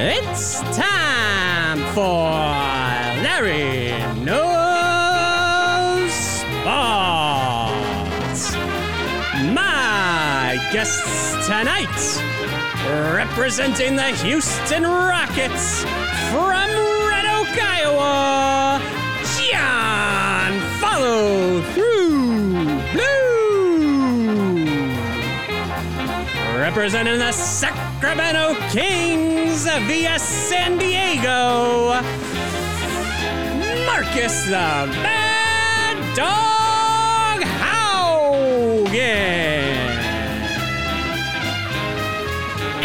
It's time for Larry Knows Sports. My guests tonight, representing the Houston Rockets from Red Oak, Iowa, John Follow Through Blue. Representing the Sacramento Kings via San Diego, Marcus the Bad Dog Haugen.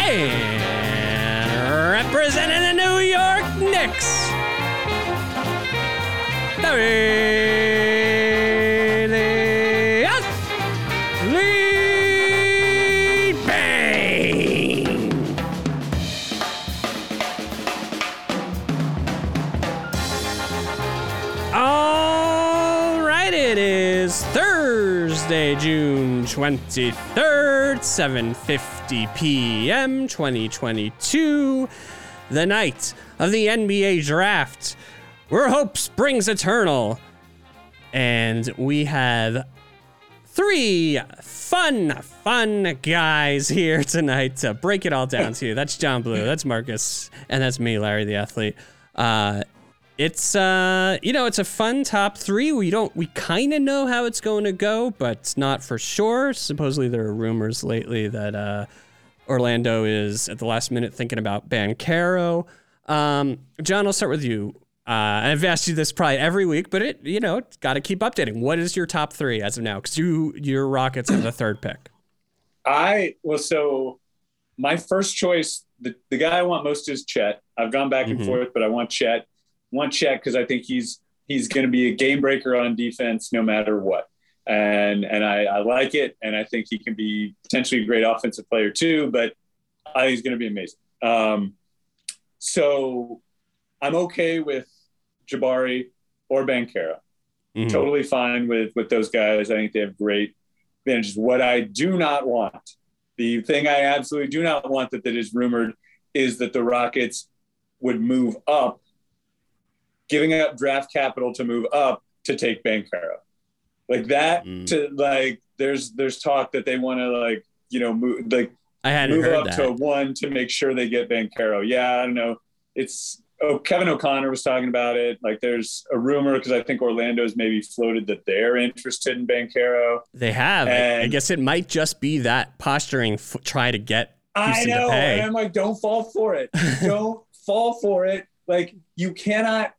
And representing the New York Knicks, Billy 23rd, 7:50 p.m. 2022, the night of the NBA draft, where hope springs eternal. And we have three fun, fun guys here tonight to break it all down to you. That's John Blue, that's Marcus, and that's me, Larry the athlete. Uh, it's uh, you know, it's a fun top three. We don't, we kind of know how it's going to go, but not for sure. Supposedly, there are rumors lately that uh, Orlando is at the last minute thinking about Banchero. Um, John, I'll start with you. Uh, I've asked you this probably every week, but it, you know, got to keep updating. What is your top three as of now? Because you, your Rockets have the third pick. I well, so my first choice, the, the guy I want most is Chet. I've gone back and Mhm. forth, but I want Chet. Want Chet because I think he's he's going to be a game breaker on defense no matter what, and and I, I like it, and I think he can be potentially a great offensive player too. But I think he's going to be amazing. Um, so I'm okay with Jabari or Banchero Mhm. totally fine with with those guys. I think they have great advantages. What I do not want, the thing I absolutely do not want that, that is rumored, is that the Rockets would move up, giving up draft capital to move up to take Banchero. Like that Mm. to like there's there's talk that they want to like, you know, move like I hadn't move up that. to one to make sure they get Banchero. Yeah, I don't know. It's oh Kevin O'Connor was talking about it. Like there's a rumor because I think Orlando's maybe floated that they're interested in Banchero. They have. I, I guess it might just be that posturing, f- try to get I know, and I'm like, don't fall for it. don't fall for it. Like you cannot.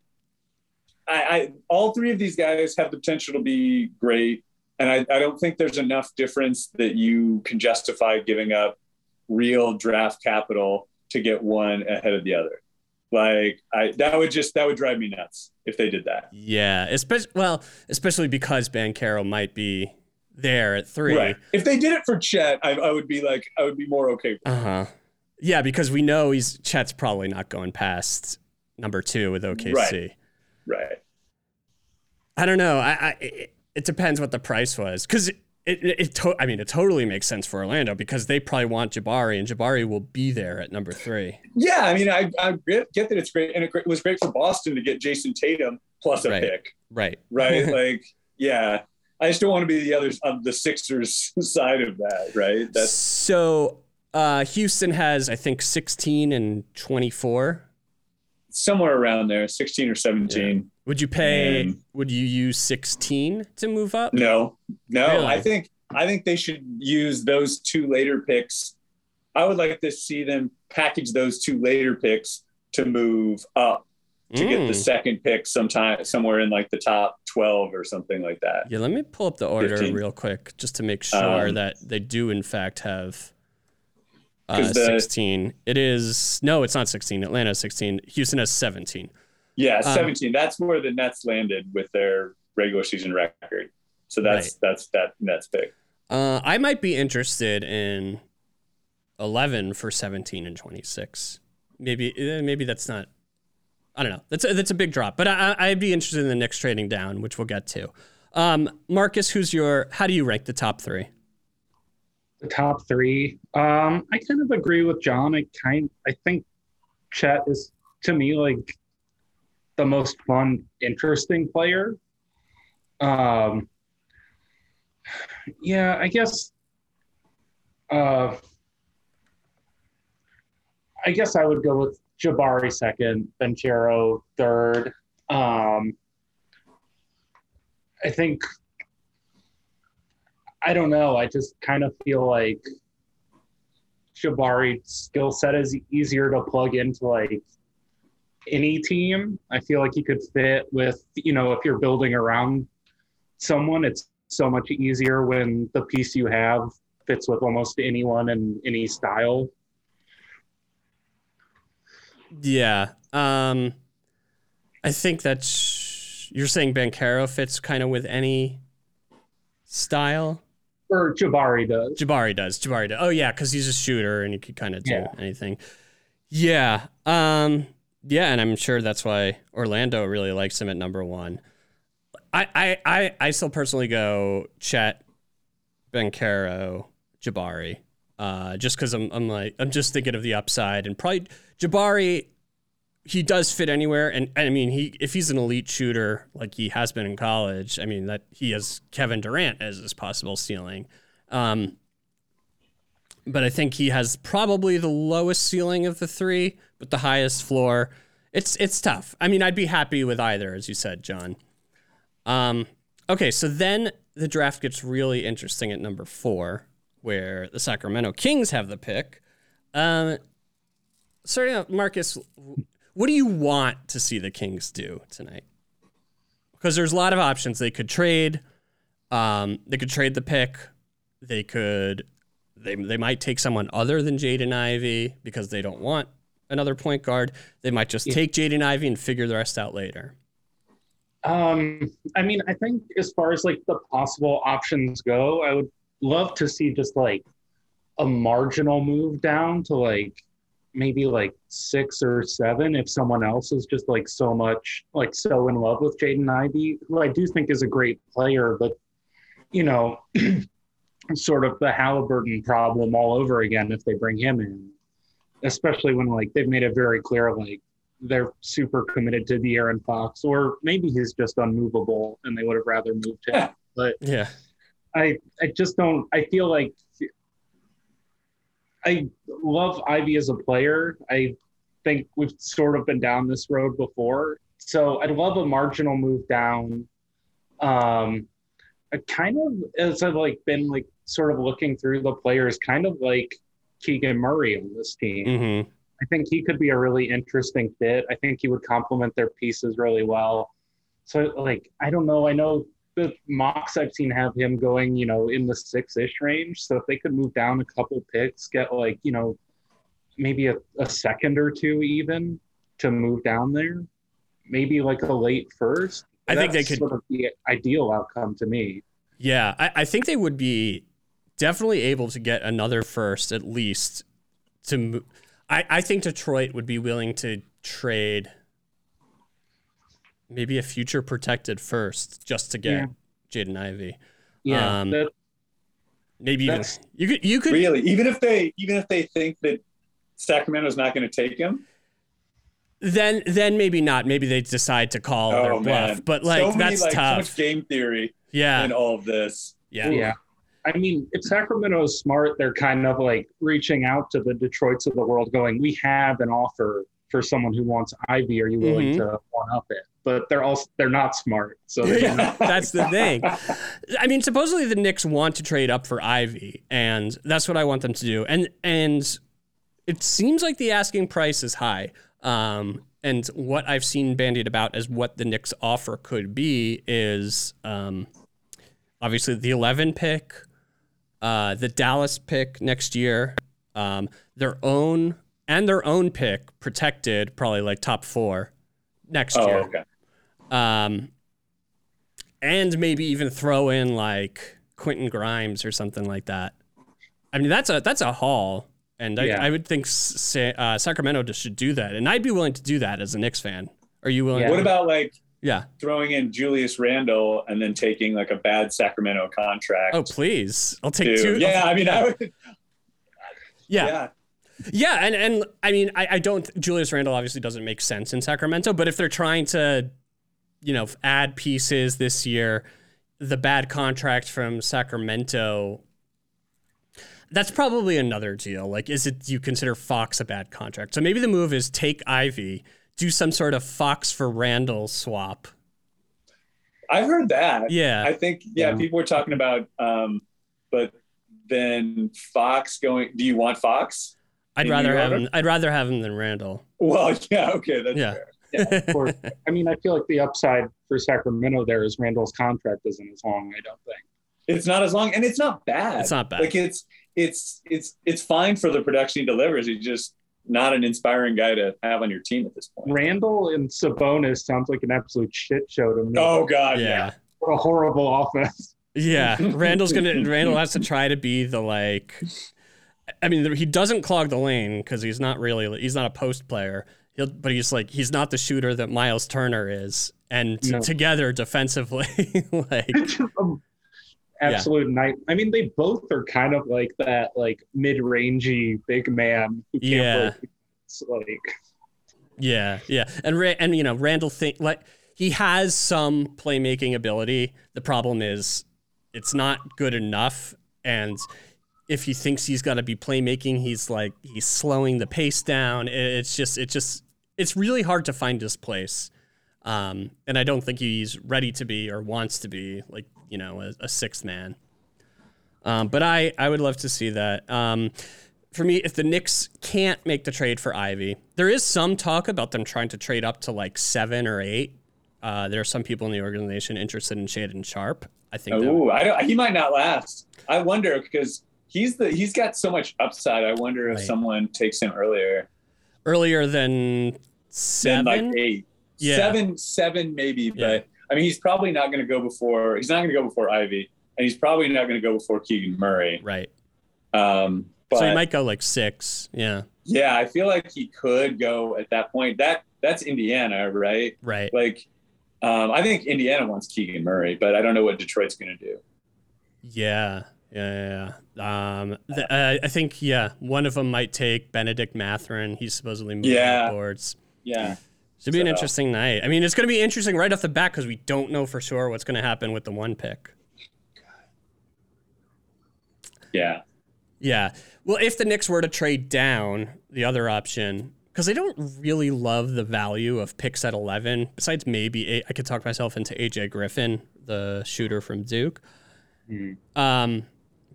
I, I all three of these guys have the potential to be great, and I, I don't think there's enough difference that you can justify giving up real draft capital to get one ahead of the other. Like I that would just that would drive me nuts if they did that. Yeah, especially well, especially because Banchero might be there at three. Right. If they did it for Chet, I, I would be like I would be more okay. With Uh huh. Yeah, because we know he's Chet's probably not going past number two with OKC. Right. Right. I don't know. I, I it, it depends what the price was because it it, it to, I mean it totally makes sense for Orlando because they probably want Jabari and Jabari will be there at number three. Yeah, I mean, I, I get get that it's great, and it was great for Boston to get Jayson Tatum plus a Right. pick, Right. right? like, yeah, I just don't want to be the other on the Sixers side of that, right? That's so uh, Houston has I think 16 and 24. Somewhere around there, sixteen or seventeen. Would you pay? And- would you use 16 to move up? No, no, Really? I think I think they should use those two later picks. I would like to see them package those two later picks to move up to get the Mm. second pick sometime somewhere in like the top twelve or something like that. Yeah, let me pull up the order 15. real quick just to make sure Um, that they do in fact have uh, the- 16. It is no, it's not 16. Atlanta is 16. Houston has 17. Yeah, Um, 17. that's where the Nets landed with their regular season record. So that's Right. that's that Nets pick. Uh, I might be interested in 11 for 17 and 26. Maybe eh, maybe that's not. I don't know. That's a, that's a big drop, but I, I'd be interested in the Knicks trading down, which we'll get to. Um, Marcus, who's your? How do you rank the top three? The top three. Um, I kind of agree with John. I kind I think Chet is to me like the most fun, interesting player. Um, yeah, I guess. Uh, I guess I would go with Jabari second, Banchero third. Um, I think I don't know. I just kind of feel like Jabari's skill set is easier to plug into like any team. I feel like he could fit with, you know, if you're building around someone, it's so much easier when the piece you have fits with almost anyone and any style. Yeah. Um I think that's you're saying Banchero fits kind of with any style. Or Jabari does. Jabari does. Jabari does. Oh yeah, because he's a shooter and he could kind of do Yeah. anything. Yeah. Um. Yeah, and I'm sure that's why Orlando really likes him at number one. I I I, I still personally go Chet, Banchero, Jabari. Uh, just because I'm I'm like I'm just thinking of the upside and probably Jabari. He does fit anywhere, and, and I mean, he if he's an elite shooter like he has been in college, I mean that he has Kevin Durant as his possible ceiling. Um, but I think he has probably the lowest ceiling of the three, but the highest floor. It's it's tough. I mean, I'd be happy with either, as you said, John. Um, okay, so then the draft gets really interesting at number four, where the Sacramento Kings have the pick. Um, starting out, Marcus, what do you want to see the Kings do tonight? Because there's a lot of options. They could trade. Um, they could trade the pick. They could. They they might take someone other than Jaden Ivey because they don't want another point guard. They might just Yeah. take Jaden Ivey and figure the rest out later. Um, I mean, I think as far as like the possible options go, I would love to see just like a marginal move down to like maybe like six or seven if someone else is just like so much like so in love with Jaden Ivey, who I do think is a great player, but you know, sort of the Haliburton problem all over again if they bring him in, especially when like they've made it very clear like they're super committed to the Aaron Fox, or maybe he's just unmovable and they would have rather moved him. but Yeah. I I just don't. I feel like I love Ivey as a player. I think we've sort of been down this road before, so I'd love a marginal move down. Um, I kind of as I've like been like sort of looking through the players, kind of like Keegan Murray on this team. Mm-hmm. I think he could be a really interesting fit. I think he would complement their pieces really well. So, like, I don't know. I know the mocks I've seen have him going, you know, in the six ish range. So, if they could move down a couple picks, get like, you know, maybe a, a second or two even to move down there, maybe like a late first. I think they could- Sort of the ideal outcome to me. Yeah, I, I think they would be definitely able to get another first at least to. mo- I, I think Detroit would be willing to trade maybe a future protected first just to get Jaden Ivey. Yeah, Um, that, Maybe even you could you could Really, even if they even if they think that Sacramento's not going to take him, then then maybe not. Maybe they decide to call their oh bluff. man, But like so many, that's like, So tough. much game theory yeah, in all of this. yeah, yeah. I mean, if Sacramento is smart, they're kind of like reaching out to the Detroits of the world, going, "We have an offer for someone who wants Ivey. Are you willing Mhm. to one up it?" But they're also they're not smart, so they Yeah, that's the thing. I mean, supposedly the Knicks want to trade up for Ivey, and that's what I want them to do. And and it seems like the asking price is high. Um, and what I've seen bandied about as what the Knicks offer could be is um, obviously the 11 pick, uh, the Dallas pick next year, um, their own and their own pick protected, probably like top four next Oh, year okay. um, and maybe even throw in like Quentin Grimes or something like that. I mean, that's a that's a haul, and I, Yeah. I would think Sa- uh, Sacramento just should do that, and I'd be willing to do that as a Knicks fan. Are you willing? Yeah. What about like yeah. throwing in Julius Randle and then taking like a bad Sacramento contract? Oh, please! I'll take to- two. Yeah, I mean, I would. yeah. Yeah. Yeah, and and I mean, I, I don't. Julius Randle obviously doesn't make sense in Sacramento, but if they're trying to, you know, add pieces this year, the bad contract from Sacramento. That's probably another deal. Like, is it you consider Fox a bad contract? So maybe the move is take Ivey, do some sort of Fox for Randle swap. I've heard that. Yeah, I think yeah, Yeah. people were talking about, um, but then Fox going. Do you want Fox? I'd rather have him. I'd rather have him than Randle. Well, yeah, okay, that's Yeah. fair. Of course. I mean, I feel like the upside for Sacramento there is Randle's contract isn't as long. I don't think. It's not as long, and it's not bad. It's not bad. Like it's it's it's it's fine for the production he delivers. He's just not an inspiring guy to have on your team at this point. Randle and Sabonis sounds like an absolute shit show to me. Oh God, yeah. What a horrible offense. Yeah, Randle's gonna. Randle has to try to be the like. I mean, he doesn't clog the lane because he's not really. He's not a post player. He'll, but he's like he's not the shooter that Miles Turner is. And No. together defensively, like absolute night. I mean, they both are kind of like that, like mid-rangey big man who Yeah. like yeah, yeah, and Ra- and you know Randle think like he has some playmaking ability. The problem is it's not good enough, and if he thinks he's got to be playmaking, he's like he's slowing the pace down. It's just it's just it's really hard to find his place, um, and I don't think he's ready to be or wants to be like you know a, a sixth man. Um, but I I would love to see that. Um, for me, if the Knicks can't make the trade for Ivey, there is some talk about them trying to trade up to like seven or eight. Uh, there are some people in the organization interested in Shaedon Sharpe. I think Oh, I don't. He might not last. I wonder because he's the he's got so much upside. I wonder if Right. someone takes him earlier earlier than than seven. like eight, Yeah. seven, seven maybe. Yeah. But I mean, he's probably not going to go before. He's not going to go before Ivey, and he's probably not going to go before Keegan Murray. right. Um, but so he might go like six. Yeah. yeah, I feel like he could go at that point. That that's Indiana, right? Right. Like, um, I think Indiana wants Keegan Murray, but I don't know what Detroit's going to do. Yeah. Yeah. Yeah. yeah. Um, th- uh, I think yeah, one of them might take Bennedict Mathurin. He's supposedly moving Yeah. boards. Yeah. Should be an interesting night. I mean, it's going to be interesting right off the bat because we don't know for sure what's going to happen with the one pick. Yeah. Yeah. Well, if the Knicks were to trade down, the other option, because they don't really love the value of picks at 11, besides maybe I could talk myself into AJ Griffin, the shooter from Duke. Um,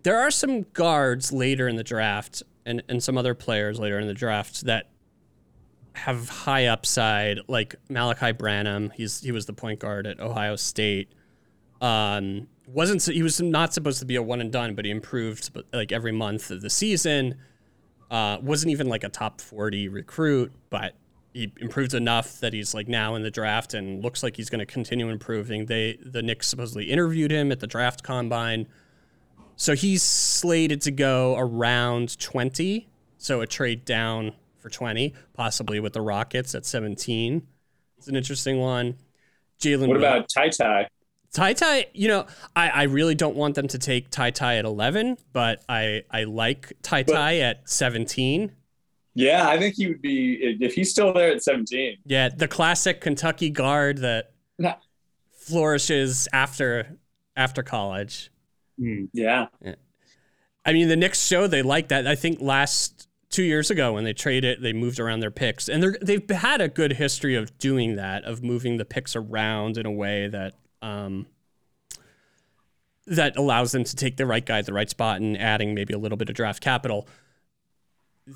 there are some guards later in the draft and, and some other players later in the draft that have high upside, like Malaki Branham. He's he was the point guard at Ohio State. Um, wasn't he was not supposed to be a one and done, but he improved like every month of the season. Uh, wasn't even like a top forty recruit, but he improved enough that he's like now in the draft and looks like he's going to continue improving. They the Knicks supposedly interviewed him at the draft combine, so he's slated to go around twenty. So a trade down for twenty, possibly with the Rockets at seventeen. It's an interesting one. Jalen. What about TyTy? Tai Tai, you know, I, I really don't want them to take TyTy at 11, but I, I like Tai But- Tai at 17. Yeah, I think he would be if he's still there at 17. Yeah, the classic Kentucky guard that flourishes after after college. Hmm. Yeah. I mean, the Knicks show they like that. I think last two years ago when they traded, they moved around their picks, and they're, they've had a good history of doing that, of moving the picks around in a way that um, that allows them to take the right guy at the right spot and adding maybe a little bit of draft capital.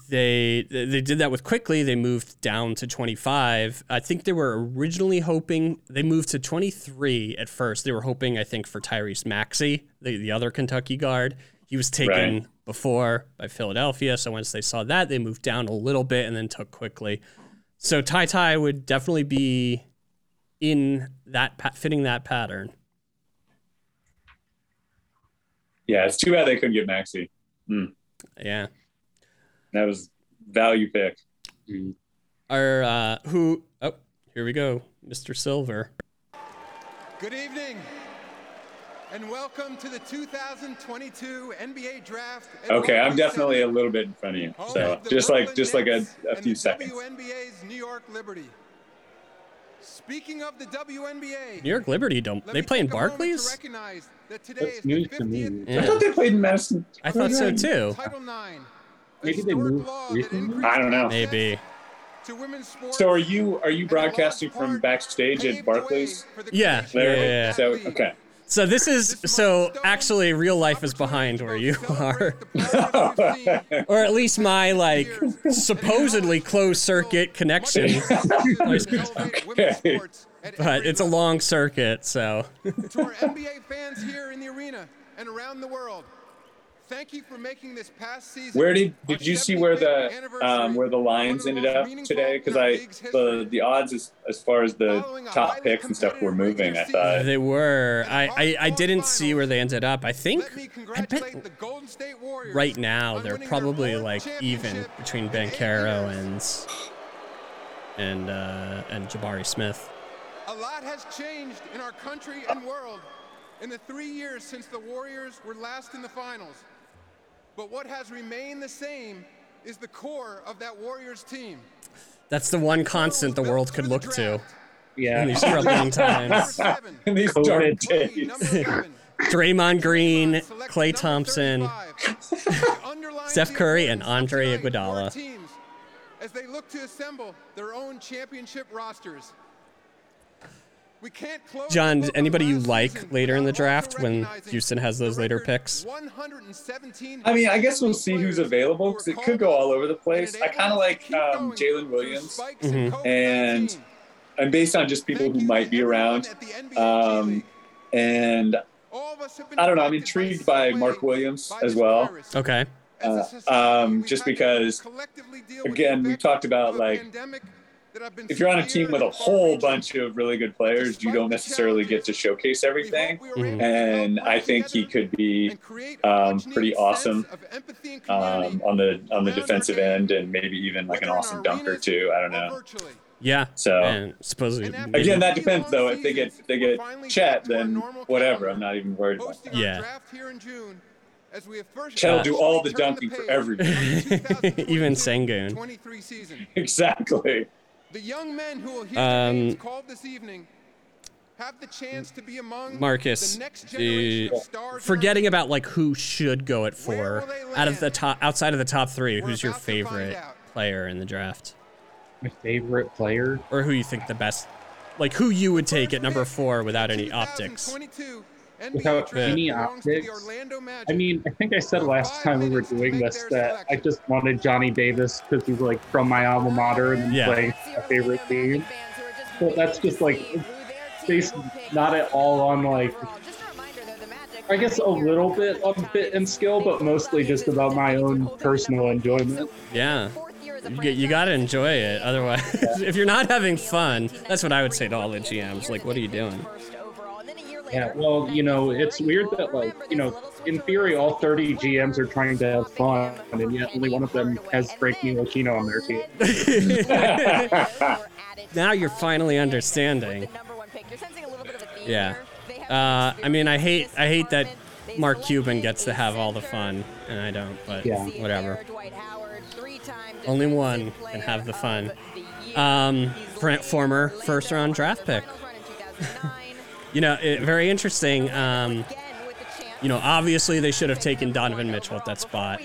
They they did that with Quickley. They moved down to 25. I think they were originally hoping they moved to 23 at first. They were hoping, I think, for Tyrese Maxey, the, the other Kentucky guard. He was taken Right. before by Philadelphia. So once they saw that, they moved down a little bit and then took Quickley. So TyTy would definitely be in that fitting that pattern. Yeah, it's too bad they couldn't get Maxey. Hmm. Yeah. That was value pick. Our uh, who? Oh, here we go, Mr. Silver. Good evening and welcome to the 2022 NBA Draft. at Okay, I'm definitely a little bit in front of you. So of the just like just like a, Nets a and few the seconds. WNBA's New York Liberty. Speaking of the WNBA, New York Liberty don't they play in take to Barclays? that today is the news to me. 50th Yeah. I thought they played in Madison. I thought so too. Title IX. A Maybe they historic moved recently? I don't know. Maybe. to women's sports So are you are you and in large broadcasting from backstage at Barclays? Yeah, creation yeah, yeah, yeah. So okay. So this is so actually real life is behind where you are. Or at least my like supposedly closed circuit connection. Okay. But it's a long circuit, so to our NBA fans here in the arena and around the world. Thank you for making this past season. Where did did you see where the um, where the lines ended up today? Because I the the odds as, as far as the top picks and stuff were moving. I thought. they were. I, I I didn't see where they ended up. I think I bet the Golden State Warriors right now they're probably like even between in eight Banchero and and uh, and Jabari Smith. A lot has changed in our country and world in the three years since the Warriors were last in the finals. But what has remained the same is the core of that Warriors team. That's the one constant the world could look to draft. Yeah. in these troubling times. In these COVID. dark days. Draymond Green, Selected Klay Thompson. 35. The underlying Steph Curry, and Andre tonight Iguodala. As they look to assemble their own championship rosters. We can't close John, the book on anybody you like later in the draft when Houston has those later picks? I mean, I guess we'll see who's available because it could go all over the place. I kind of like um, Jalen Williams, spikes in Mhm. and COVID-19. and based on just people who might be around. at the NBA G Um, and All of us have been I don't know. I'm intrigued by by Mark Williams as well. Okay. Uh, um, just because, collectively deal with again, we've talked about, like, pandemic that have been If you're on a team with a whole bunch of really good players, you don't necessarily get to showcase everything. hope we were able to And I think he could be and create a um, pretty awesome of empathy and community um, on the on the defensive end, and maybe even like an awesome dunker too. I don't know. Yeah. So And supposedly And after maybe- again, that depends though. If they get seasons, if they get finally Chet, back to our then whatever. I'm not even worried about that. Yeah. draft here in June, as we have first Chet will do all the officially turned dunking for page everybody. on the 2022 Even Sengun. Exactly. The young men who will hear Um, their names called this evening have the chance to be among Marcus, the next generation the- of stars. forgetting about like who should go at Where four out of the top outside of the top three. We're Who's your about to find favorite player in the draft, My favorite player. or who you think the best, like who you would take First at number four without any optics? 2022 NBA Without any belongs optics? I mean, I think I said last time we were doing this that I just wanted Johnny Davis because he's like from my alma mater and Yeah. playing my favorite team. But that's just like based not at all on like I guess a little bit on fit and skill, but mostly just about my own personal enjoyment. Yeah. You, you gotta enjoy it. Otherwise, if you're not having fun, that's what I would say to all the GMs. Like, what are you doing? Yeah, well, you know, it's weird that like, you know, in theory all 30 GMs are trying to have fun, and yet only one of them has Frank Ntilikina on their team. now you're finally understanding. Yeah. Uh, I mean, I hate I hate that Mark Cuban gets to have all the fun, and I don't. But Yeah. whatever. Only one can have the fun. Um, former first round draft pick. You know, it, very interesting. Um, you know, obviously they should have taken Donovan Mitchell at that spot.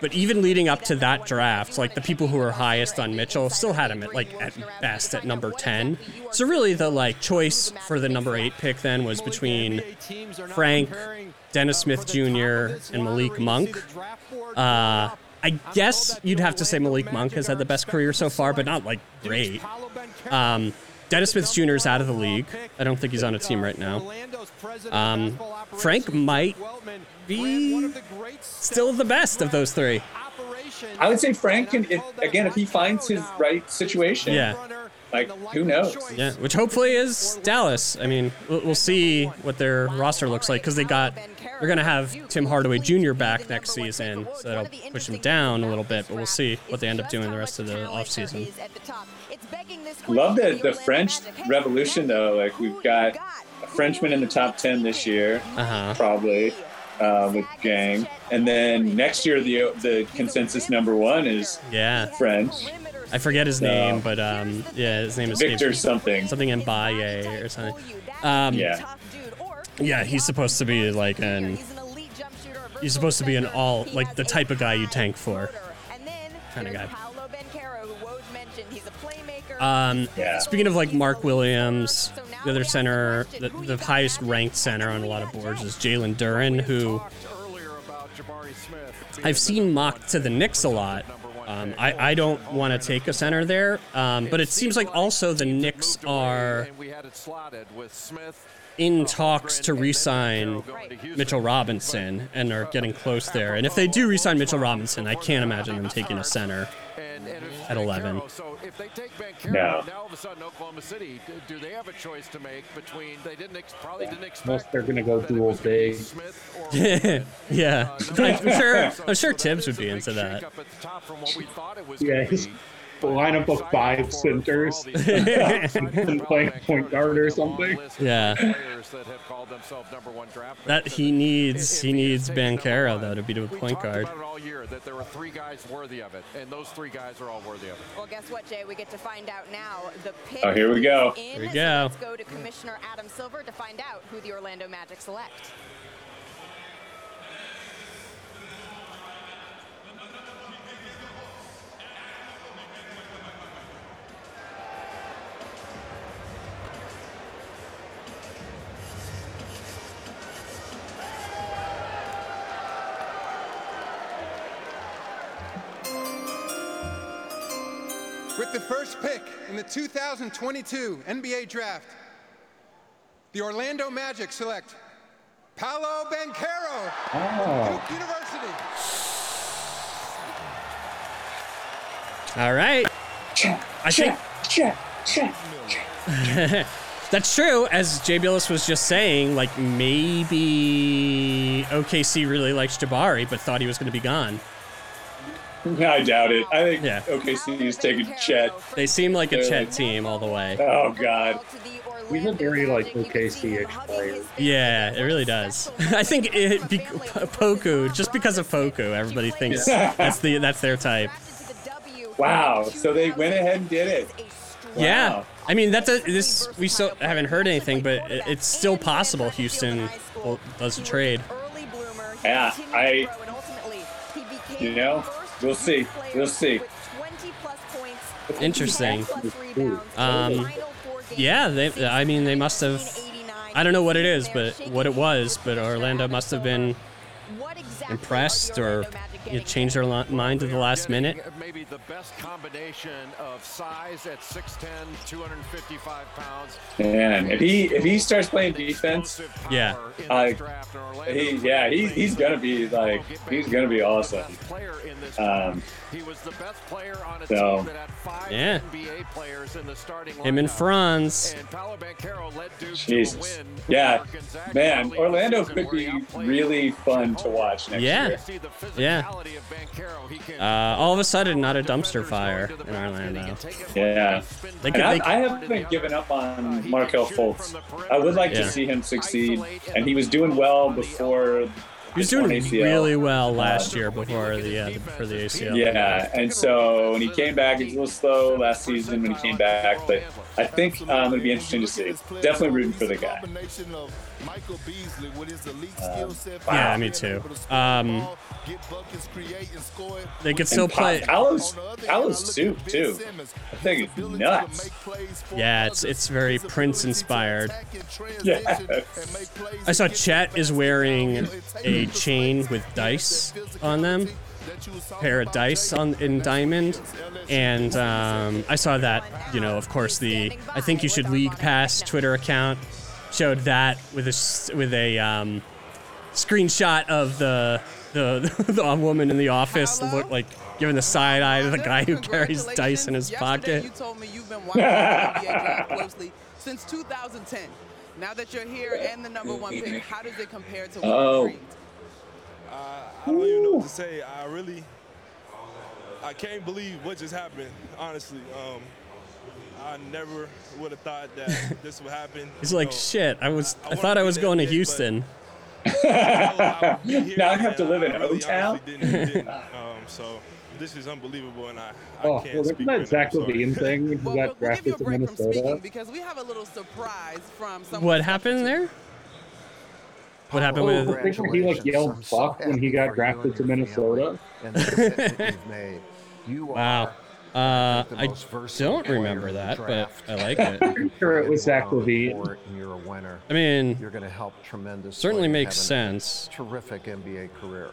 But even leading up to that draft, like the people who were highest on Mitchell still had him at like at best at number 10. So really the like choice for the number 8 pick then was between Frank, Dennis Smith Jr. and Malik Monk. Uh I guess you'd have to say Malik Monk has had the best career so far, but not like great. Um, Dennis Smith Jr. is out of the league. I don't think he's on a team right now. Um, Frank might be still the best of those three. I would say Frank can if, again if he finds his right situation. Yeah. Like who knows? Yeah, which hopefully is Dallas. I mean, we'll, we'll see what their roster looks like because they got they're gonna have Tim Hardaway Jr. back next season, so that'll push him down a little bit. But we'll see what they end up doing the rest of the offseason. Love the the French Revolution though. Like we've got a Frenchman in the top ten this year, Uh huh. probably uh, with Gang, and then next year the the consensus number one is Yeah. French I forget his No. name, but um, yeah, his name is Victor something. something in Baye or something. Um, Yeah. Yeah, he's supposed to be like an. He's supposed to be an all like the type of guy you tank for. Kinda guy. Guy. Um, Yeah. Speaking of like Mark Williams, the other center, the, the highest ranked center on a lot of boards is Jalen Duren, who I've seen mocked to the Knicks a lot. Um, I, I don't want to take a center there, um, but it seems like also the Knicks are in talks to re-sign Mitchell Robinson and are getting close there. And if they do re-sign Mitchell Robinson, I can't imagine them taking a center. At 11. So if they take Banchero, No. now all of a sudden Oklahoma City, do, do they have a choice to make between they didn't ex- probably didn't expect Most they're gonna go that it dual was big. Smith or yeah, I'm sure. I'm sure Thibs would be into that. shakeup at the top from what we thought it was Yeah, he's be. a lineup of five centers and playing point guard or something. Yeah. That have called themselves number one draft That picks. he needs. He needs takes number Banchero though to be a we point guard. about it all year that there were three guys worthy of it, and those three guys are all worthy of it. Well, guess what, Jay? We get to find out now. The pick Oh, here we go. in, Here we so go. let's go to Commissioner Adam Silver to find out who the Orlando Magic select. The first pick in the 2022 NBA Draft, the Orlando Magic select Paolo Banchero, Oh, Duke University. All right. I think Check, check. that's true. As Jay Bilas was just saying, like maybe OKC really likes Jabari, but thought he was going to be gone. I doubt it. I think Yeah. OKC is taking Chet. They seem like a Really? Chet team all the way. Oh God. We a very, like, OKC-ish player. Yeah, it really does. I think it be, Poku, just because of Poku, everybody thinks that's the that's their type. Wow. So they went ahead and did it. Yeah, I mean that's a, this. We still haven't heard anything, but it- it's still possible Houston does a trade. Yeah, I- You know, we'll see. We'll see. Interesting. Um, Yeah, they. I mean they must have. I don't know what it is, but what it was, but Orlando must have been impressed or you changed their mind at the last minute. Maybe the best combination of size at 6'10", 255 pounds. Man, if he if he starts playing defense, Yeah. power in I- this draft, and Orlando he yeah he, he's gonna be like he's gonna be awesome. best player in this Um, draft. He was the best player on a so- team that had five Yeah. NBA players in the starting Him and lineup. Franz. And Paolo Banchero led Duke to Jesus. win Yeah, man, Orlando in the season could be where he outplayed really fun to watch next Yeah. year. See the Yeah. physicality of Banchero. He can Uh, all of a sudden, not a dumpster fire going to the in basket. He Orlando. can take it Yeah. They could- And they- I, I haven't been giving up on Markelle Fultz. I would like Yeah. to see him succeed, and he was doing well before. He was doing really well last year before the uh, for the ACL. Yeah, and so when he came back, he was a little slow last season when he came back, but I think um, it'll be interesting to see. Definitely rooting for the guy. Yeah, me too. Um, they could still play. Paolo's, Paolo's suit too. I think it's nuts. Yeah, it's it's very Prince inspired. Yeah. I saw Chet is wearing a chain with dice on them, pair of dice on in diamond, and um, I saw that. You know, of course, the I think you should league pass Twitter account showed that with a s- with a um, screenshot of the the the woman in the office look like giving the side eye to the guy who carries dice in his Yesterday, pocket. You told me you've been watching the NBA draft closely since 2010. Now that you're here and the number one pick, how does it compare to what Oh. you dreamed? I don't even know what to say. I really, I can't believe what just happened. Honestly, um, I never would have thought that this would happen. He's You like, know, shit. I was. I wanted thought I was going to that but Houston. I would Now I have to live in really O-Town? didn't- didn't. Um, so this is unbelievable, and I, I Oh, can't well, speak isn't that Zach now, sorry. Levine thing when he Well, got we'll, we'll drafted to break from speaking Minnesota? because we have a little surprise from someone. What happened there? What happened Oh, with? the thing where he like yelled "fuck" when he got drafted to Minnesota. Wow. Uh, I don't remember that, but I like it. I'm sure it was Zach LaVine. You're a winner. I mean, You're going to help tremendously. certainly makes sense. Terrific NBA career.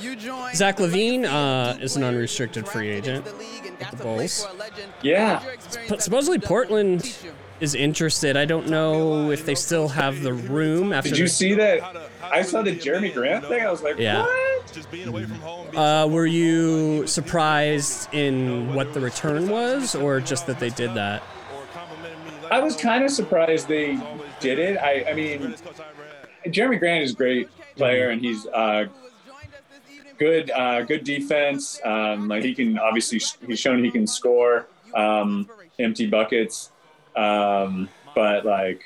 You joined Zach LaVine uh, is an unrestricted free agent. the and with the to play Bulls. for a. Yeah. How'd your experience But at supposedly Portland teach you? Is interested. I don't know if they still have the room after. Did you the- see that? I saw the Jerami Grant thing. I was like, Yeah. what? Just being away from home. Uh, were you surprised in what the return was, or just that they did that? or complimenting me like, I was kind of surprised they did it. I, I mean, greatest coach I ever had. Jerami Grant is a great player, and he's uh, Who has joined us this evening. good, uh, good defense. Um, like he can obviously, he's shown he can score um, empty buckets. Um, but like,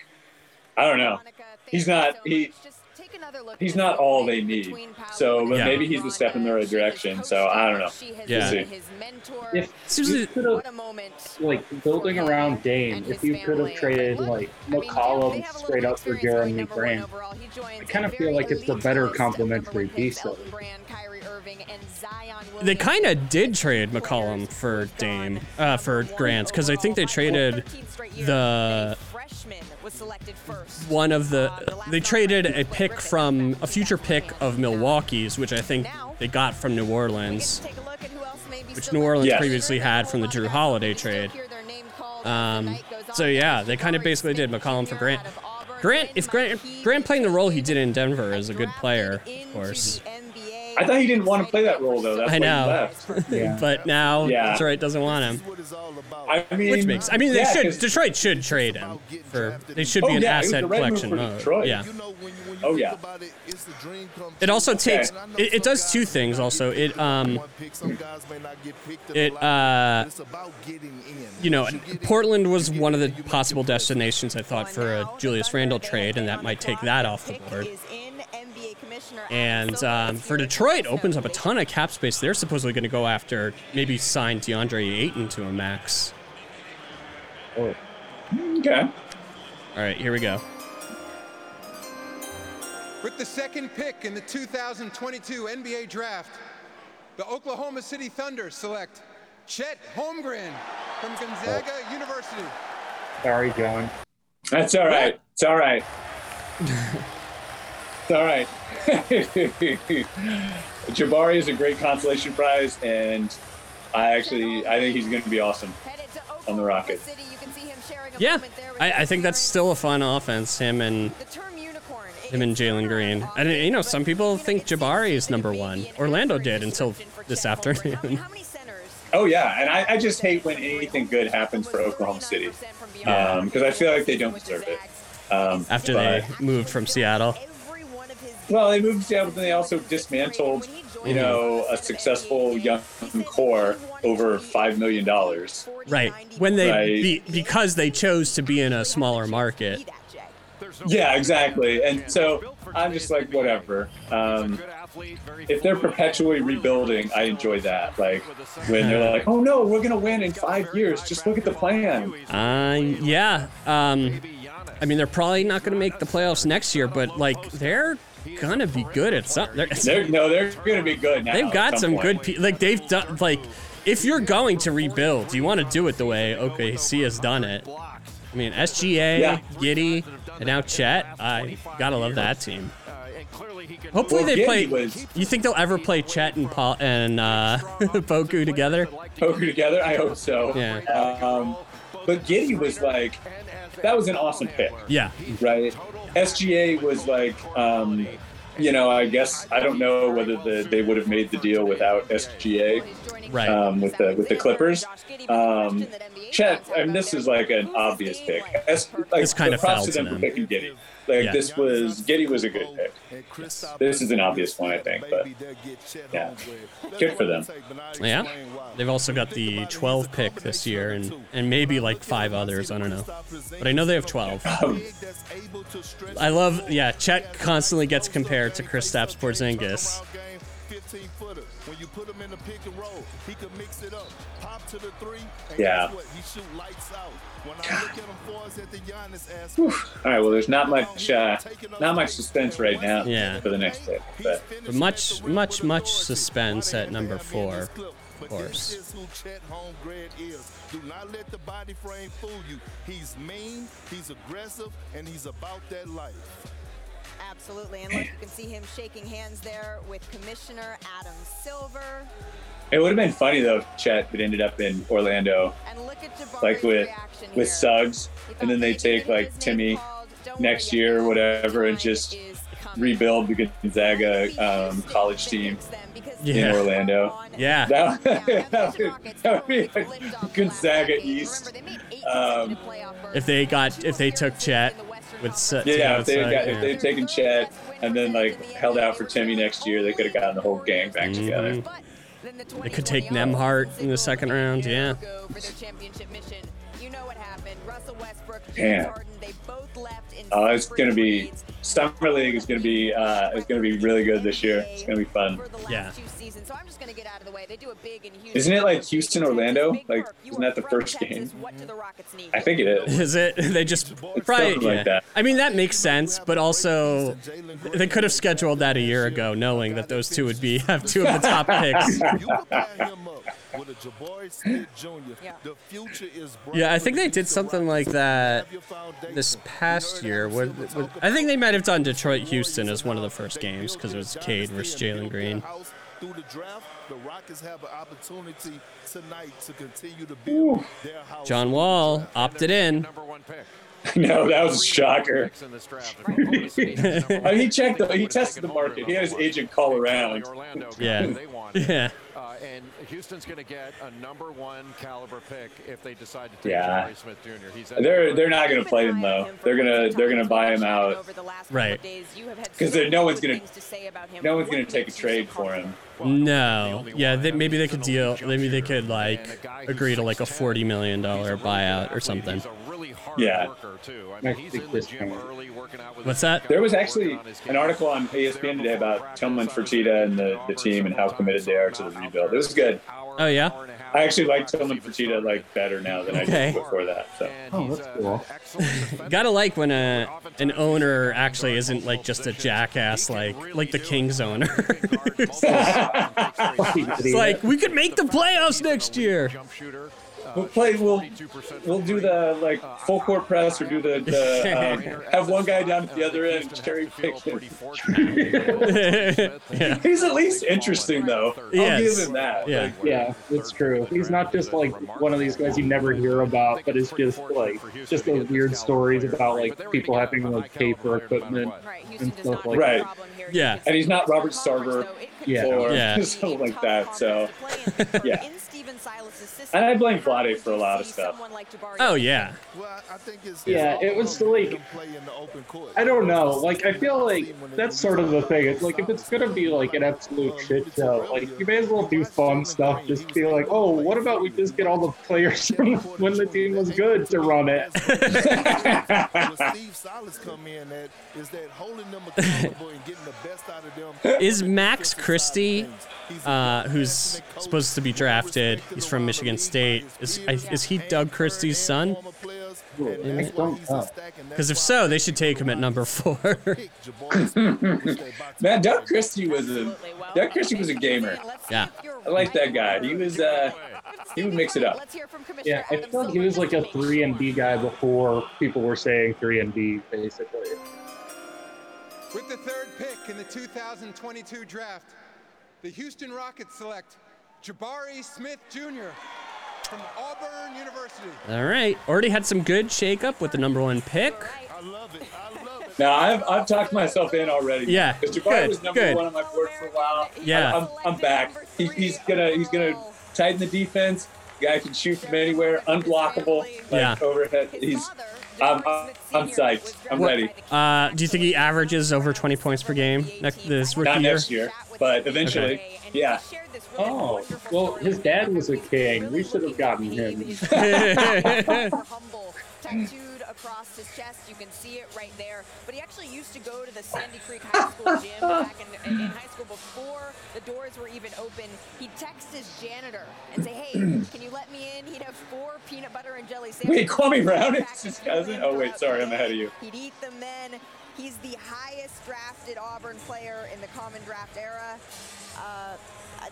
I don't know. He's not- he- he's not all they need. So Yeah. maybe he's a step in the right direction. So I don't know. Yeah. see. If Seems you could have like building around Dame, if you could have traded like McCollum straight up for Jerami Grant, I kind of feel like it's a better complementary piece of it. They kind of did trade McCollum for Dame, uh, for Grant, because I think they traded the one of the. They traded a pick from a future pick of Milwaukee's, which I think they got from New Orleans, which New Orleans Yes. previously had from the Jrue Holiday trade. Um, so yeah, they kind of basically did McCollum for Grant. Grant, if Grant, Grant playing the role he did in Denver is a good player, of course. I thought he didn't want to play that role though. That's I why know. he left. Yeah. but now Yeah. Detroit doesn't want him. I mean, Which makes I mean they yeah, should 'cause- Detroit should trade him for they should Oh, be in yeah, asset right collection mode. Detroit. Yeah. Oh yeah. It also takes it, it does two things also. It um it uh you know Portland was one of the possible destinations I thought for a Julius Randle trade and that might take that off the board. And um, for Detroit opens up a ton of cap space. They're supposedly going to go after maybe sign DeAndre Ayton to a max. Oh, Okay. All right, here we go. With the second pick in the 2022 NBA Draft, the Oklahoma City Thunder select Chet Holmgren from Gonzaga University. sorry, John. That's all right. It's all right. it's all right. Jabari is a great consolation prize, and I actually I think he's going to be awesome. on the Rockets. Yeah, I, I think that's still a fun offense. Him and him and Jalen Green. And you know, some people think Jabari is number one. Orlando did until this afternoon. Oh yeah, and I, I just hate when anything good happens for Oklahoma City because I feel like they don't deserve it. Um, After but- they moved from Seattle. Well, they moved down, Seattle, but then they also dismantled, you know, a successful young core over five million dollars. Right. When they Right. be, because they chose to be in a smaller market. Yeah, exactly. And so I'm just like, whatever. Um, if they're perpetually rebuilding, I enjoy that. Like when they're like, oh no, we're gonna win in five years. Just look at the plan. Uh, yeah. Um, I mean, they're probably not going to make the playoffs next year, but like they're gonna be good at something. They're, no, they're gonna be good now. They've got some point. good people. Like they've done. Like if you're going to rebuild, you want to do it the way OKC has done it. I mean, SGA, Yeah. Giddey, and now Chet. I gotta love that team. Hopefully Well, they play. was- You think they'll ever play Chet and Paul and uh, Poku together? Poker together. I hope so. Yeah. Um, but Giddey was like, that was an awesome pick. Yeah. right? SGA was like, um, you know, I guess I don't know whether the, they would have made the deal without SGA Right. um, with the with the Clippers. Um, Chet, I mean, this is like an obvious pick. S, like, This kinda props fell to to them for picking Giddey. Like Yeah. this was Giddey was a good pick. This is an obvious one, I think, but yeah, good for them. Yeah. They've also got the 12 pick this year and, and maybe like five others. I don't know. But I know they have 12. I love, yeah, Chet constantly gets compared to Kristaps Porzingis. 15 footer. When you put him in the pick and roll, he mix it up. Pop to the three, and Yeah. what? He shoot lights out. When I look at him for us at the Giannis aspect, Whew. All right, well, there's not much, uh, not much suspense right now Yeah. for the next pick, but But much, much, much suspense at number four, of course. This is who Chet Holmgren is. Do not let the body frame fool you. He's mean, he's aggressive, and he's about that life. Absolutely. And look, you can see him shaking hands there with Commissioner Adam Silver. It would have been funny though if Chet had ended up in Orlando, And look at Jabari's like with with. Suggs, and then they take like Timme next year or whatever and just rebuild the Gonzaga um, college team in Orlando. Yeah. That, that, would, that would be like Gonzaga East. Um, If they got, if they took Chet with, Su- to go yeah, if they got, yeah. if they had taken Chet and then like held out for Timme next year, they could have gotten the whole gang back together. They could take Nembhard in the second round, yeah. For their championship mission. You know what happened. Russell Westbrook, James Damn. Harden, they both left in Oh, it's gonna be summer league is gonna be uh, is gonna be really good this year. It's gonna be fun. for the last Yeah. two seasons. So I'm just going to get out of the way. They do a big in Houston. Isn't it like Houston Orlando? Like isn't that the first game? What do the Rockets need? I think it is. Is it? They just probably. Something like yeah. that. I mean, that makes sense, but also they could have scheduled that a year ago, knowing that those two would be have two of the top picks. You can pair him up with a Jabari Smith Jr. Yeah. The future is bright Yeah, I think they did something like that Have your foundation. this past year. Adam What, what, I think they might have done Detroit Houston as one of the first games because it was their Cade versus Jalen Green. Through the draft, the Rockets have an opportunity tonight to continue to build their house. John Wall opted in. Number one pick. no, that was a shocker. Picks in this draft. If your opponent needs a number I mean, he checked the, he tested the market. He had his agent call around. got the Orlando guy Yeah. who they wanted. Yeah. Uh, and Houston's going to get a number one caliber pick if they decide to take Yeah. Jabari Smith Jr. He's They're they're not gonna play him though. They're gonna they're gonna buy him out. Right. Because no one's gonna no one's gonna take a trade for him. No. Yeah, they, maybe they could deal. Maybe they could like agree to like a forty million dollar buyout or something. He's a really hard Yeah. worker too. I mean, Next he's big in the gym discount. early, working out with What's that? There was actually an article on ESPN today about Tillman Fertitta and the, the team and how committed they are to the rebuild. It was good. Oh yeah. I actually like Tillman Fertitta like better now than I did before that. So Oh, that's cool. an excellent defender. Gotta like when a an owner actually isn't like just a jackass like like the Kings owner. it's like we could make the playoffs next year. Jump shooter. uh, we'll play. We'll we'll do the like full court press or do the, the um, have one guy down at the other end cherry pick him. yeah. He's at least interesting though. I'll Yes. give him that. Yeah. Like, Yeah, it's true. He's not just like one of these guys you never hear about, but it's just like just those weird stories about like people having to like pay for equipment Right, and Houston does stuff like Right. have a problem here. Yeah. And he's not Robert so Sarver so it could Yeah. or Yeah. something like that. So conference to play in. yeah. In Silas's system, And I blame how Vlade for a lot of stuff. like Oh yeah. Well, I think it's, Yeah, it was about like- letting them play in the open. I don't know. Like, I feel like that's sort of the thing. It's like if it's gonna be like an absolute um, shit show, like you may as well do fun stuff. Just be like, oh, what about we just get all the players from when the team was good to run it? What Steve Silas come in at is that holding them accountable and getting the best out of them. Is Max Christie, uh, who's supposed to be drafted? He's from Michigan State. Is is he Doug Christie's son? I don't know. Because if so, they should take him at number four. Man, Doug Christie was a Doug Christie was a gamer. Yeah. I like that guy. He was uh he would mix it up. Let's hear from Commissioner Yeah, I Adam feel like he was like a three and D guy before people were saying three and D, basically. With the third pick in the 2022 draft, the Houston Rockets select Jabari Smith Jr. from Auburn University. All right. Already had some good shakeup with the number one pick. I love it. I love it. Now I've I've talked myself in already. Yeah, Because Jabari good, was number good. one on my board for a while. Yeah. I'm, I'm back. He, he's gonna he's gonna tighten the defense. Guy can shoot from anywhere, unblockable, like Yeah. overhead. His He's I'm, I'm, I'm psyched. I'm ready. Uh, do you think he averages over 20 points per game next this rookie Not year? next year, but eventually, yeah. Oh, well, his dad was a king. We should have gotten him. humble tattooed across his chest. You can see it right there. But he actually used to go to the Sandy Creek High School gym back in, in high school before the doors were even open. He'd text his janitor and say, "Hey, can you let me in?" He'd have four peanut butter and jelly sandwiches. Wait, Kwame Brown is his cousin? Oh, wait, sorry, I'm ahead of you. He'd eat them then. He's the highest drafted Auburn player in the common draft era. Uh,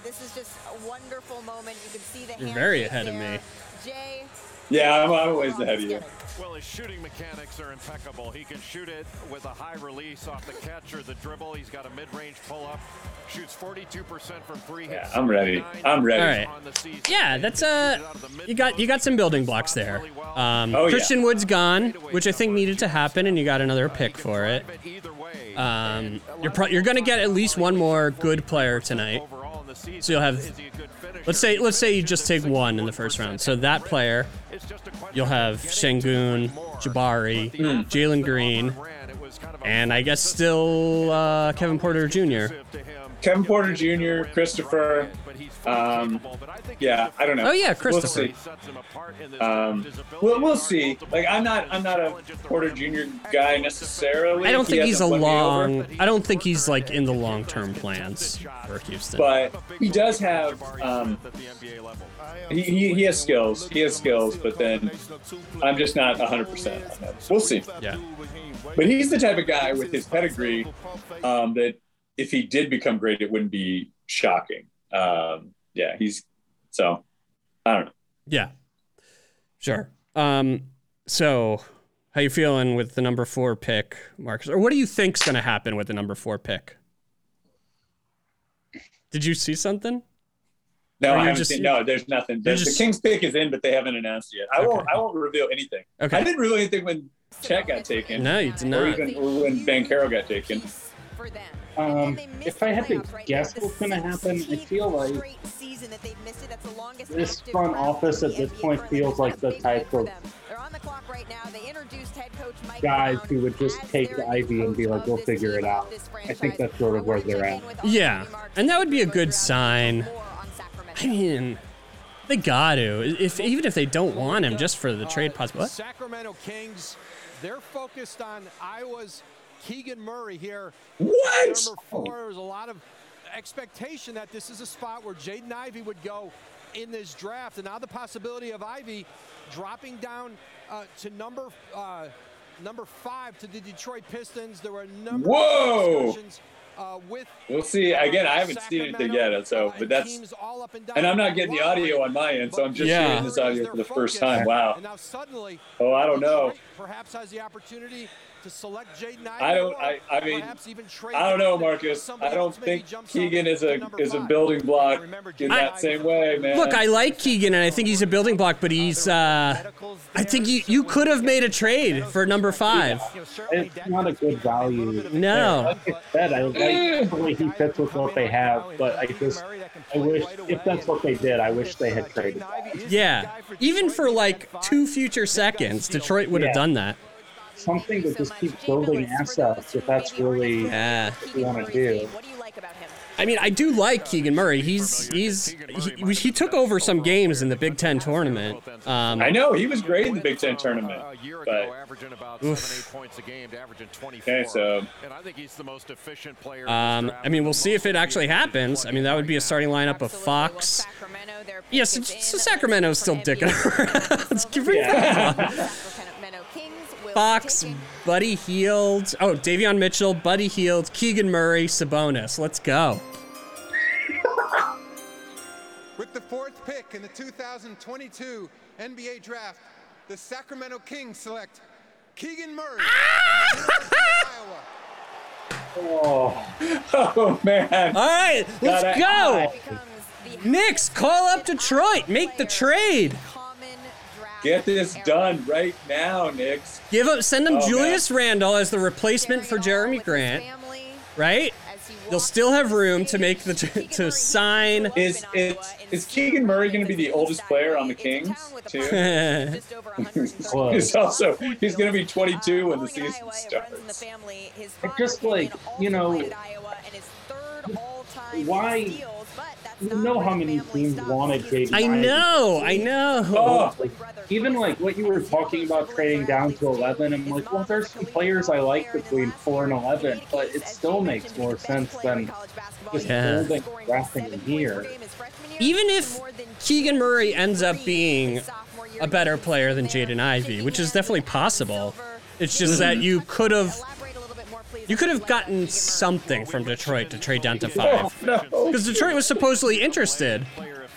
this is just a wonderful moment. You can see the You're very ahead of me. Jay, Yeah, I'm, I'm always ahead of you. Well, his shooting mechanics are impeccable. He can shoot it with a high release off the catch or the dribble. He's got a mid-range pull-up. Shoots 42% from three. Yeah, I'm ready. I'm ready. All right. on the season. Yeah, that's uh, you got you got some building blocks there. Um, Oh, yeah. Christian Wood's gone, which I think needed to happen, and you got another pick for it. Um, you're pro- you're gonna get at least one more good player tonight. So you'll have, let's say let's say you just take one in the first round. So that player, you'll have Sengun, Jabari, Jalen Green, and I guess still uh, Kevin Porter Jr. Kevin Porter Jr., Christopher. Um, yeah, I don't know. Oh yeah, Christopher. We'll see. Um, we'll, we'll see. Like I'm not I'm not a Porter Jr. guy necessarily. I don't He think he's a hasn't won me over, long. I don't think he's like in the long term plans for Houston. but he does have um, he, he, he has skills. He has skills, but then I'm just not 100 percent on him. We'll see. Yeah. But he's the type of guy with his pedigree um, that if he did become great, it wouldn't be shocking. Um, yeah, he's so I don't know. Yeah. Sure. Um, so how you feeling with the number four pick, Marcus? Or what do you think's gonna happen with the number four pick? Did you see something? No, I haven't just- seen, no, there's nothing. There's, just- The Kings pick is in, but they haven't announced yet. I won't. I won't reveal anything. Okay. I didn't reveal anything when Chet got taken. No, you did Or not. even or when Banchero got taken. Um, if I had to guess what's going to happen, I feel like this front office at this point feels like the type of guys who would just take the Ivey and be like, "We'll figure it out." I think that's sort of where they're at. Yeah, and that would be a good sign. I mean, they got to. If even if they don't want him, just for the trade possible. Sacramento Kings, they're focused on Iowa's Keegan Murray here. What? Number four. There's a lot of expectation that this is a spot where Jaden Ivey would go in this draft, and now the possibility of Ivey dropping down uh, to number uh, number five to the Detroit Pistons. There were a number Whoa! of discussions uh, with We'll see. Again, I haven't seen it yet, so but that's and I'm not getting the audio on my end, so I'm just Yeah. hearing this audio for the first time. Wow. And now suddenly, Oh, I don't know. Perhaps has the opportunity to select Jaden I don't. I. I mean, even trade I don't know, Marcus. I don't think Keegan is a is a building block in I- that same way, man. Look, I like Keegan, and I think he's a building block, but he's. uh I think you you could have made a trade for number five. It's not a good value. No. Like I said, I like the way he fits with what they have, but I just, I wish, if that's what they did, I wish they had traded. that. Yeah, even for like two future seconds, Detroit would have Yeah. done that. Something to just keep building assets if that's really Yeah. what you want to do. I mean, I do like Keegan Murray. He's he's he, he took over some games in the Big Ten tournament. Um, I know he was great in the Big Ten tournament, but Oof. seven, eight points a game, to averaging 24. Okay, so- I think he's the most efficient player. Um, I mean, we'll see if it actually happens. I mean, that would be a starting lineup of Fox. Yes, so, so Sacramento's still dicking around. Let's give it Fox, Buddy Hield. Oh, Davion Mitchell, Buddy Hield, Keegan Murray, Sabonis. Let's go. With the fourth pick in the 2022 NBA Draft, the Sacramento Kings select Keegan Murray from the University of Iowa. Oh, oh man. All right, let's Gotta- go. Knicks, call up Detroit. Make the trade. Get this done right now, Knicks. Give up, send him Oh, man. Julius Randle as the replacement for Jerami Grant. right? They'll still have room to make the to sign. Is is is Keegan Murray going to be the oldest player on the Kings too? he's also he's going to be 22 when the season starts. It's just like you know, why? You know how many teams wanted Jaden. I know, I know. Oh, even like what you were talking about trading down to 11, I'm like, well, there's some players I like between 4 and 11, but it still makes more sense than just Yeah. holding drafting him here. Even if Keegan Murray ends up being a better player than Jaden Ivey, which is definitely possible, it's just that you could have you could have gotten something from Detroit to trade down to five. no. Because Detroit was supposedly interested.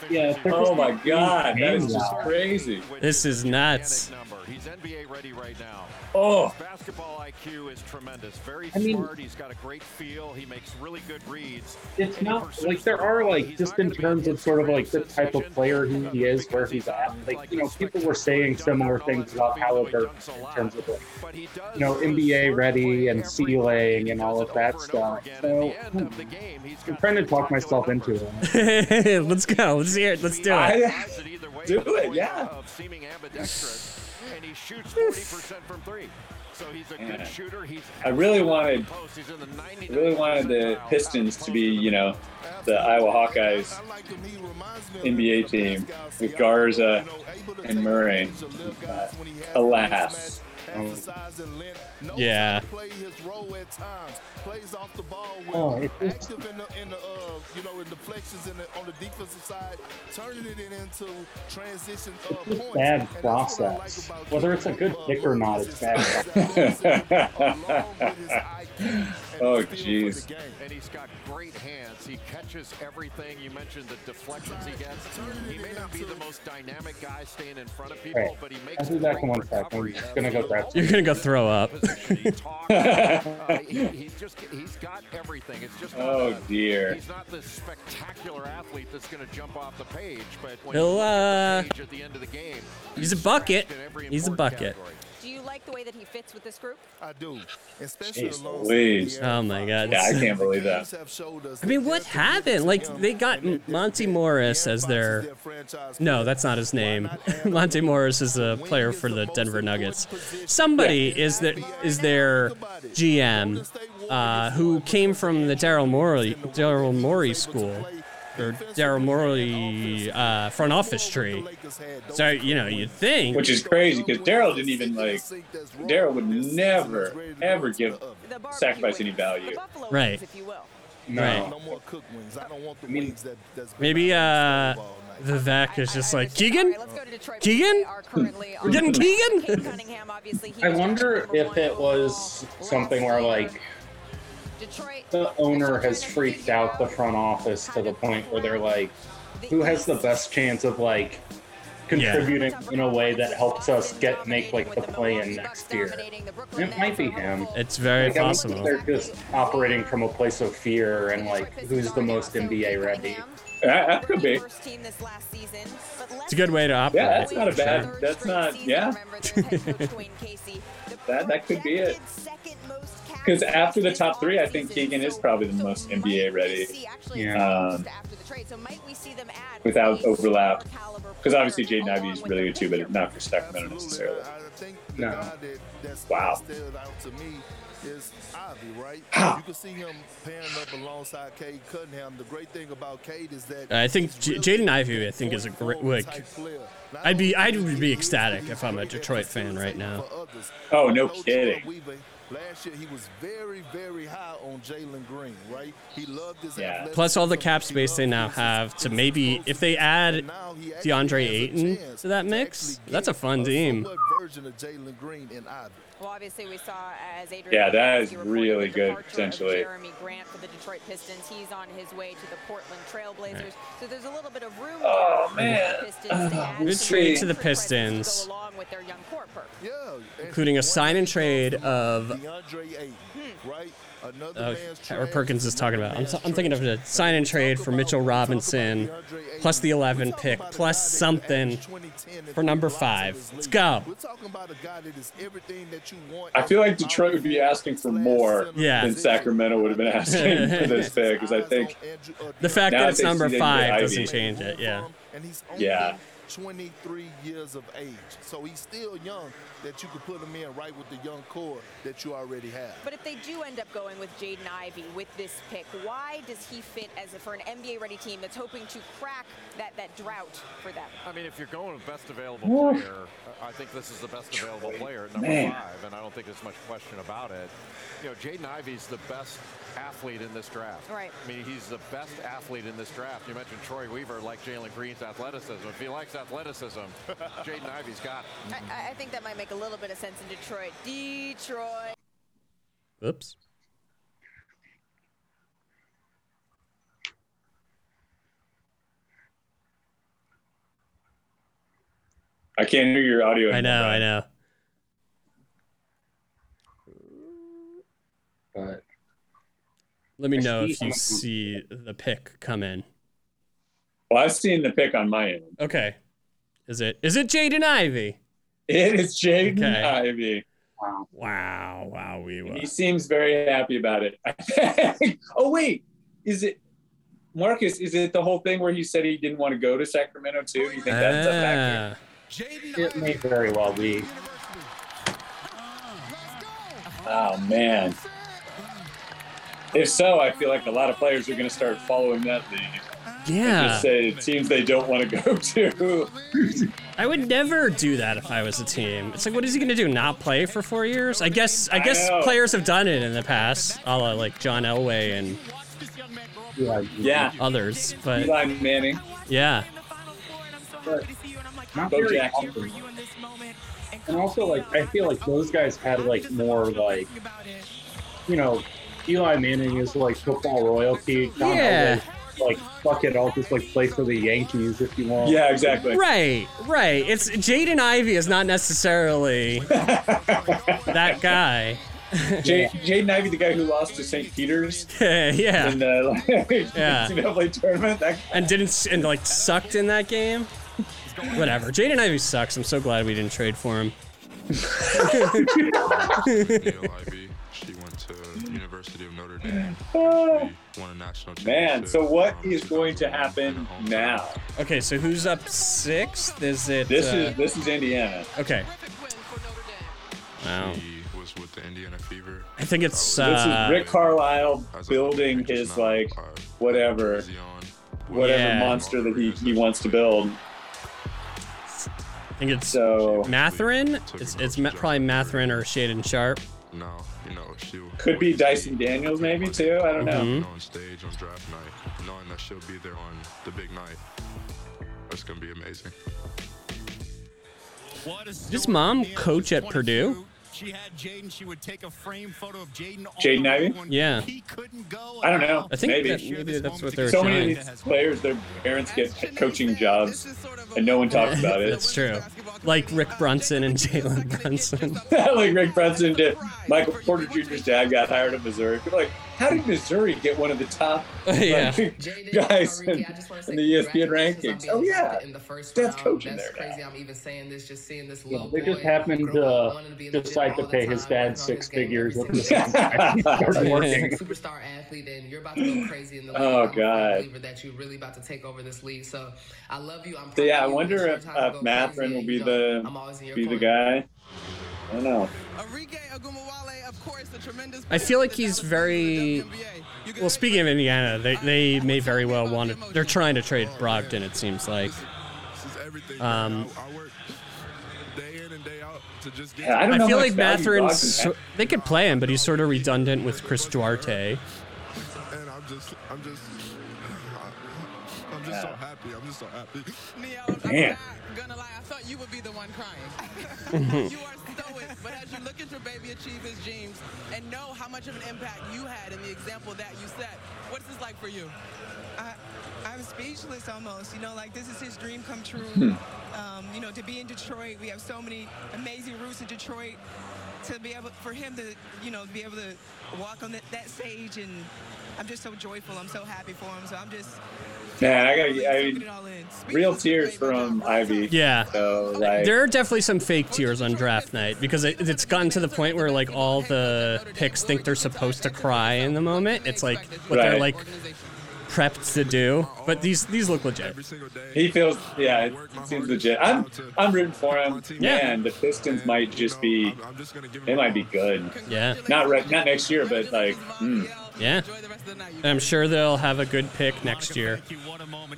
Yeah. Oh my God, that is paying just crazy. This is nuts. He's NBA ready right now. Oh, His basketball IQ is tremendous. Very I mean- smart. He's got a great feel. He makes really good reads. It's not like there are like just in terms of sort of like the type of player he is, where he's at. Like you know, people were saying similar things about Haliburton in terms of like But he does you know NBA ready and ceiling and all of that stuff. So at the end of the hmm. game. He's I'm trying to talk myself into it. Let's go. Let's hear it. Let's do it. I, has it either way. Do it, yeah. Of seeming ambidextrous, and he shoots 40% from three. So he's a good shooter. He's I really wanted post. He's in the 90 I really wanted the Pistons to be, you know, the Iowa Hawkeyes NBA team with Garza and Murray. Uh, alas. Yeah. Plays off the ball Oh, well, it is- active in the in the uh, you know in the flexes in the, on the defensive side, turning it into transition uh, It's just points. bad And that's what I like process. Whether it's a good uh, pick or not, it's bad. oh, jeez. And he's got great hands. He catches everything. You mentioned the deflections he gets. He may not be the most dynamic guy staying in front of people, Right. but he I'll makes be back in one second. I'm just gonna go grab You're gonna go throw up. Position, he talks. Uh, he- he's just he's got everything. It's just not Oh, a- dear. He's not this spectacular athlete that's going to jump off the page, but when He'll, uh, at the page at the end of the game, He's a bucket. He's a bucket. category. Do you like the way that he fits with this group? I do, especially Jeez alongside Louise. the Oh my god. Yeah, I can't believe that. Kings have showed us I mean, what happened? Like they got Monte Morris as their. No, that's not his name. Monte Morris is a player for the Denver Nuggets. Somebody is their is their GM, uh, who came from the Daryl Morey Daryl Morey school, or Daryl Morey uh, front office tree. So you know you'd think. Which is crazy because Daryl didn't even like. Daryl would never, ever give sacrifice any value. Right. wings, if you will. No. Right. No more cooked wings. I don't want the mean, wings that, that's Maybe uh, there all night. Vivek is just like. Keegan. All right, let's go to Detroit. Keegan? They are currently We're getting Keegan? Cade Cunningham, obviously, he I wonder if it was something where like Detroit. the owner has freaked out the front office to the point where they're like, who has the best chance of like contributing in a way that helps us get make like the play in next year? It might be him. It's very Like, I wonder possible. They're just operating from a place of fear and like who's the most NBA ready. That, that could be. First team this last season, but It's a good way to operate. Yeah, that's not a bad. sure. That's not. Yeah, that that could be it. Because after the top three, I think Keegan is probably the most NBA ready Yeah. um, without overlap. Because obviously Jaden Ivey is really good too, but not for Sacramento necessarily. I think the No. guy that, that's Wow. stood out to me is Ivey, right? How? You can see him pairing up alongside Cade Cunningham. The great thing about Cade is that I think J- Jaden Ivey, I think, is a great. point-forward Like, type player. Not I'd be, I'd be ecstatic if I'm a Detroit fan right now. Oh, no kidding. Troy Weaver, Last year he was very, very high on Jalen Green, right? He loved his Yeah. Plus all the cap space they now have to maybe, if they add and now he actually DeAndre Ayton to that mix, that's a fun team. version of Jalen Green in Ivey. Well, obviously, we saw as Adrian. Yeah, that is really good, departure potentially. Jerami Grant for the Detroit Pistons. He's on his way to the Portland Trailblazers. So there's a little bit of room Oh, man. for the Pistons to add Good trade to the Pistons. To along with their young core perk. Yeah, Including a sign and trade of- DeAndre Ayton, hmm. right? Another Uh, man's Howard trash, Perkins is talking about. I'm, man's I'm thinking of trash. a sign and trade for Mitchell Robinson, plus the 11 pick, plus something averaged 20, 10, and for number three blocks in five. Let's go. We're talking about a guy that is everything that what you want. I feel like Detroit would be asking for more Yeah. than Sacramento would have been asking for this pick, because I think The fact that it's number see they can five doesn't change it. Yeah. and he's only Yeah. 23 years of age. So he's still young that you could put them in right with the young core that you already have. But if they do end up going with Jaden Ivey with this pick, why does he fit as a, for an NBA-ready team that's hoping to crack that, that drought for them? I mean, if you're going with best available Woof. player, I think this is the best available player at number Man. five, and I don't think there's much question about it. You know, Jaden Ivey's the best athlete in this draft. Right. I mean, he's the best athlete in this draft. You mentioned Troy Weaver like Jalen Green's athleticism. If he likes athleticism, Jaden Ivey's got it. I, I think that might make a little bit of sense in Detroit. Detroit. Oops. I can't hear your audio. I know, I know. But Let me I know if you some- see the pick come in. Well, I've seen the pick on my end. Okay. Is it is it Jaden Ivey? It is Jaden Okay. Ivey. wow. Wow, wow, we He seems very happy about it. oh wait, is it Marcus? Is it the whole thing where he said he didn't want to go to Sacramento too? You think that's a factor? Ah, Jaden It may very well be. Oh man. If so, I feel like a lot of players are going to start following that lead. And yeah. Just say teams they don't want to go to. I would never do that if I was a team. It's like, what is he gonna do? Not play for four years? I guess. I I guess know. players have done it in the past, a la like John Elway and Yeah. Yeah. others. But Eli Manning. yeah, But not Bo very Jackson. often. And also, like, I feel like those guys had like more like, you know, Eli Manning is like football royalty. John Yeah. Elway, like, fuck it, I'll just like play for the Yankees if you want. Yeah, exactly. right, right. It's Jaden Ivey is not necessarily that guy. J- Jaden Ivey, the guy who lost to St. Peter's yeah, in the like, Yeah. NCAA tournament. That, and didn't and like sucked in that game. Whatever. Jaden Ivey sucks. I'm so glad we didn't trade for him. Niele Ivey. She went to University of Notre Dame. She won a national man, so what Um, is going to happen now? Okay, so who's up sixth? Is it? This uh, is this is Indiana. okay. Perfect win for Notre Dame. Wow. He was with the Indiana Fever. I think it's. This Uh, is Rick Carlisle building his like uh, whatever jersey on, with whatever Yeah. monster that he, he wants to build. I think it's So Mathurin. It's it's probably Mathurin or Shaedon Sharpe. Now, you know, she could be Dyson Daniels maybe too. I don't know. Mhm. on stage on draft night, knowing that she'll be there on the big night. That's gonna be amazing. Does mom coach at Purdue? She had Jaden. She would take a frame photo of Jaden. Jaden the Ivey? Yeah. He couldn't go. I don't know. I think maybe. that maybe that's what they're so many of these players, their parents get coaching jobs, and no one talks about it. That's true. Like Rick Brunson and Jalen Brunson. like Rick Brunson did. Michael Porter Jr.'s dad got hired at Missouri. People are like, how did Missouri get one of the top Yeah. like, guys in, in the ESPN rankings? Oh yeah, in the first Dad's coaching That's there now. crazy. I'm even saying this, just seeing this Yeah, they just happened to wanting be in the gym decide to pay his dad six figures every at the same time. He started day. working. Superstar athlete, and you're about to go crazy in the league. Oh, I'm God. believer that you're really about to take over this league. So I love you. I'm So yeah, I wonder It's if time to uh, go Mathurin will and, be the I'm always in your be the guy. I don't know. Arike Ogunbowale, of course, the tremendous I feel like he's very. for the WNBA. You can Well, speaking of Indiana, they, they may very well want to. They're trying to trade Brogdon. It seems like. This is everything. Um, I, I work day in and day out to just get. Yeah, I don't know I feel like value Mathurin's. They could play him, but he's sort of redundant with Chris Duarte. and I'm just, I'm just, I'm just so happy. I'm just so happy. Neo, I'm Man. not gonna lie, I thought you would be the one crying. you are stoic, but as you look at your baby achieve his dreams and know how much of an impact you had in the example that you set, what's this like for you? I, I'm speechless almost. You know, like this is his dream come true. Hmm. Um, you know, to be in Detroit, we have so many amazing roots in Detroit. To be able for him to, you know, be able to walk on that, that stage, and I'm just so joyful. I'm so happy for him. So I'm just Man, I gotta. I mean, real tears from Ivey. Yeah. So like, There are definitely some fake tears on draft night because it, it's gotten to the point where like all the picks think they're supposed to cry in the moment. It's like what they're like prepped to do. But these these look legit. he feels. Yeah, it seems legit. I'm. I'm rooting for him. Yeah. Man, the Pistons might just be. They might be good. Yeah. Not right. Not next year, but like. Mm. Yeah. And I'm sure they'll have a good pick next year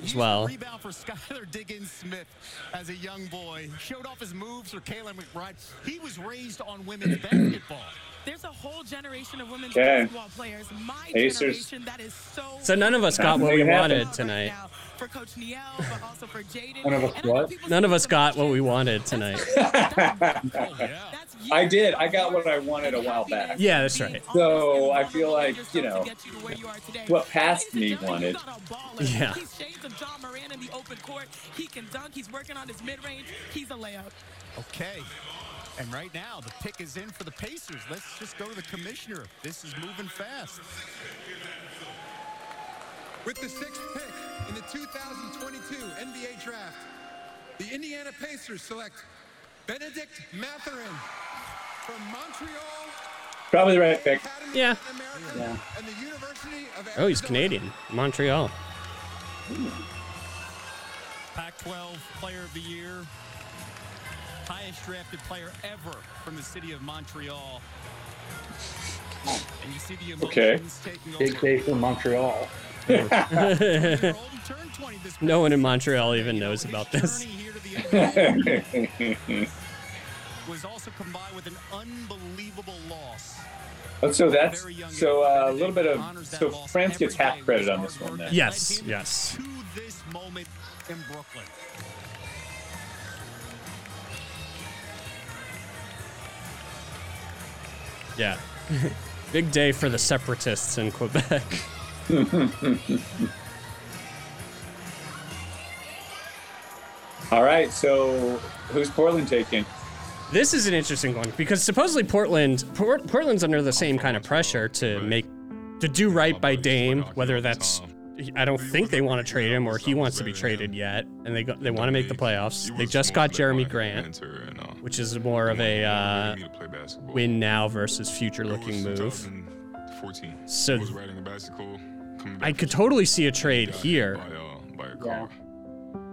as well. Rebound for Skylar Diggins Smith as a young boy. Showed off his moves for Kayla McBride. He was raised on women's basketball. There's a whole generation of women's Okay. basketball players. My Pacers. generation that is so So none of us got what we wanted tonight. for Coach Niele, but also for Jaden. None of us what? None of us got what we wanted tonight. I did. I got what I wanted a while back. Yeah, that's right. So I feel like you know what past me wanted. Yeah. He's shades of Ja Morant in the open court. He can dunk. He's working on his mid-range. He's a layup. Okay. And right now, the pick is in for the Pacers. Let's just go to the commissioner. This is moving fast. With the sixth pick in the 2022 NBA Draft, the Indiana Pacers select Bennedict Mathurin from Montreal Probably the right pick. Yeah. Yeah. and the University of Oh, he's Canadian. Montreal. Pac 12 Player of the Year. Highest drafted player ever from the city of Montreal. And you see the Okay. emotions taking Big over. day for Montreal. no one in Montreal even knows about this. Was also combined with an unbelievable loss. Oh, so that's so uh, a little bit of so France gets half credit on this one then. Yes, yes. To this moment in Brooklyn. Yeah. Big day for the separatists in Quebec. All right, so who's Portland taking? This is an interesting one because supposedly Portland Port, Portland's under the same kind of pressure to make to do right by Dame, whether that's I don't think they want to trade him or he wants to be traded yet, and they go, they want to make the playoffs. They just got Jerami Grant, which is more of a uh, win now versus future looking move. 14. So was riding a bicycle. Coming back I could totally see a trade here. Yeah.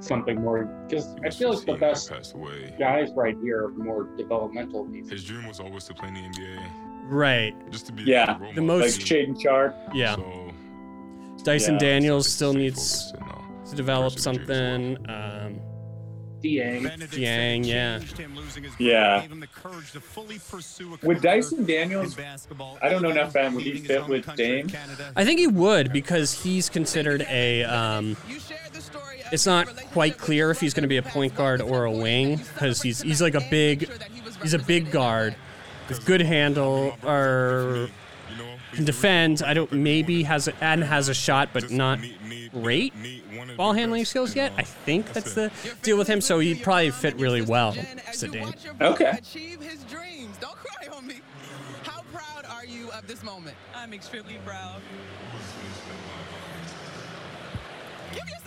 Something more, because I feel like the best away. guys right here are more developmental pieces. His dream was always to play in the NBA. Right. Just to be Yeah, a The model. like most- Shaedon Sharpe. Yeah. Dyson Yeah. Daniels still needs to develop something. Um, Dieng. Dieng, yeah. Yeah. With Dyson Daniels, I don't know enough about him. Would he fit with Dame? I think he would because he's considered a. Um, it's not quite clear if he's going to be a point guard or a wing because he's he's like a big, he's a big guard with good handle or can defend. I don't maybe has a, and has a shot but not great ball handling skills yet. I think that's the deal with him. So he'd probably fit really well to Dame. Okay. Achieve his dreams. Don't cry on me. How proud are you of this moment? I'm extremely proud. Give your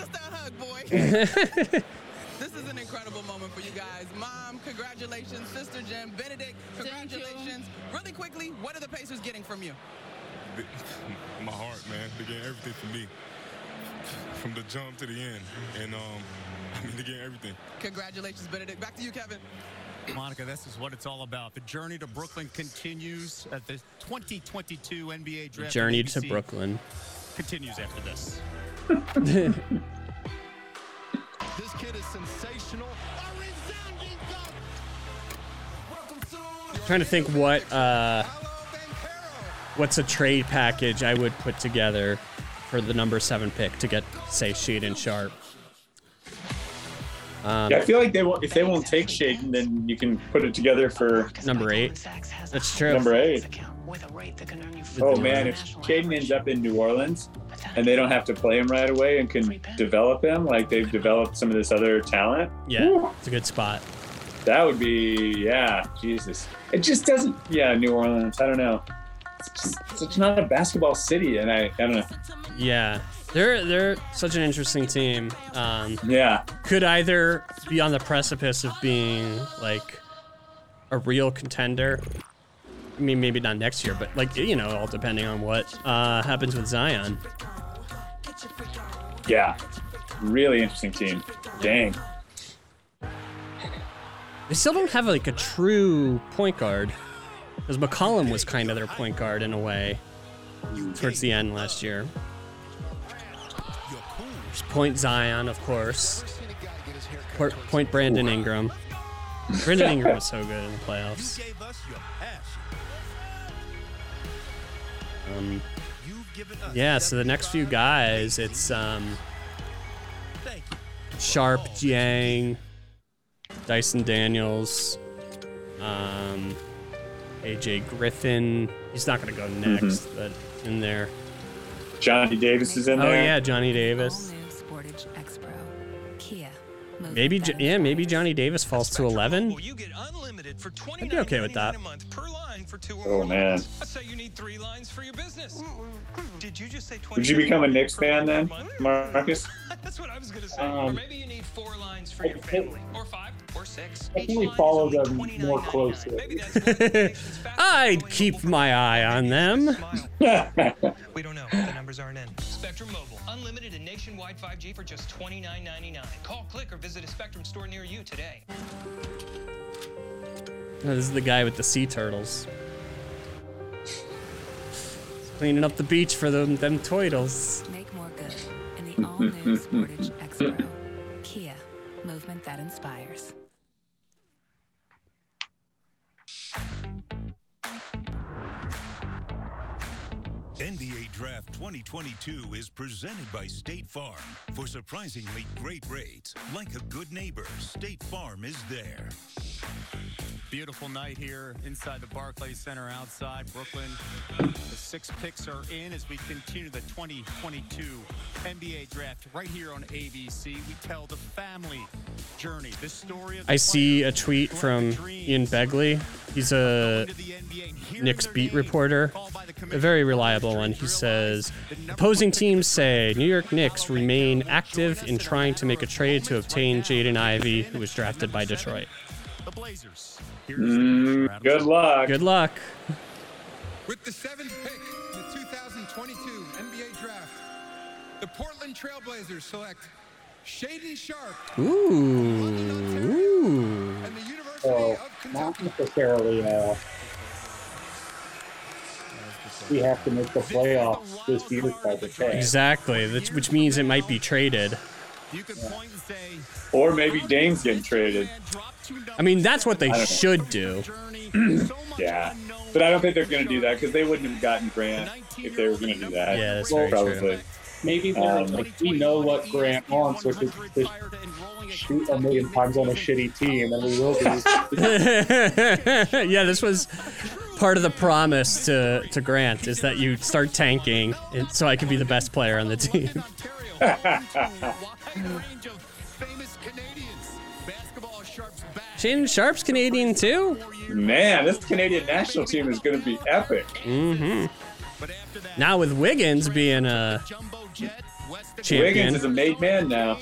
sister a hug, boy. this is an incredible moment for you guys. Mom, congratulations. Sister Jen, Bennedict, congratulations. Really quickly, what are the Pacers getting from you? My heart, man. They getting everything from me. From the jump to the end. And um, I mean, they getting everything. Congratulations, Bennedict. Back to you, Kevin. Monica, this is what it's all about. The journey to Brooklyn continues at the 2022 NBA draft. Journey to Brooklyn. Continues after this. This kid is sensational. I'm trying to think what uh, what's a trade package I would put together for the number seven pick to get say Shaedon Sharpe. Um, Yeah, I feel like they won't. If they won't take Shaedon, then you can put it together for number eight. That's true. number eight. Oh man, if Shaedon ends up in New Orleans and they don't have to play him right away and can develop him like they've developed some of this other talent, Yeah, it's a good spot. that would be yeah, Jesus. It just doesn't. Yeah, New Orleans. I don't know. It's just it's not a basketball city, and I I don't know. Yeah, They're they're such an interesting team. Um, yeah, could either be on the precipice of being like a real contender. I mean, maybe not next year, but like you know, all depending on what uh, happens with Zion. Yeah, really interesting team. Dang. They still don't have like a true point guard, because McCollum was kind of their point guard in a way towards the end last year. There's point Zion, of course. Point, point Brandon Ingram. Brandon Ingram was so good in the playoffs. Um, yeah, so the next few guys, it's um, Sharp, Dieng, Dyson Daniels, um, AJ Griffin. He's not going to go next, but in there. Johnny Davis is in oh, there. Oh yeah, Johnny Davis. Sportage X Pro. Kia. Maybe, yeah, maybe Johnny Davis falls to 11. I'd be okay with that. Oh man. So you need three lines for your business. Did you just say 20? Would you become a Knicks fan then, Marcus? That's what I was gonna say. Um, or maybe you need four lines for your family, or five, or six. Definitely follow them more closely. I'd keep my eye on them. We don't know. The numbers aren't in. Spectrum Mobile, unlimited and nationwide 5G for just $29.99. Call, click, or visit a Spectrum store near you today. This is the guy with the sea turtles. Cleaning up the beach for them, them turtles. Make more good in the all-new Sportage X. Kia. Movement that inspires. 2022 is presented by State Farm. For surprisingly great rates, like a good neighbor, State Farm is there. Beautiful night here inside the Barclays Center outside Brooklyn. The six picks are in as we continue the 2022 NBA draft right here on ABC. We tell the family journey, the story of the I see a tweet from Ian Begley. He's a Knicks beat reporter, a very reliable one. He says, opposing teams say New York Knicks remain active in trying to make a trade to obtain Jaden Ivey, who was drafted by Detroit. The Blazers. Mm, good luck. Good luck. With the seventh pick in the 2022 NBA Draft, the Portland Trailblazers select Shaedon Sharpe Ooh. Ooh. So not necessarily. Uh, we have to make the playoffs this year type of thing. Exactly, that's- which means it might be traded. Or maybe Dame's getting traded. I mean, that's what they I know. should do. yeah, but I don't think they're going to do that because they wouldn't have gotten Grant if they were going to do that. Yeah, that's very probably. true. Maybe Um, like, we know what Grant wants, which is to shoot a million times on a shitty team, and we will be. yeah, this was part of the promise to, to Grant is that you start tanking, and so I can be the best player on the team. Shannon Sharp's Canadian too. Man, this Canadian national team is going to be epic. Mm-hmm. Now with Wiggins being a champion, Wiggins is a made man now.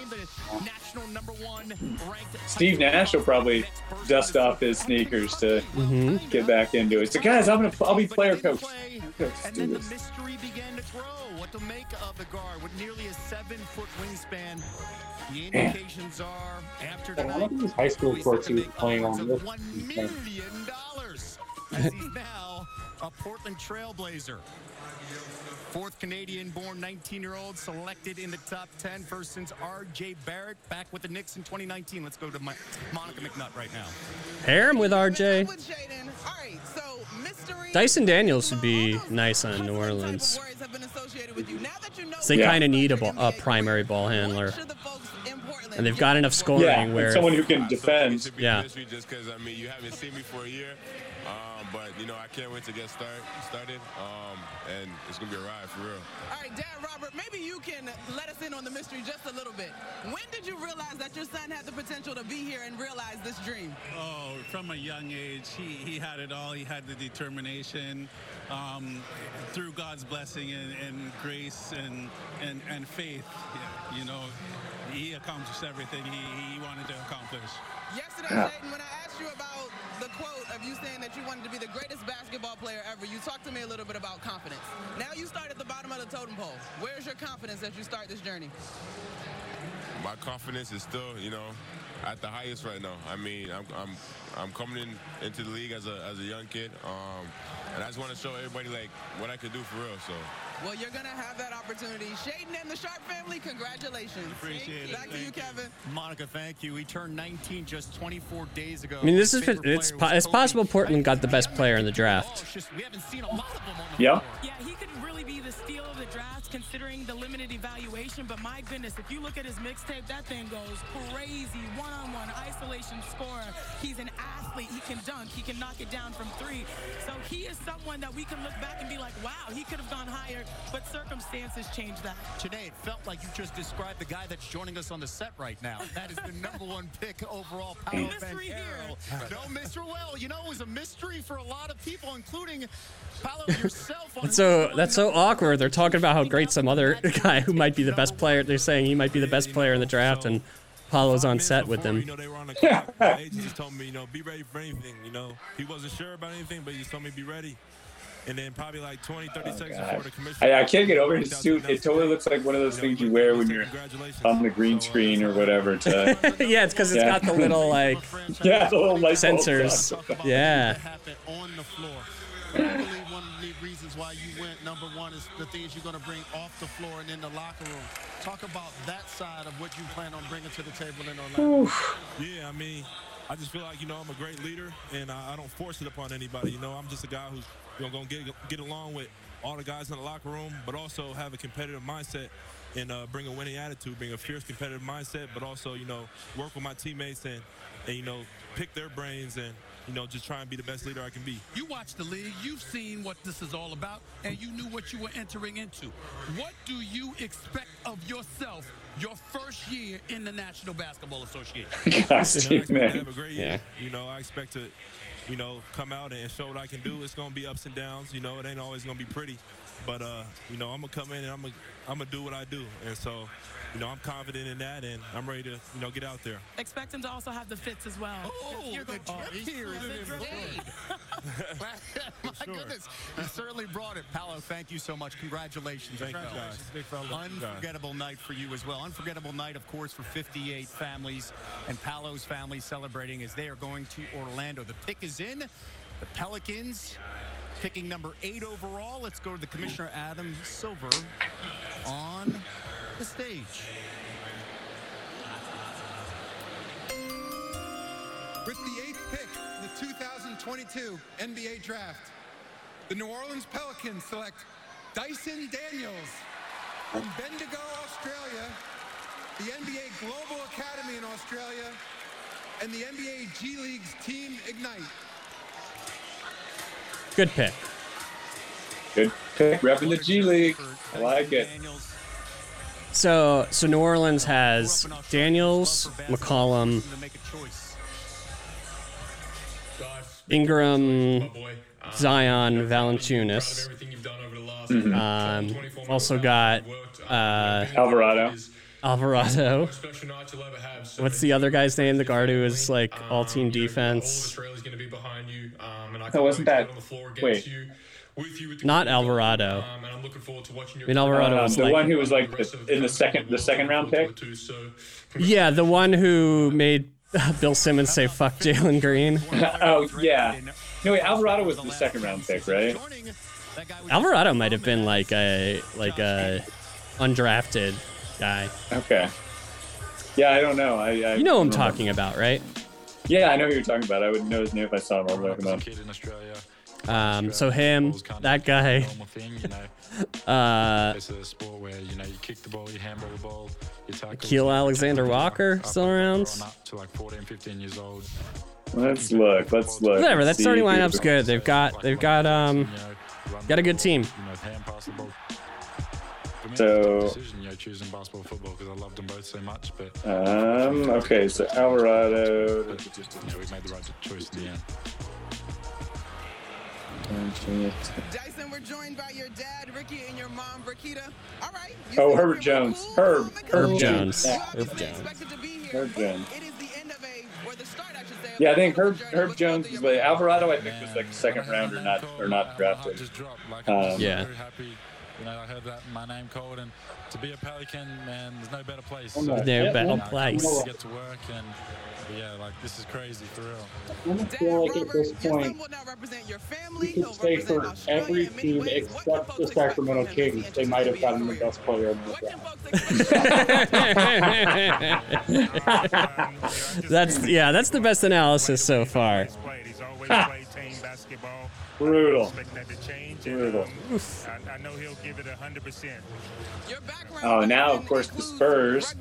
Steve Nash will probably dust off his sneakers to Mhm. get back into it. So, guys, I'm gonna I'll be player coach. Let's do this. What to make of the guard with nearly a seven-foot wingspan. The indications are after A lot tonight. of these high school courts he was playing on this. million dollars. As he's now a Portland Trailblazer. Fourth Canadian-born 19-year-old selected in the top 10 first since R.J. Barrett back with the Knicks in 2019. Let's go to my, Monica McNutt right now. pair him with RJ. Dyson Daniels would be nice on New Orleans. So they Yeah. kind of need a, ball, a primary ball handler, and they've got enough scoring Yeah, where someone who can defend. Yeah. But you know, I can't wait to get start, started. Um, and it's gonna be a ride for real. All right, Dad Robert, maybe you can let us in on the mystery just a little bit. When did you realize that your son had the potential to be here and realize this dream? Oh, from a young age, he, he had it all. He had the determination. Um, through God's blessing and, and grace and, and, and faith, yeah, you know, he accomplished everything he, he wanted to accomplish. Yesterday, Yeah. Jaden, when I asked you about the quote of you saying that you wanted to be the greatest basketball player ever, you talked to me a little bit about confidence. Now you start at the bottom of the totem pole. Where's your confidence as you start this journey? My confidence is still, you know, at the highest right now. I mean, I'm I'm I'm coming in into the league as a as a young kid, um, and I just want to show everybody like what I could do for real. So. Well, you're going to have that opportunity. Shaedon and the Sharpe family, congratulations. Appreciate it. Back to you, Kevin. Monica, thank you. He turned 19 just 24 days ago. I mean, this is favorite it's po- it's possible Portland got the best player in the draft. We haven't seen a lot of them on the Yeah. Yeah, he could really be the steal of the draft considering the limited evaluation. But my goodness, if you look at his mixtape, that thing goes crazy. One on one, isolation scorer. He's an athlete. He can dunk. He can knock it down from three. So he is someone that we can look back and be like, wow, he could have gone higher, but circumstances changed that. Today, it felt like you just described the guy that's joining us on the set right now. That is the number one pick overall, Paolo Mystery here. No mystery. Well, you know, it was a mystery for a lot of people, including Paolo yourself. On That's so that's so awkward. They're talking about how great some other guy who might be the best player. They're saying he might be the best player in the draft, and Paolo's on set with them. You know, they were on the clock. My agent just told me, you know, be ready for anything. You know, he wasn't sure about anything, but he just told me be ready. And then probably like 20, 30 seconds before the commissioner. I, I can't get over his suit. It totally looks like one of those things you wear when you're on the green uh, screen or whatever. To yeah, it's because it's Yeah. got the little like yeah, the little sensors. Yeah. On. I believe one of the reasons why you went number one is the things you're going to bring off the floor and in the locker room. Talk about that side of what you plan on bringing to the table in Orlando. Yeah, I mean, I just feel like you know I'm a great leader, and I, I don't force it upon anybody. You know, I'm just a guy who's you know, gonna get get along with all the guys in the locker room, but also have a competitive mindset and uh, bring a winning attitude, bring a fierce competitive mindset, but also you know work with my teammates and and you know pick their brains and you know just try and be the best leader I can be. You watch the league, you've seen what this is all about, and you knew what you were entering into. What do you expect of yourself your first year in the National Basketball Association? Gosh, You know, I expect Steve, to man. have a great Yeah. year. You know, I expect to, you know, come out and show what I can do. It's gonna be ups and downs. You know, it ain't always gonna be pretty, but uh, you know, I'm gonna come in and I'm gonna, I'm gonna do what I do, and so, you know, I'm confident in that, and I'm ready to, you know, get out there. Expect him to also have the fits as well. Oh, You're the going- drip here is in drip. My goodness, you certainly brought it. Paolo, thank you so much. Congratulations. Thank you, Congratulations, guys. big fella. Thank you, guys. Unforgettable night for you as well. Unforgettable night, of course, for 58 families and Paolo's family celebrating as they are going to Orlando. The pick is in. The Pelicans picking number eight overall. Let's go to the Commissioner Adam Silver on the stage. With the eighth pick in the 2022 NBA Draft, the New Orleans Pelicans select Dyson Daniels from Bendigo, Australia, the NBA Global Academy in Australia, and the NBA G League's Team Ignite. Good pick. Good pick. Repping the G League. I like it. So so New Orleans has Daniels, McCollum, Ingram, Zion, Valanciunas. Um, also got uh, Alvarado. Alvarado. What's the other guy's name? The guard who is like all team defense. Oh, wasn't that? Wait. Not Alvarado. i'm looking forward to watching you mean Alvarado Um, was the like one who was like the, in the second the second round pick. yeah, the one who made Bill Simmons say "fuck Jalen Green." oh yeah. No wait, Alvarado was the second round pick, right? Alvarado might have been like a like a undrafted guy. Okay. Yeah, I don't know. I, I You know who I'm remember. talking about, right? Yeah, I know who you're talking about. I would know his name if I saw him. I was talking about. Um, so him, that guy, uh, It's a sport where you know you kick the ball, you handball the ball, you tackle. Nickeil Alexander Walker still around. Up to like 14, 15 years old. Let's look. Let's look. Whatever. That starting lineup's good. They've got they've got um got a good team. You know, hand pass the ball. For me, So- it's a decision, you know, choosing basketball, football, because I loved them both so much. But Um. Okay. So Alvarado. you know, we made the right choice in the end. Dyson, we're joined by your dad, Ricky, and your mom, Brakita. All right. Oh, Herbert Jones. Herb. Herb Jones. Herb Jones. Herb Jones. Yeah, I think Herb Herb Jones was like Alvarado. I think was like a second rounder, not or not drafted. Um, Yeah. Very happy. You know, I heard that my name called, and to be a Pelican, man, there's no better place. No better you place. To get to work, and yeah, like this is crazy for real. I almost feel like at this point, you could say for every team except the Sacramento Kings, they might have gotten the best player in the draft. That's yeah, that's the best analysis so far. Brutal. Brutal. Brutal. I, I know he'll give it hundred percent. Oh, now of course the Spurs.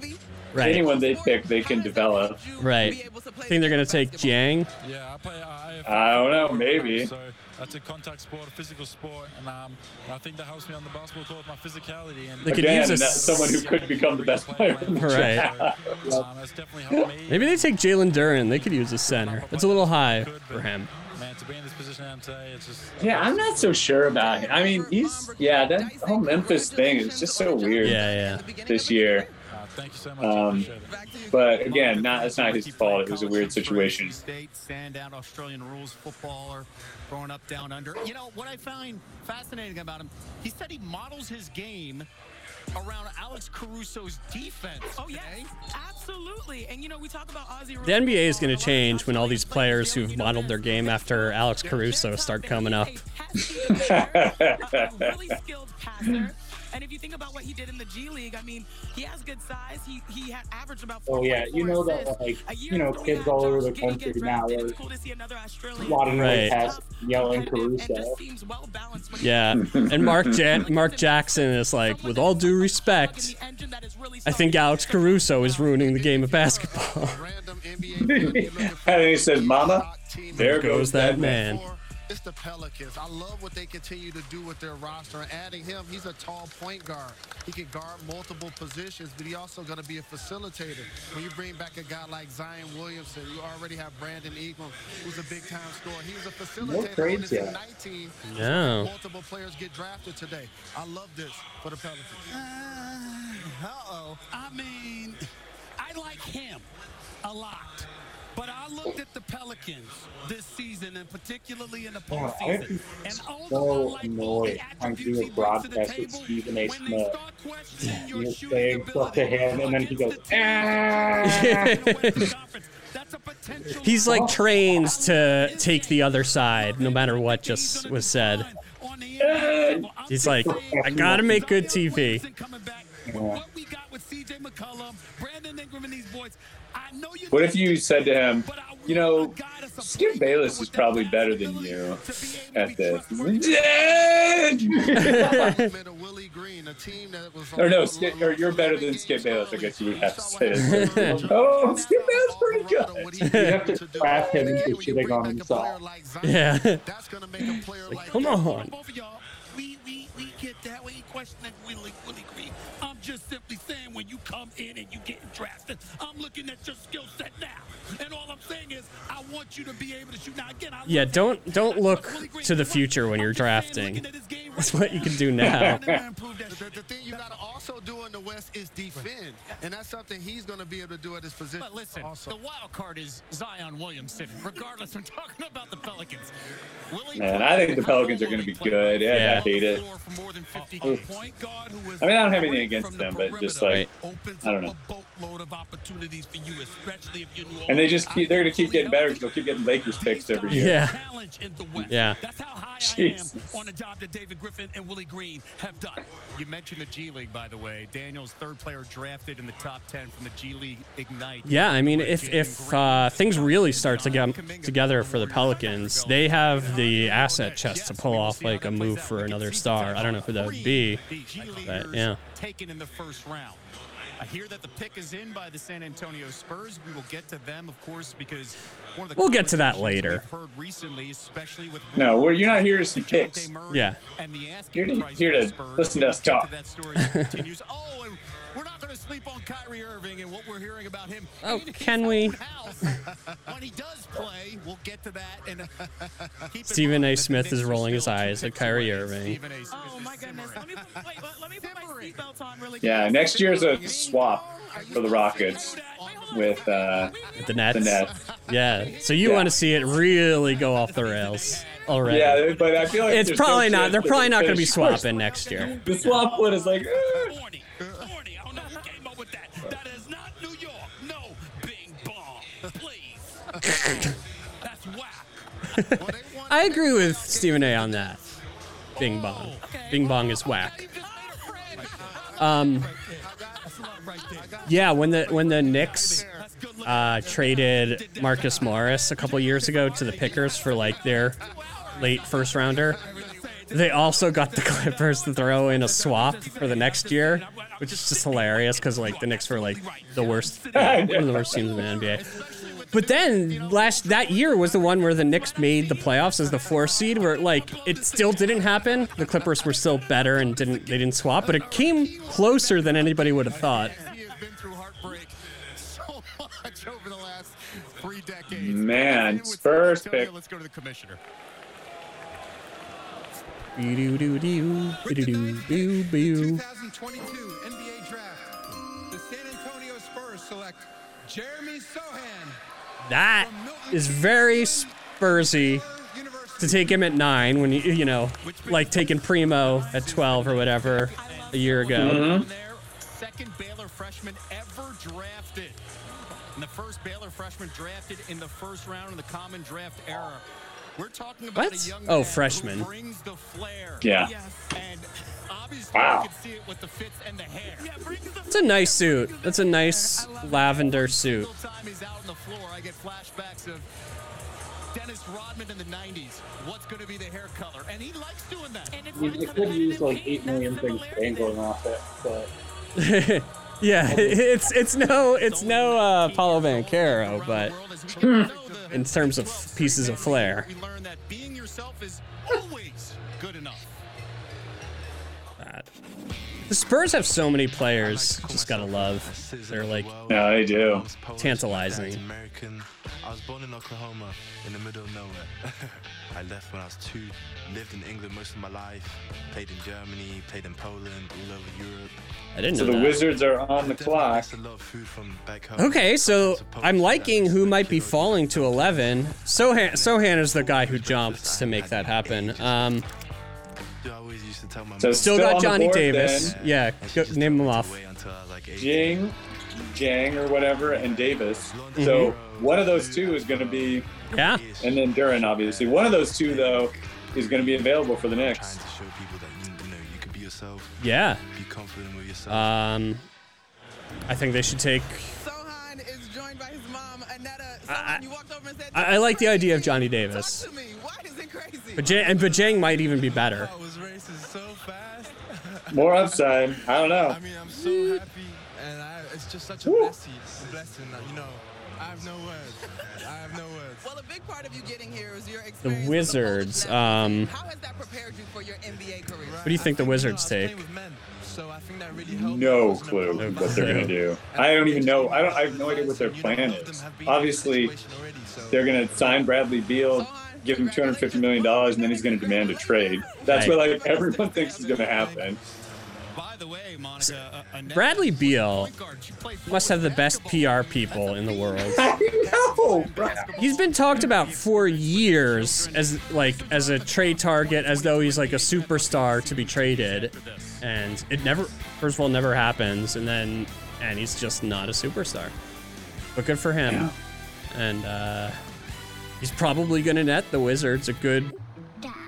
Right. Anyone they pick, they can develop. Right. Think they're gonna take Dieng? Yeah, I play AFL. I don't know, maybe. So that's a contact sport, a physical sport, and um, I think that helps me on the basketball court with my physicality. And They could Again, use a someone who could become the best player. in the Right. draft. um, that's definitely helped me. Maybe they take Jalen Duren. They could use a center. It's a little high for him. Man, to be in this position I am today, it's just Yeah, I'm not so sure about him. I mean, he's yeah, that whole Memphis thing is just so weird. Yeah, yeah. This year. thank you so much. Um, but again, not it's not his fault. It was a weird situation. State, standout Australian rules footballer, growing up down under. You know what I find fascinating about him? He said he models his game around Alex Caruso's defense. Oh yes, absolutely. And you know, we talk about Aussie. The NBA is going to change when all these players who've modeled their game after Alex Caruso start coming up. really skilled passer. And if you think about what he did in the G League, I mean, he has good size. He he had averaged about. Oh yeah, you know that like you know kids all over the country now are swatting Right. right past yelling Caruso. Yeah, and Mark ja- Mark Jackson is like, with all due respect, I think Alex Caruso is ruining the game of basketball. and he says, "Mama, there goes that man." It's the Pelicans. I love what they continue to do with their roster. And adding him, he's a tall point guard. He can guard multiple positions, but he's also going to be a facilitator. When you bring back a guy like Zion Williamson, you already have Brandon Ingram, who's a big-time scorer. He's a facilitator on trades this yet. Ignite team. No. Multiple players get drafted today. I love this for the Pelicans. Uh, uh-oh. I mean, I like him a lot. But I looked at the Pelicans this season, and particularly in the Yeah, I postseason. am And so annoyed trying to do a broadcast with Stephen A. Smith. He was saying stuff to him, and then he goes, "Ah." He's like trained to take the other side, no matter what just was said. He's like, I gotta make good TV. What if you said to him, you know, Skip Bayless is probably better than you at this? or no, Skip, or you're better than Skip Bayless. I guess you would have to say it. oh, Skip Bayless pretty good. You have to trap him into shitting on himself. Yeah. like, come on. We, we, we get that way. Questioning Willie, Willie Green. I'm just simply saying when you come in and you getting drafted, I'm looking at your skill set now. And all I'm saying is I want you to be able to shoot. Now again, I Yeah, don't don't look to the future when you're drafting. That's what you can do now. the, the thing you got to also do in the West is defend, and that's something he's going to be able to do at his position. But listen, the wild card is Zion Williamson. Regardless, we're talking about the Pelicans. Man, I think the Pelicans are going to be good. Yeah, I hate it. Oh. I mean, I don't have anything against them, but just like, I don't know. load of opportunities for you, especially if you're And they just keep, they're going to keep getting better because they'll keep getting Lakers picks every year. Yeah. Yeah. That's how high Jesus. I am on the job that David Griffin and Willie Green have done. You mentioned the G League, by the way. Daniel's third player drafted in the top 10 from the G League Ignite. Yeah, I mean, if if uh, things really start to get together for the Pelicans, they have the asset chest to pull off like a move for another star. I don't know who that would be, but yeah. Taken in the first round. I hear that the pick is in by the San Antonio Spurs. We will get to them, of course, because one of the We'll get to that conversations later. we've heard recently, especially with No, well, you're not here to see picks. Yeah. and the asking You're here for the to Spurs. listen to us We'll get talk. that story as it continues. Oh, we're not going to sleep on Kyrie Irving and what we're hearing about him. Oh, in can we? house. when he does play, we'll get to that. And keep Stephen A. Smith is rolling his eyes at picks Kyrie away. Irving. Stephen Oh is my goodness. Let me put, wait, let- let me put my seatbelt on really quick. Yeah, next year's a swap for the Rockets with uh, The Nets. The Nets. Yeah. So you Yeah. want to see it really go off the rails already? Yeah, but I feel like it's there's no probably not. They're probably not going to be swapping next year. The swap one is like, eh. I agree with Stephen A. on that. Bing bong. Bing bong is whack. Um. Yeah, when the when the Knicks uh, traded Marcus Morris a couple years ago to the Clippers for like their late first rounder, they also got the Clippers to throw in a swap for the next year, which is just hilarious because like the Knicks were like the worst, one of the worst teams in the NBA. But then last that year was the one where the Knicks made the playoffs as the four seed, where like it still didn't happen. The Clippers were still better and didn't they didn't swap, but it came closer than anybody would have thought. over the last three decades. Man, Spurs pick. Let's go to the commissioner. Boo-doo-doo-doo, boo-doo-doo-doo-boo. 2022 NBA Draft. The San Antonio Spurs select Jeremy Sochan. That is very Spursy to take him at nine when you you know like taking Primo at twelve or whatever a year ago. Mm-hmm. Second Baylor freshman ever drafted. And the first Baylor freshman drafted in the first round in the common draft era. We're talking about What? a young Oh, freshman. who brings the flair. Yeah. And obviously Wow. you can see it with the fits and the hair. It's a nice suit. It's a nice lavender suit. time he's out on the floor, I get flashbacks of Dennis Rodman in the 90s. What's going to be the hair color? And he likes doing that. And I mean, could use like eight million things dangling off it, but yeah, it's it's no it's no uh, Paolo Banchero, but in terms of pieces of flair. learn that being yourself is always good enough. The Spurs have so many players. Just gotta love. They're like Yeah, they do. tantalizing. American. I was born in Oklahoma, in the middle of nowhere. I left when I was two, lived in England most of my life, played in Germany, played in Poland, all over Europe. I didn't So know So the that. Wizards are on the clock. A lot of food from back home. Okay, so I'm liking who might be falling to 11. Sochan, Sochan is the guy who jumped to make that happen. Um, I always used to tell my So mom- still still got Johnny board Davis. then. Yeah, go, name them off. Jing, Jang or whatever, and Davis. Mm-hmm. So one of those two is going to be. Yeah. And then Duren, obviously. One of those two, though, is going to be available for the Knicks. to show people that you, you know you can be yourself. Yeah. Be confident with yourself. Um, I think they should take. Sochan is joined by his mom, Anetta. Sochan, you walked over and said, I, I like the idea of Johnny Davis. To me. Why is it crazy? And but might even be better. More upside. I don't know. I mean, I'm so happy, and I, it's just such a blessing. blessing. that, You know, I have no words. I have no words. Well, a big part of you getting here is your The experience. Wizards. Um, How has that prepared you for your NBA career? what do you think the Wizards take? So I think that really. No clue what they're going to do. I don't even know. I don't. I have no idea what their plan is. Obviously, they're going to sign Bradley Beal, give him 250 million dollars, and then he's going to demand a trade. That's Right. what like everyone thinks is going to happen. By the way, Monica, Bradley Beal must have the best PR people in the world. I know, bro. He's been talked about for years as like as a trade target, as though he's like a superstar to be traded, and it never, first of all, never happens, and then and he's just not a superstar. But good for him, and uh, he's probably gonna net the Wizards a good.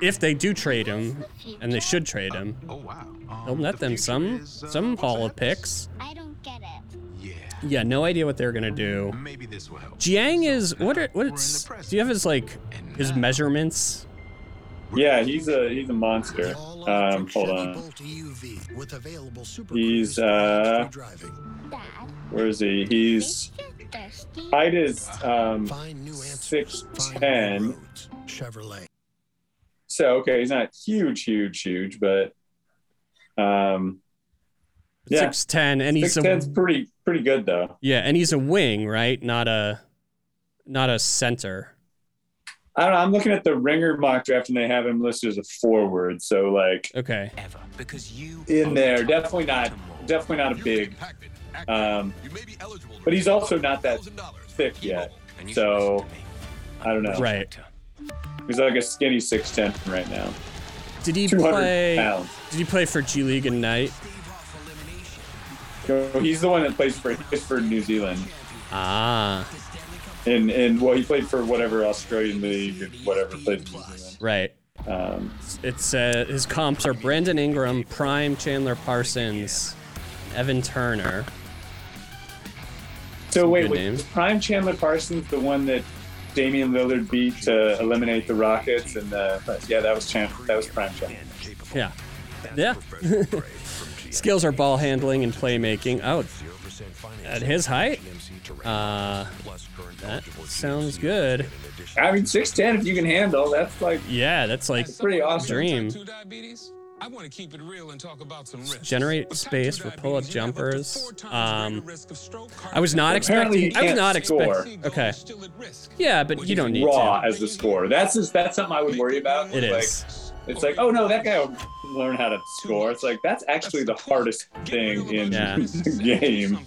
If they do trade him, and they should trade him, Oh wow. he'll net them some some haul of picks. I don't get it. Yeah, Yeah, no idea what they're gonna do. Maybe this will help. Dieng is what? Are, what's? Do you have his like his measurements? Yeah, he's a he's a monster. Um, hold on. Bolt EUV with available super He's uh. Where is he? He's height is um, six ten. Chevrolet. So okay, he's not huge, huge, huge, but um, yeah, Six ten, and he's six ten's a pretty pretty good though. yeah, and he's a wing, right? Not a not a center. I don't know. I'm looking at the Ringer mock draft, and they have him listed as a forward. So like, okay, ever Because you in there, definitely not, definitely not a big. Um, but he's also not that thick yet. So I don't know. Right. He's like a skinny six ten right now. Did he play? pounds. Did he play for G League Ignite? So he's the one that plays for for New Zealand. Ah, And and well, he played for whatever Australian league, whatever played for New Zealand. right. Um, It's uh, his comps are Brandon Ingram, Prime Chandler Parsons, Evan Turner. So Some wait, wait, was Prime Chandler Parsons, the one that Damian Lillard beat to eliminate the Rockets, and the yeah, that was Chandler. That was Prime Chandler. Yeah. Yeah. Skills are ball handling and playmaking. Oh, at his height, uh, that sounds good. I mean, six ten if you can handle. That's like Yeah, that's like pretty awesome. dream. I want to keep it real and talk about some risk. Generate space for pull-up jumpers. Um, I was not Apparently expecting. I was can't not score. expecting. Okay. Yeah, but you don't need raw to. as the scorer. That's just, that's something I would worry about. It like, is. It's like, oh no, that guy will learn how to score. It's like that's actually the hardest thing in Yeah. the game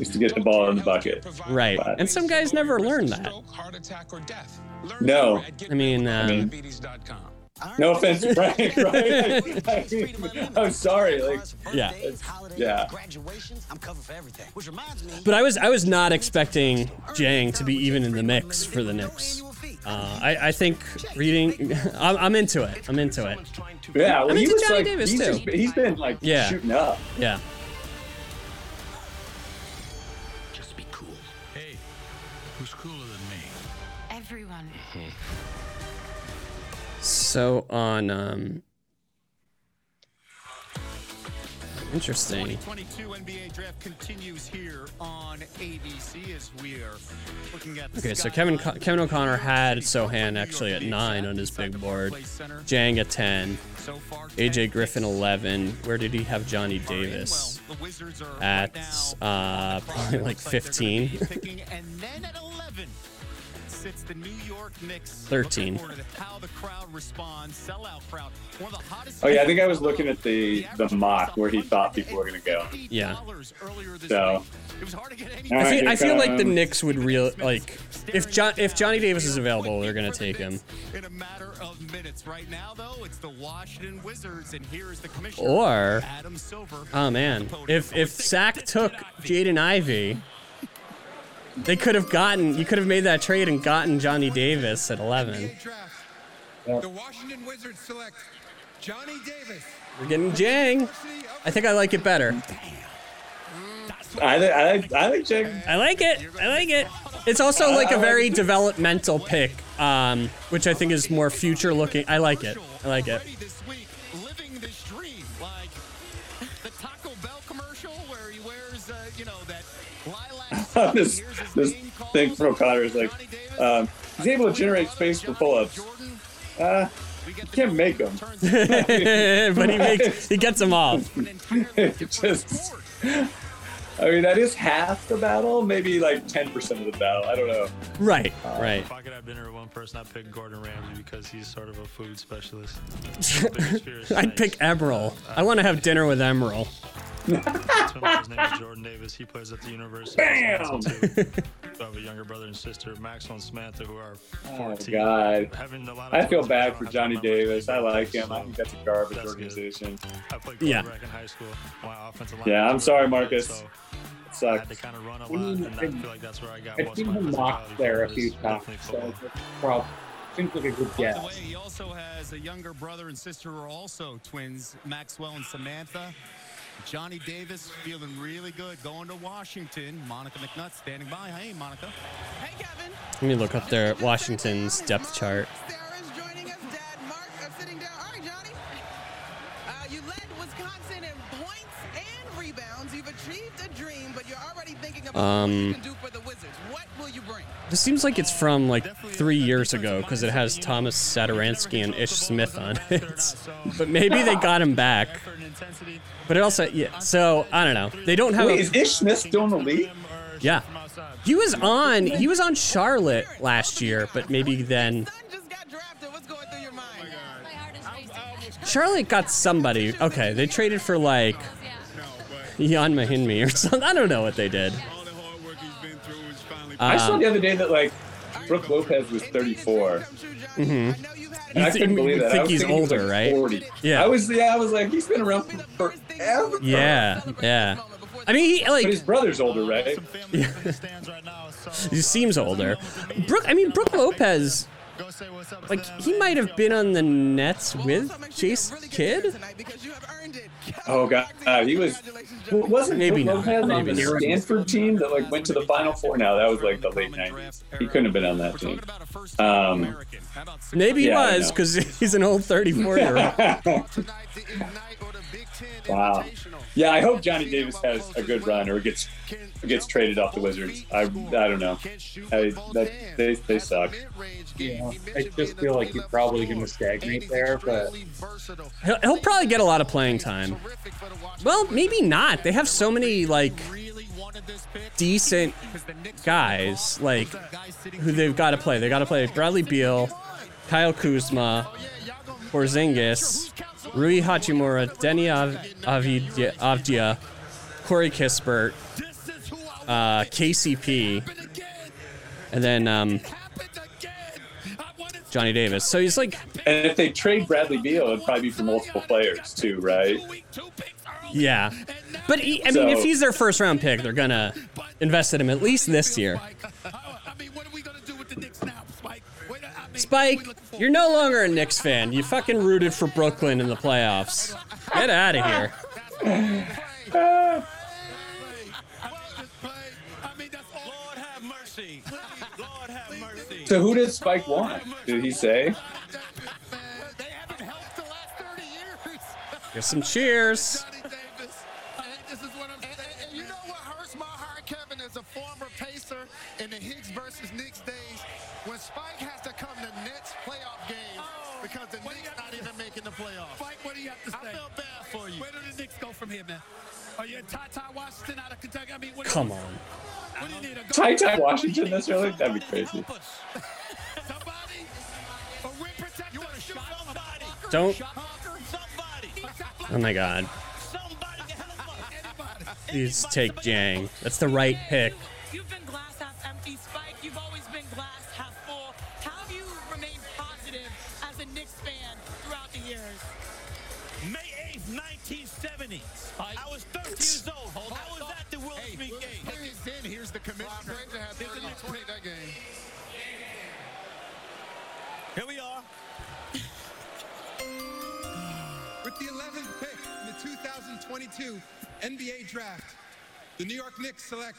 is to get the ball in the bucket. Right. But- And some guys never learn that. No, I mean, um, mean, no offense, to Frank. Right? I mean, I'm sorry. Like, yeah. it's- yeah. But I was I was not expecting Dieng to be even in the mix for the Knicks. Uh, I, I think reading, I'm, I'm into it. I'm into it. Yeah, well, I'm he was Johnny like, Davis he's, too. Just, he's been like Yeah. shooting up. Yeah. so on. Um, Interesting. NBA draft continues here on ABC as we're looking at Okay, so Kevin Co- Kevin O'Connor had Sochan actually at 9 on his big board. Dieng at 10. AJ Griffin 11. Where did he have Johnny Davis? At uh, probably like 15. The New York Knicks. 13. Oh, yeah. I think I was looking at the, the mock where he thought people were going to go. Yeah. So. I feel, I feel like the Knicks would real like if John if Johnny Davis is available, they're gonna take him. In a matter of minutes, right now though, it's the Washington Wizards, and here is the commissioner. Or Adam Silver. Oh man, if if Sack took Jaden Ivey they could have gotten you could have made that trade and gotten Johnny Davis at eleven. The Washington Wizards select Johnny Davis. We're getting Dieng. I think I like it better. I I like I like Dieng. I like it. I like it. It's also like a very developmental pick, um, which I think is more future looking. I like it. I like it. Lilac. this this thing from O'Connor is like um, he's able to generate space for pull-ups. Uh, you can't make them. but he makes he gets them off. just, I mean, that is half the battle, maybe like ten percent of the battle. I don't know. Right, right. If I could have dinner with one person, I'd pick Gordon Ramsay because he's sort of a food specialist. I'd pick Emerald. I want to have dinner with Emerald. His name is Jordan Davis. He plays at the University Bam! of Wisconsin. I have a younger brother and sister, Maxwell and Samantha, who are 14. Oh 14. God, Having a lot of I feel bad for Johnny Davis. I like him. I so think uh, that's a garbage that's good. organization. I played Yeah. quarterback in high school. My offensive line Yeah, I'm really sorry, good, Marcus. so It I sucks. had to kind of run a I lot, mean, and I I- feel like that's where I got I've seen him mocked there a few times, so football. seems like a good By the guess. way, he also has a younger brother and sister who are also twins, Maxwell and Samantha. Johnny Davis feeling really good going to Washington. Monica McNutt standing by. Hey, Monica. Hey, Kevin. Let me look up their Washington's depth chart. Sarah's joining us. Dad Mark uh, sitting down. All right, Johnny. Uh, you led Wisconsin in points and rebounds. You've Um, this seems like it's from like three years ago because it has Thomas Satoransky and Ish Smith on it. but maybe they got him back. But it also, yeah. So I don't know. They don't have. Wait, a, is Ish Smith still in the league? Yeah. He was on. He was on Charlotte last year, but maybe then. Charlotte got somebody. Okay, they traded for like Ian Mahinmi or something. I don't know what they did. I saw Um, the other day that like Brooke Lopez was 34. Mm-hmm. And I couldn't believe that. I think was he's thinking he was, older, like, right? 40. Yeah. I was yeah, I was like, he's been around for forever. Yeah, yeah. I mean, he like But his brother's older, right? he seems older. Brooke, I mean, Brooke Lopez, like he might have been on the Nets with Chase Kidd. Oh god, uh, he was. Wasn't Maybe Brooke not. Lopez on Maybe the not. Stanford team that like went to the Final Four? Now that was like the late '90s. He couldn't have been on that team. Um, Maybe he Yeah, was because he's an old 34 year old. wow. Yeah, I hope Johnny Davis has a good run or gets gets traded off the Wizards. I I don't know. I, that, they they suck. Yeah, I just feel like he's probably going to stagnate there, but He'll, he'll probably get a lot of playing time. Well, maybe not. They have so many like decent guys like who they've got to play. They got to play Bradley Beal, Kyle Kuzma, Porzingis, Rui Hachimura, Deni Av- Avdija, Avdija, Corey Kispert, uh, KCP, and then um, Johnny Davis. So he's like, And if they trade Bradley Beal, it'd probably be for multiple players too, right? yeah. But he, I mean, if he's their first round pick, they're gonna invest in him at least this year. Spike, you're no longer a Knicks fan. You fucking rooted for Brooklyn in the playoffs. Get out of here. So who did Spike want? Did he say? Get some cheers. Playoffs. Spike, what do you have to say? I feel bad for you. Where do the Knicks go from here, man? Are you a Ty Washington out of Kentucky? I mean, what Come on. What do you need? A TyTy Washington this early? That'd be crazy. somebody Don't. Oh my god. Please take Jang. That's the right pick. You've been glass 2022 NBA Draft, the New York Knicks select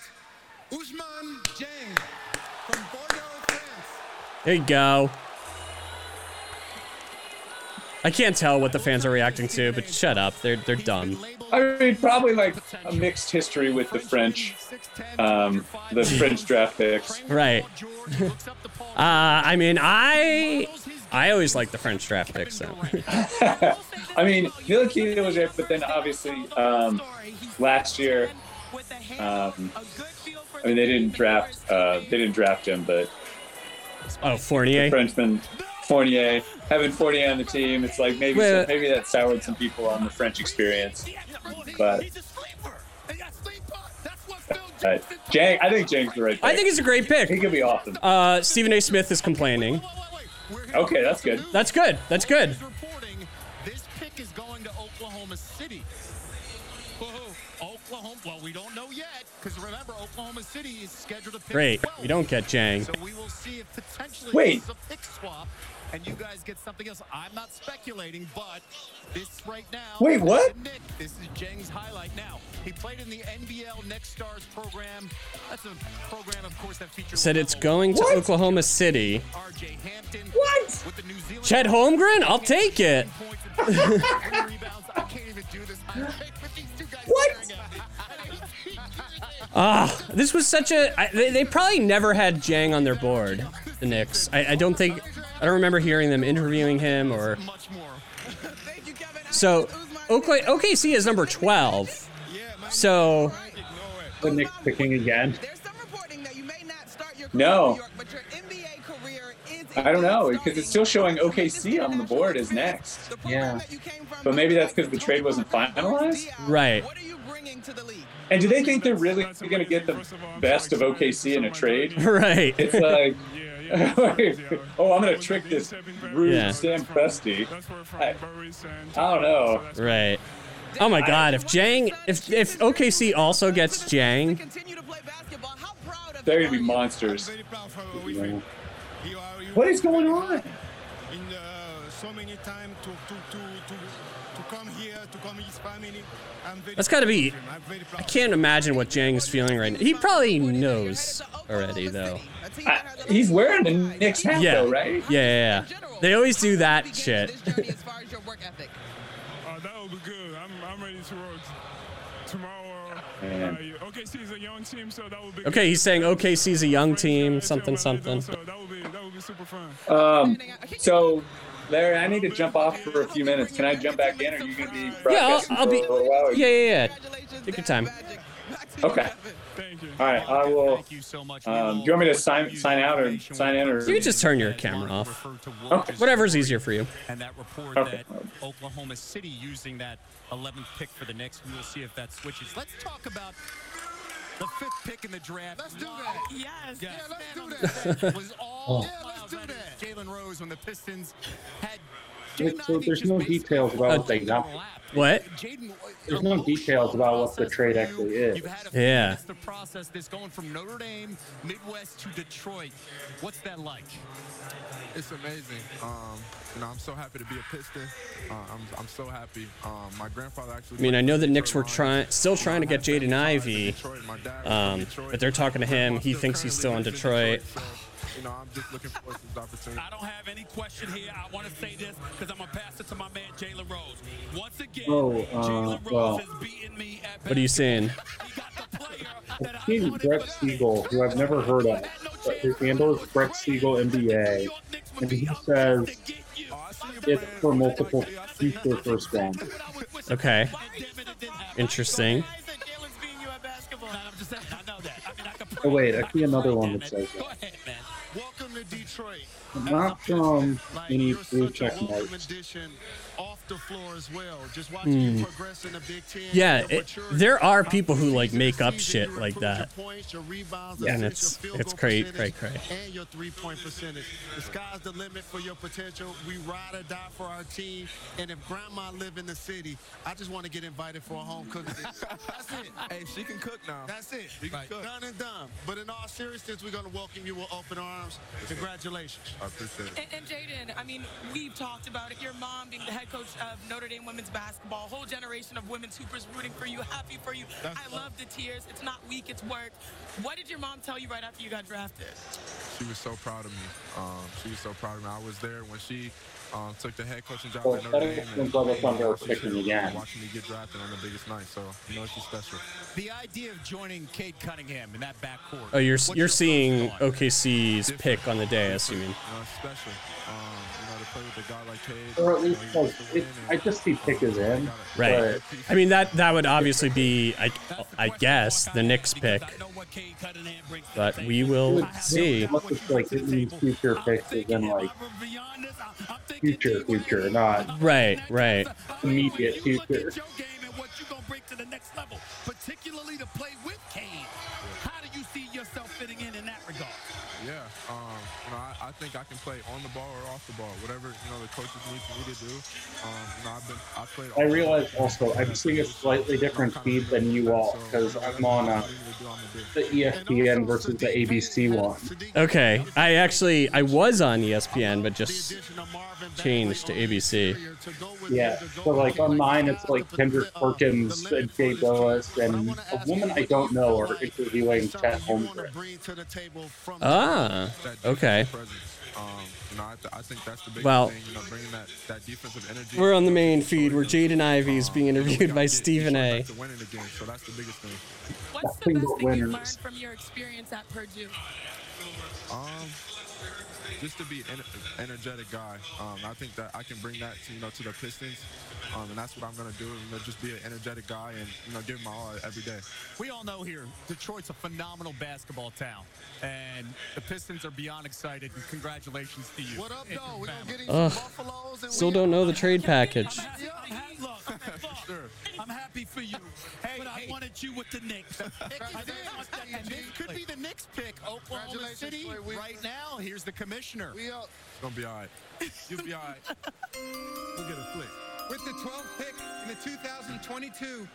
Ousmane Dieng from Bordeaux, France. There you go. I can't tell what the fans are reacting to, but shut up. They're they're dumb. I mean, probably like a mixed history with the French, um, the French draft picks. Right. uh, I mean, I I always like the French draft picks. So. I mean, Ntilikina was there, but then obviously um, last year, um, I mean, they didn't draft, uh, they didn't draft him, but oh, Fournier, the Frenchman, Fournier, having Fournier on the team, it's like maybe Well- some, maybe that soured some people on the French experience, but. Right. Dieng, I think Dieng's the right pick. I think it's a great pick. He could be awesome. Uh, Stephen A. Smith is complaining. Okay, that's good. That's good. That's good. This pick is going to Oklahoma City. Oklahoma, well, we don't know yet, because remember, Oklahoma City is scheduled to pick Great. 12. We don't get Dieng. So we will see if potentially Wait. this is a pick swap, and you guys get something else. I'm not speculating, but this right now. Wait, what? Nick, this is Dieng's highlight. Now, he played in the NBL Next Stars program. That's a program, of course, that features Said it's going to Oklahoma City. RJ Hampton. What? With the New Zealand Chet Holmgren? I'll take it. rebounds. What? Ah, this was such a. I, they, they probably never had Jang on their board. The Knicks. I, I don't think. I don't remember hearing them interviewing him or. So, OK, OKC is number 12. So. The Knicks picking again. No. I don't know because it's still showing OKC on the board as next. Yeah. But maybe that's because the trade wasn't finalized. Right. And do they think they're really going to get the best of OKC in a trade? Right. It's like, oh, I'm going to trick this rude Yeah. Sam Presti. I, I don't know. Right. Oh my God! If Dieng, if if OKC also gets Dieng, They're going to be monsters. What is going on? That's got to be. proud of him. I'm very I can't imagine what Dieng is feeling right now. He probably knows already, though. I, he's wearing the Knicks hat, Yeah. though, right? Yeah, yeah, yeah. They always do that shit. Uh, that will be good. I'm, I'm ready to work tomorrow. Man. Uh, OKC is a young team, so that will be. Okay, he's saying OKC's a young team, something, something. So that will be that will be super fun. Um, so, Larry, I need to jump off for a few minutes. Can I jump back in, or are you going to be Yeah, I'll, broadcasting I'll be. for a while? Yeah, yeah, yeah. Take your time. Okay. All right, I will. Um, do you want me to sign sign out or sign in, or You can just turn your camera off. Okay. Whatever's easier for you. And that report Okay. that Oklahoma City using that 11th pick for the Knicks. We will see if that switches. Let's talk about the fifth pick in the draft. Let's do that. Yes. Yeah, let's do that. was all yeah, let's do that. Jalen Rose when the Pistons had. So there's no details about what they got. What? There's no details about what the trade actually is. Yeah. The process, this going from Notre Dame, Midwest to Detroit. What's that like? It's amazing. Um, you know, I'm so happy to be a Piston. Uh, I'm, I'm so happy. Um, my grandfather actually. I mean, I know the Knicks were trying, still trying to get Jaden Ivey, um, but they're talking to him. He thinks he's still in Detroit. You know, I'm just looking forward to this opportunity. I don't have any question here. I want to say this because I'm going to pass it to my man Jalen Rose. Once again, Oh, uh, well, What are you saying? I've Brett Siegel, who I've never heard of, but his handle is Brett Siegel NBA, and he says it's for multiple future first round. Okay. Interesting. Oh wait, I see another one that says that. Not from any blue check marks. Edition off the floor as well. Just watching Hmm. you progress in the Big Ten. Yeah, your it, there are people who like make up shit like that. points, your rebounds, And it's your field it's goal cray percentage, cray cray. And your three-point percentage. The sky's the limit for your potential. We ride or die for our team. And if grandma live in the city, I just want to get invited for a home cooking. That's it. Hey, she can cook now. That's it. She can cook. Done and done. But in all seriousness, we're going to welcome you with open arms. Congratulations. I appreciate it. And, and Jaden, I mean, we've talked about it. Your mom being the head coach of Notre Dame women's basketball, whole generation of women's hoopers rooting for you, happy for you. I love the tears. It's not weak, it's work. What did your mom tell you right after you got drafted? She was so proud of me. Um, she was so proud of me. I was there when she um, took the head coaching job Well, at Notre Dame. explains why they thought watching me- again. Watching me get drafted on the biggest night. So, you know, she's special. The idea of joining Cade Cunningham in that backcourt. Oh, you're What's you're your seeing OKC's pick on the dais. You mean? You know, special. Um, you know, to play with a guy like Cade. Or at least like, it, I just see pick is in. Right. But I mean that that would obviously be I I guess the Knicks pick, but we will see. Unless like it means future picks is in like future, future, not Right, right. immediate future. to the next level, particularly to play with you know, I, I think I can play on the ball or off the ball, whatever you know the coaches need for me to do. Um, you know, I've been, I played. I realize also I'm seeing a slightly different feed than you all because I'm on uh, the ESPN versus the ABC one. Okay, I actually I was on ESPN, but just changed to ABC. Yeah, so like on mine it's like Kendrick Perkins and Jay Bilas and a woman I don't know are interviewing Chet Holmgren. Ah, okay. Um, you know, I, th- I think that's the biggest Well- thing. You know, bringing that, that defensive energy. We're on the main feed where Jaden Ivey is being interviewed by Stephen A. To winning again, so that's the biggest thing. What's the best thing you learned from your experience at Purdue? Um, just to be an energetic guy. Um, I think that I can bring that to, you know to the Pistons, um, and that's what I'm gonna do. You know, just be an energetic guy and you know give it my all every day. We all know here, Detroit's a phenomenal basketball town, and the Pistons are beyond excited. And congratulations to you. What up, and your though? We gonna family. get Ugh. Still don't know the trade package. I'm happy for you, but I wanted you with the Knicks. and this could be the Knicks pick, Oklahoma Congratulations, City, Clay. We- right now. Here's the commissioner. We up. It's gonna be all right. You'll be all right. We'll get a flick. With the 12th pick in the 2022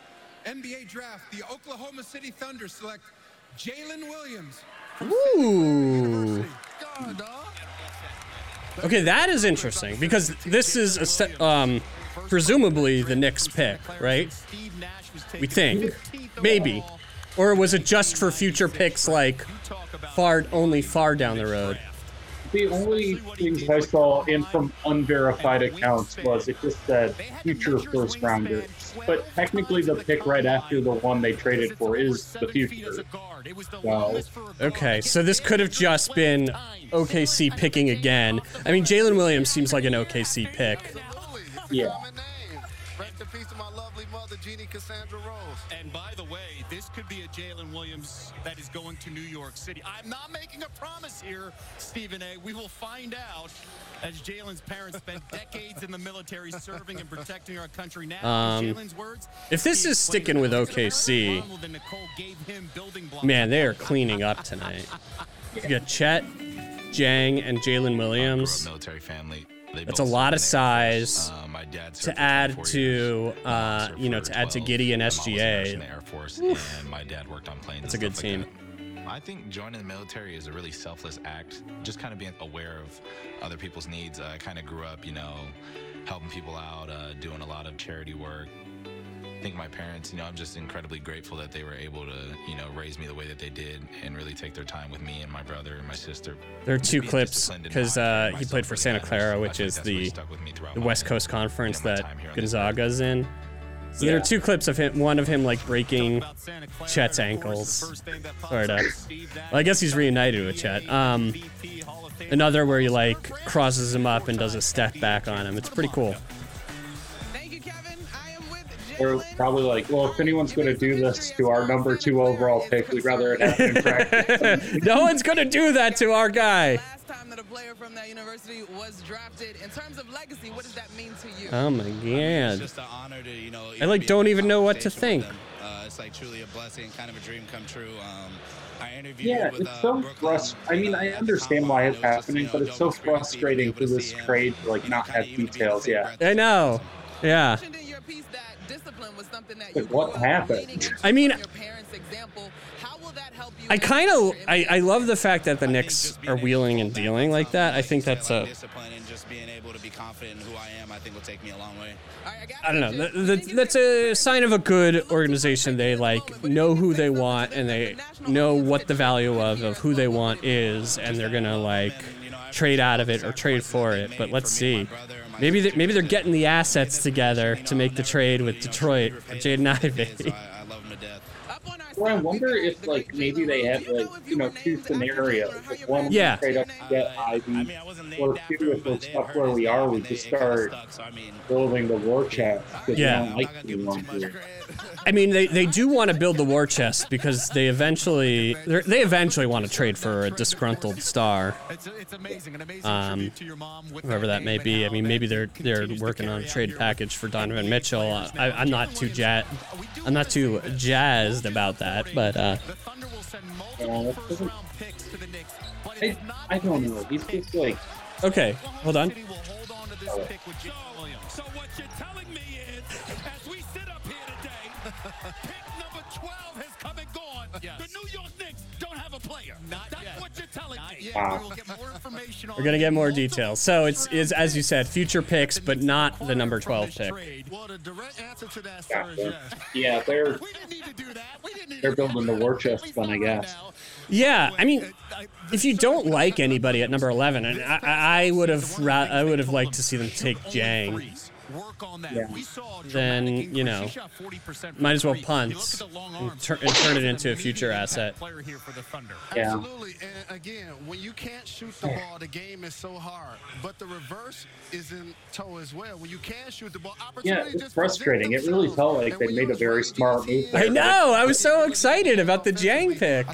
NBA Draft, the Oklahoma City Thunder select Jalen Williams. Ooh. Okay, that is interesting because this is a se- um, presumably the Knicks pick, right? We think, maybe, or was it just for future picks like far only far down the road? The only things I saw in from unverified accounts was it just said future first rounder. But technically, the pick right after the one they traded for is the future. So, Okay, so this could have just been OKC picking again. I mean, Jalen Williams seems like an OKC pick. yeah. Rest peace to my lovely mother, Jeannie Cassandra Rose. And by the way, this could be a Jalen Williams that is going to New York City. I'm not making a promise here, Stephen A. We will find out as Jalen's parents spent decades in the military serving and protecting our country. Now, Um, Jalen's words, If this is sticking with OKC, Ronald and Nicole gave him building blocks. man, they are cleaning up tonight. You got Chet, Dieng, and Jalen Williams. military family. They That's a lot of served in the Air Force. size Uh, my to add to, years. My mom uh, you know, to add to 12. Gideon My mom was a nurse SGA. in the Air Force, Oof. and my dad worked on planes. That's a good like team. I think joining the military is a really selfless act. Just kind of being aware of other people's needs. I kind of grew up, you know, helping people out, uh, doing a lot of charity work. I think my parents, you know, I'm just incredibly grateful that they were able to, you know, raise me the way that they did and really take their time with me and my brother and my sister. There are two being clips because uh, he played for Santa. Clara, I which is the with me the my- West Coast Conference my that time here Gonzaga's in. So there are two clips of him. One of him like breaking Chet's ankles. Sort of. Well, I guess he's reunited with Chet. Um, another where he like crosses him up and does a step back on him. It's pretty cool. They're probably like, well, if anyone's going to do this to our number two overall pick, we'd rather it happen in practice. no one's gonna do that to our guy. time that a player from that university was drafted. In terms of legacy, what does that mean to you? Oh my It's god. just an honor to, you know, I like don't even know what to think. Uh, it's like truly a blessing, kind of a dream come true. Um, I interviewed Yeah, with it's uh, so frust. I mean, I understand why it's happening, but it's so frustrating for this trade to like not have details yet. I know. Yeah. Like, what happened? I mean, I kind of I, I love the fact that the Knicks are wheeling and dealing like that. I think that's a discipline and just being able to be confident in who I am, I think will take me a long way. I don't know. That, that, that's a sign of a good organization. They like know who they want and they know what the value of of who they want is, and they're gonna like trade out of it or trade for it. But let's see. Maybe they, maybe they're getting the assets together to make the trade with Detroit Jaden Ivey. Or I wonder if like maybe they had like you know two scenarios. Like one Yeah. trade up to get Ivey, or two if we're stuck where we are, we just start building the war chest. Yeah. like. I mean, they, they do want to build the war chest because they eventually they're- they eventually want to trade for a disgruntled star. It's amazing. Um, whoever that may be. I mean, maybe they're they're working on a trade package for Donovan Mitchell. Uh, I, I'm not too ja- I'm not too jazzed about that, but uh, Yeah, I, I don't know. He's just like okay, hold on. So what you're telling me is, as we sit up here today, pick number 12 has come and gone. The New York Knicks don't have a player. Not Wow. We will get more information on We're gonna get more details. So it's is as you said, future picks, but not the number 12 pick. Well, the direct answer to that, sir, is Gotcha. Yeah, they're they're building the war chest then, I guess. Yeah, I mean, if you don't like anybody at number 11, and I, I I would have ra- I would have liked to see them take Dieng. Yeah. Then you know, might as well punt and, tur- and turn it into a future asset. Player here for the Thunder. Yeah. Absolutely. And again, when you can't shoot the ball, the game is so hard. But the reverse is in tow as well. When you can shoot the ball, Yeah, it's just frustrating. It really felt like they made a very smart move. I know. I was so excited about the Dieng pick.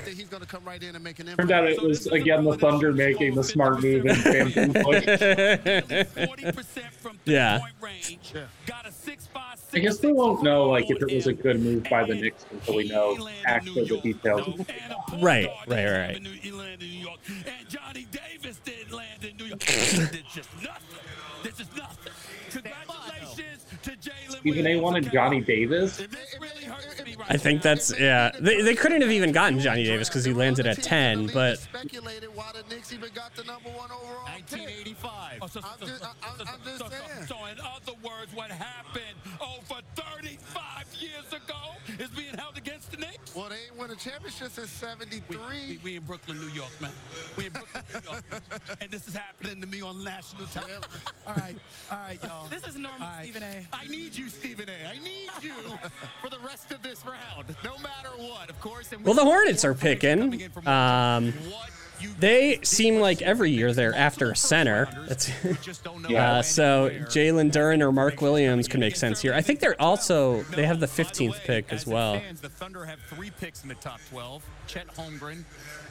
Turned out it was again the Thunder making the smart move and Bam Yeah. I guess they won't know like if it was a good move by the Knicks until we know actually the details. Right, right, right. Johnny Davis didn't land in New York. this is just nothing. This is nothing. Congratulations to Jalen Even they wanted Johnny Davis. I think that's yeah. They, they couldn't have even gotten Johnny Davis because he landed at 10, but speculated why did nix even 1985. So, so, so, so, so, so in other words, what happened over 35 years ago is being held against the Knicks? Well, they ain't won a championship since 73. We, we, we in Brooklyn, New York, man. We in Brooklyn, New York. and this is happening to me on national television. All right, all right, y'all. This is normal, All right. Stephen A. I need you, Stephen A. I need you for the rest of this round, no matter what, of course. And well, the Hornets are picking. Um, they seem like every year they're after a center. That's uh, so Jalen Duren or Mark Williams could make sense here. I think they're also they have the 15th pick as well. The Thunder have three picks in the top 12. Chet Holmgren,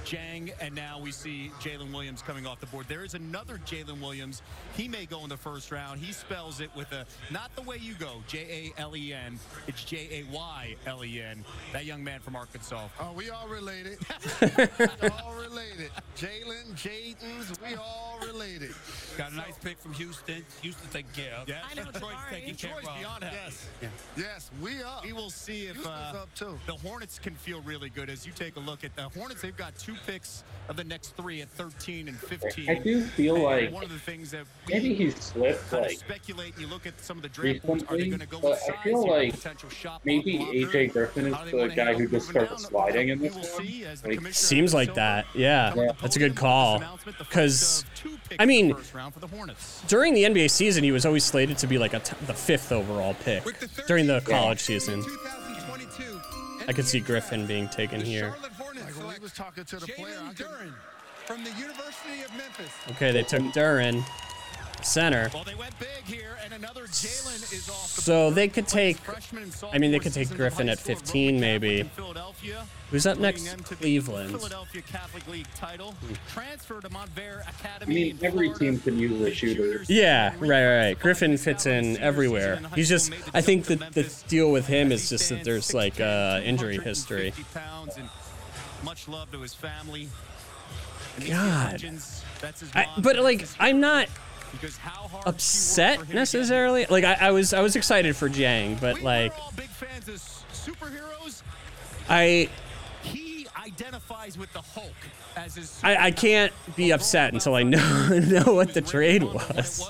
Dieng, and now we see Jalen Williams coming off the board. There is another Jalen Williams. He may go in the first round. He spells it with a not the way you go, J A L E N. It's J A Y L E N. That young man from Arkansas. Oh, we all related. all related. Jalen, Jadens, we all related. Got a nice pick from Houston. Houston taking care of. Yes. I know, Detroit's taking care Detroit's of. beyond happy. Yes. Yes, we up. We will see if uh, up too. the Hornets can feel really good as you take a look at the Hornets. They've got two picks of the next three at 13 and 15. I do feel And like one of the things that maybe he slipped kind of like speculate. You look at some of the draft boards. Are they going to go but? I feel like maybe? AJ Griffin is How do they the guy who just moving started down? sliding in this one. see as the Like, Seems like that. Yeah, that's a good call. Because I mean, for the Hornets. during the NBA season, he was always slated to be like a t- the fifth overall pick during the college season. I could see Griffin being taken here. Like was talking to the player, I could, Duren from the University of Memphis. Okay, they took Duren, center. Well, they went big here, and another Jalen is off the So board. they could take. I mean, they could take Griffin at 15, maybe. Philadelphia, Who's up next? them to the Cleveland. Philadelphia Catholic League title. Transferred to Montverde I mean, every team can use a shooter. Yeah, right, right, right. Griffin fits in everywhere. He's just. I think that the deal with him is just that there's like uh, injury history. 150 pounds and much love to his family. God. legends, that's his I, but like, I'm not because how hard she worked upset for him to get necessarily. Like I, I was, I was excited for Dieng, but We like, were all big fans of s- superheroes. I, He identifies with the Hulk as his. I, I can't be upset until I know know what the trade was.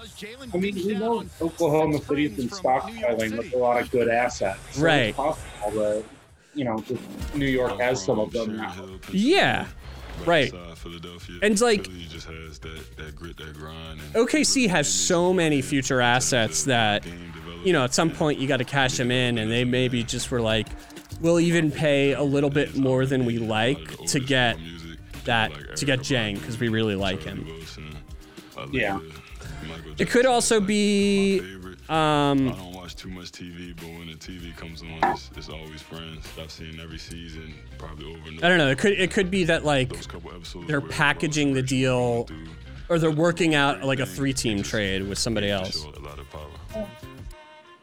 I mean, we know Oklahoma City's been stockpiling with a lot of good assets. So Right. It's possible that, you know, just New York has some of them now. Yeah, right. Philadelphia. And like, Philly just has that, that grit, that grind. And OKC has so many future assets that, you know, at some point you got to cash them in, and they maybe just were like, we'll even pay a little bit more than we like to get that to get Dieng because we really like him. Yeah. It could also be, um, I don't watch too much TV, but when the TV comes on, it's, it's always friends. I've seen every season, probably over and over. I don't know. It could it could be that like they're packaging the deal, or they're working out like a three-team trade with somebody else.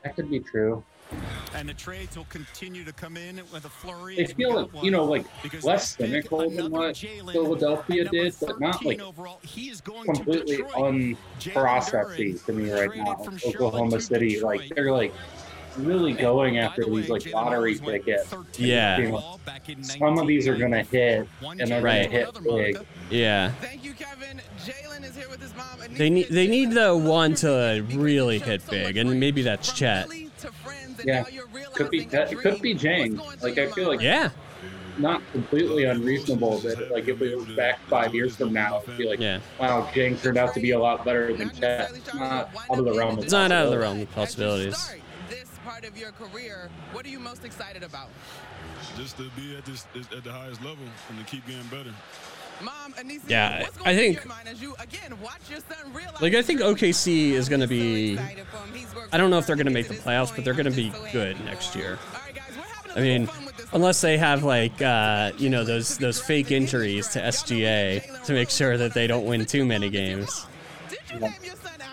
That could be true. And the trades will continue to come in with a flurry. They feel got like, you know, like less cynical than what Jalen Philadelphia did, but not like overall. He is going completely Detroit. unprocessy to me right now. Oklahoma City, like they're like really going after these like lottery tickets. Yeah. Being like, Some of these are gonna hit, and they're Right. gonna hit big. Yeah. They need they need the one to really hit big, and maybe that's Chet. Yeah, could be that it could be James. Like I feel like Yeah. not completely unreasonable that like if we look back five years from now, it'd be like, Yeah. wow, James turned out to be a lot better than Chet. It's not out of the realm. Of It's not out of the realm of possibilities. This part of your career, what are you most excited about? Just to be at this at the highest level and to keep getting better. Mom, Anicia, Yeah, what's I going through think- as you again watch your son Like I think OKC is gonna be. I don't know if they're gonna make the playoffs, but they're gonna be good next year. I mean, unless they have like uh, you know those those fake injuries to SGA to make sure that they don't win too many games.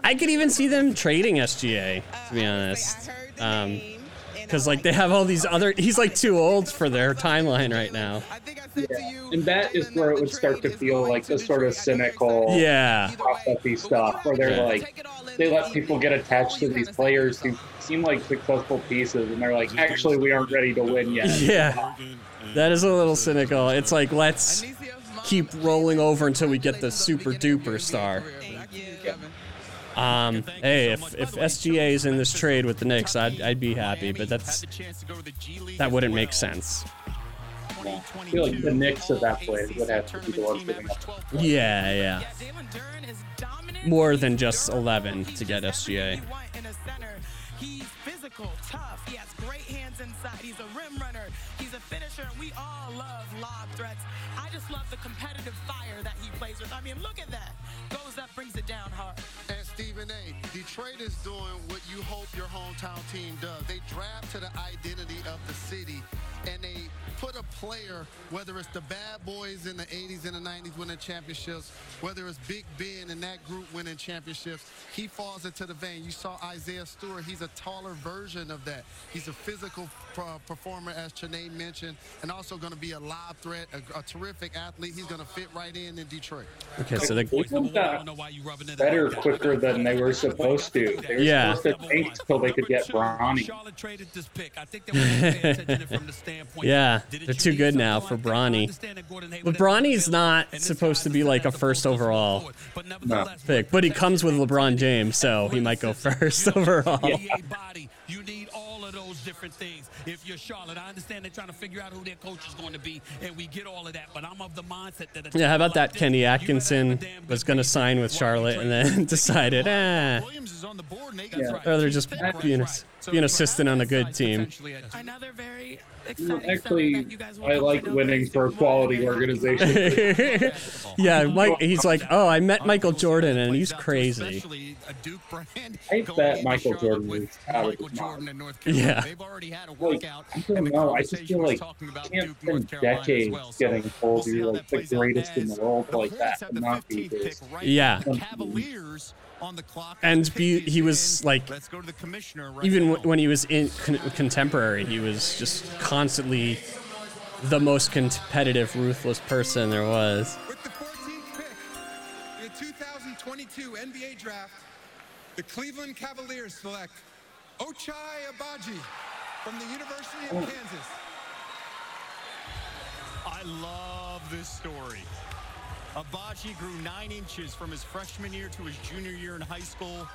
I could even see them trading SGA to be honest, because like they have all these other. He's like too old for their timeline right now. And that is where it would start to feel like the sort of cynical, Yeah. processy stuff, where they're Yeah. like, they let people get attached to these players who seem like successful pieces, and they're like, actually, we aren't ready to win yet. Yeah, that is a little cynical. It's like let's keep rolling over until we get the super duper star. Um, hey, if if SGA is in this trade with the Knicks, I'd I'd be happy, but that's that wouldn't make sense. I feel like the Knicks at that point would have to be the ones giving up. Yeah, yeah. More than just 11 to get SGA. He's physical, tough. He has great hands inside. He's a rim runner. He's a finisher. And we all love lob threats. I just love the competitive fire that he plays with. I mean, look at that. Goes up, brings it down hard. Detroit is doing what you hope your hometown team does. They draft to the identity of the city, and they put a player, whether it's the bad boys in the 80s and the 90s winning championships, whether it's Big Ben and that group winning championships, he falls into the vein. You saw Isaiah Stewart. He's a taller version of that. He's a physical performer, as Chiney mentioned, and also going to be a live threat, a, a terrific athlete. He's going to fit right in in Detroit. Okay, so the Cleveland got better quicker than they were supposed to. They were Yeah. supposed to tank till they could get Bronny. yeah, they're too good now for Bronny. But Bronny's not supposed to be like a first overall No. pick, but he comes with LeBron James, so he might go first overall. You different things. If you're Charlotte, I understand they're trying to figure out who their coach is going to be, and we get all of that. But I'm of the mindset that Yeah, how about that? Kenny Atkinson was going to sign with Charlotte and then decided, eh. Yeah. Or they're just being, a, being an assistant on a good team. Another very Well, Actually, I like winning for a quality organization. yeah, Mike. He's like, oh, I met Michael Jordan and he's crazy. I bet Michael Jordan is out of his mind. Yeah. Like, I don't know. I just feel like you can't spend decades getting told you're like the greatest in the world like that and not be this. Yeah. And be, he was like, even w- when he was in con- contemporary, he was just constantly the most competitive, ruthless person there was. In the 2022 NBA Draft, the Cleveland Cavaliers select Ochai Agbaji from the University of oh. Kansas. I love this story. Agbaji grew nine inches from his freshman year to his junior year in high school.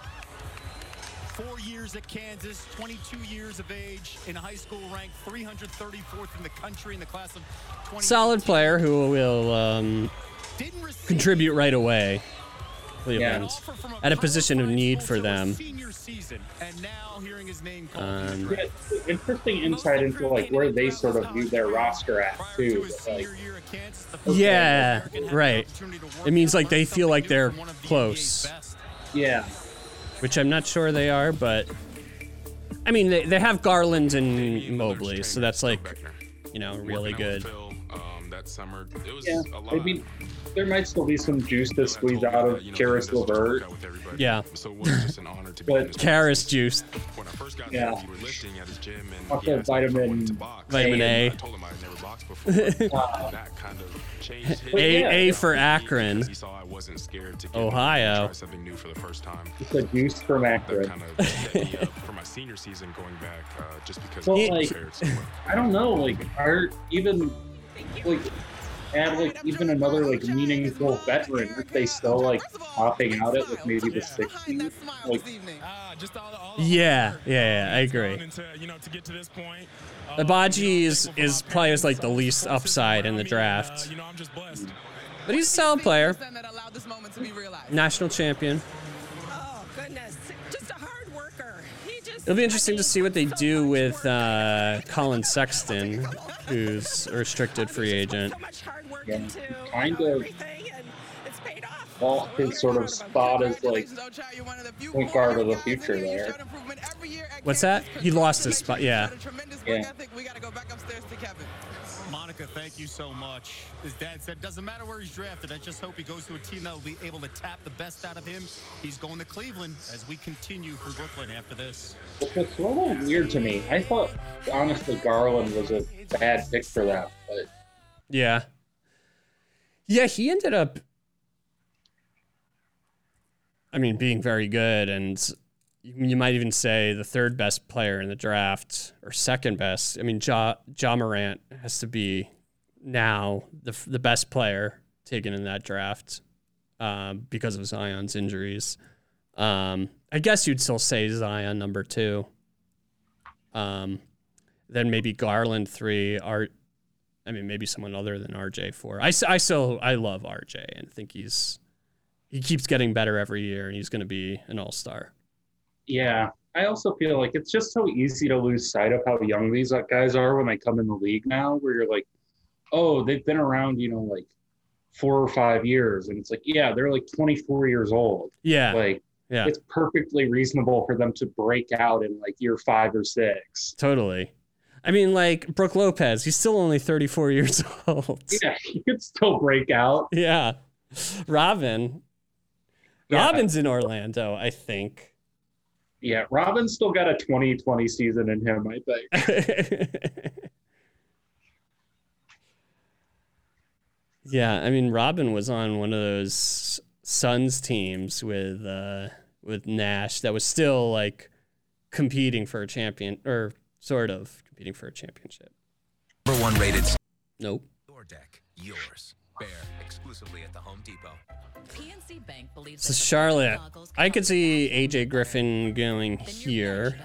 Four years at Kansas, 22 years of age in high school, ranked 334th in the country in the class of 20. Solid player who will um, contribute right away. Cleveland at a position of need for them. Senior season, and now hearing his name called. Um, Yeah, interesting insight into like where they sort of view their roster at too. Like, yeah, right. It means like they feel like they're close. Yeah. Which I'm not sure they are, but I mean they, they have Garland and Mobley, so that's like you know really good. Um, that's summer. It was Yeah, a lot. I mean, there might still be some juice to squeeze out of Caris LeVert. Yeah. So it was just an honor to be But- in his Karis juice. When I first got Yeah. there, we were lifting at his gym, and Also he asked me if I vitamin to box. Vitamin A. I told him I'd never boxed before. that kind of changed his A A for Akron, He saw I wasn't scared to get Ohio. try something new for the first time. It's a juice from Akron. Kind of set me up for my senior season going back, uh, just because Well, I like, prepared so well. I don't know, like, are even like add like even another like meaningful veteran if they still like popping out at like maybe the 60s? Like, Yeah, yeah, yeah, I agree. Agbaji is is probably is like the least upside in the draft. But he's a solid player. National champion. Oh, goodness. It'll be interesting to see what they do with uh, Collin Sexton, who's a restricted free agent. yeah, kind of vault his sort of spot is like point guard of the future there. What's that? He lost his spot. Yeah. Yeah. Monica, thank you so much. His dad said, doesn't matter where he's drafted. I just hope he goes to a team that will be able to tap the best out of him. He's going to Cleveland as we continue from Brooklyn after this. It's a little weird to me. I thought honestly Garland was a bad pick for that, but Yeah. Yeah, he ended up I mean, being very good and you might even say the third best player in the draft or second best. I mean, Ja, ja Morant has to be now the the best player taken in that draft um, because of Zion's injuries. Um, I guess you'd still say Zion number two. Um, then maybe Garland three. Art. I mean, maybe someone other than RJ four. I, I still I love RJ and think he's he keeps getting better every year and he's going to be an all star. Yeah. I also feel like it's just so easy to lose sight of how young these guys are when they come in the league now, where you're like, oh, they've been around, you know, like four or five years. And it's like, yeah, they're like 24 years old. Yeah. Like, Yeah. it's perfectly reasonable for them to break out in like year five or six. Totally. I mean, like Brook Lopez, he's still only 34 years old. Yeah, he could still break out. Yeah. Robin. Yeah. Robin's in Orlando, I think. Yeah, Robin's still got a 2020 season in him, I think. Yeah, I mean Robin was on one of those Suns teams with uh with Nash that was still like competing for a champion or sort of competing for a championship. Number one rated. Nope. Your deck, yours. Bear, exclusively at the Home Depot. PNC Bank believes So Charlotte, I could see AJ Griffin going here.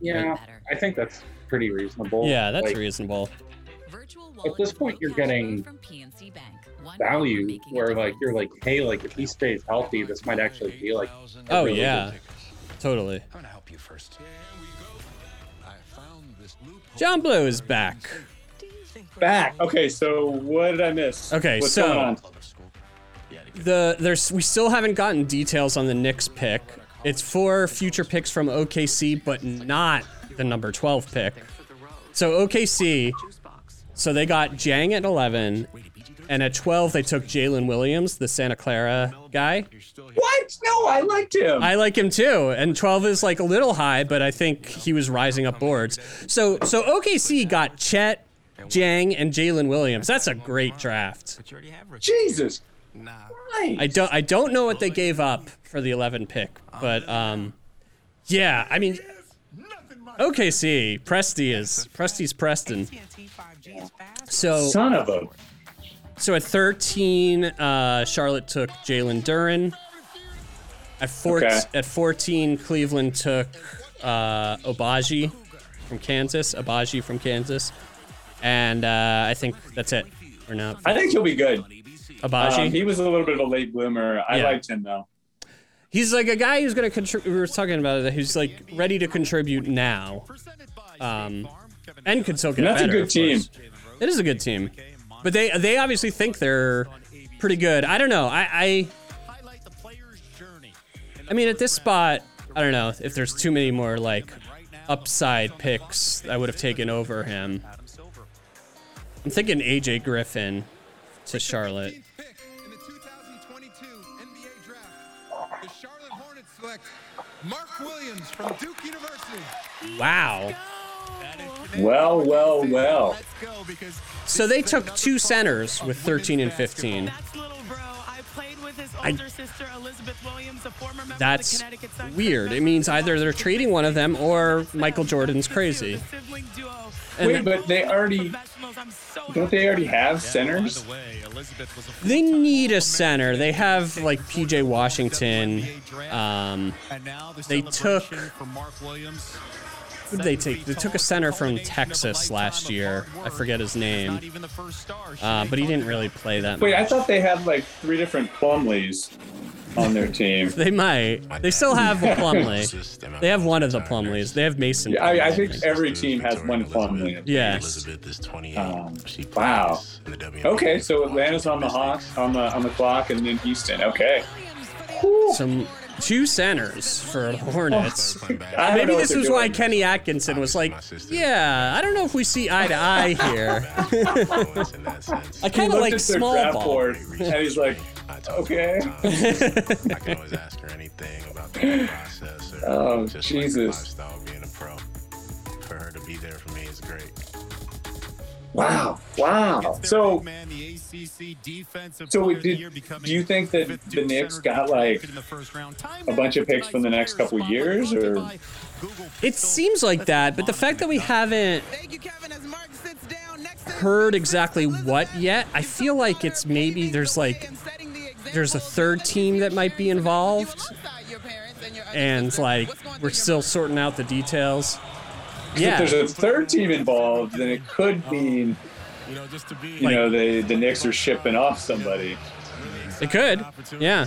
Yeah, I think that's pretty reasonable. Yeah, that's Like, reasonable. At this point, you're getting value where, like, you're like, hey, like, if he stays healthy, this might actually be like. Oh really yeah. Totally. I'm gonna help you first. John Blue is back. Back. Okay, so what did I miss? Okay, What's so the there's we still haven't gotten details on the Knicks pick. It's four future picks from OKC, but not the number 12 pick. So OKC, so they got Dieng at 11, and at 12 they took Jalen Williams, the Santa Clara guy. What? No, I liked him. I like him too, and 12 is like a little high, but I think he was rising up boards. So so OKC got Chet, Dieng, and Jalen Williams. That's a great draft. Jesus. I don't I don't know what they gave up for the 11 pick, but um, yeah, I mean, OKC Presti is Presti's Preston. So Son of a. So at 13, uh, Charlotte took Jalen Duren. At four, Okay. at 14, Cleveland took uh, Agbaji from Kansas. Agbaji from Kansas, and uh, I think that's it. Or no? I think he'll be good. Agbaji. Um, he was a little bit of a late bloomer. I Yeah. liked him though. He's like a guy who's going to contribute. We were talking about it. Who's like ready to contribute now, um, and could still get that's a good team. It is a good team, but they they obviously think they're pretty good. I don't know. I I, I mean, at this spot, I don't know if there's too many more like upside picks I would have taken over him. I'm thinking AJ Griffin to Charlotte. In the 2022 NBA draft, the Charlotte Hornets select Mark Williams from Duke University. Wow. Well, well, well. So they took two centers with 13 and 15. That's little bro. I played with his I- sister Elizabeth Williams, a former member That's of the Connecticut Sun. weird. It means either they're trading one of them or Michael Jordan's crazy. And Wait, but they already don't they already have centers? They need a center. They have like PJ Washington. Um, they took. for Mark Williams. Who did they take? They took a center from Texas last year. I forget his name. Uh, but he didn't really play that Much. Wait, I thought they had like three different Plumlees on their team. They might. They still have Plumlee. They have one of the Plumlees. They have Mason. Yeah, I, I think every team has one Plumlee. Yes. Um, wow. Okay, so Atlanta's on the hawk on the on the clock, and then Houston. Okay. Some two centers for the Hornets. I Maybe this they're was why. Kenny Atkinson was like, "Yeah, I don't know if we see eye to eye here." I kind of like their small ball. board, and he's like, "Okay." I can always ask her anything about the process or Oh, just Jesus. like the lifestyle being a pro. For her to be there for me is great. Wow. Wow. So, so we did. Do you think that the Knicks got like a bunch of picks from the next couple years, or It seems like that, but the fact that we haven't heard exactly what yet, I feel like it's maybe there's like there's a third team that might be involved, and like we're still sorting out the details. Yeah, if there's a third team involved, then it could mean, you know, just to be you the the Knicks are shipping off somebody. it could. Yeah,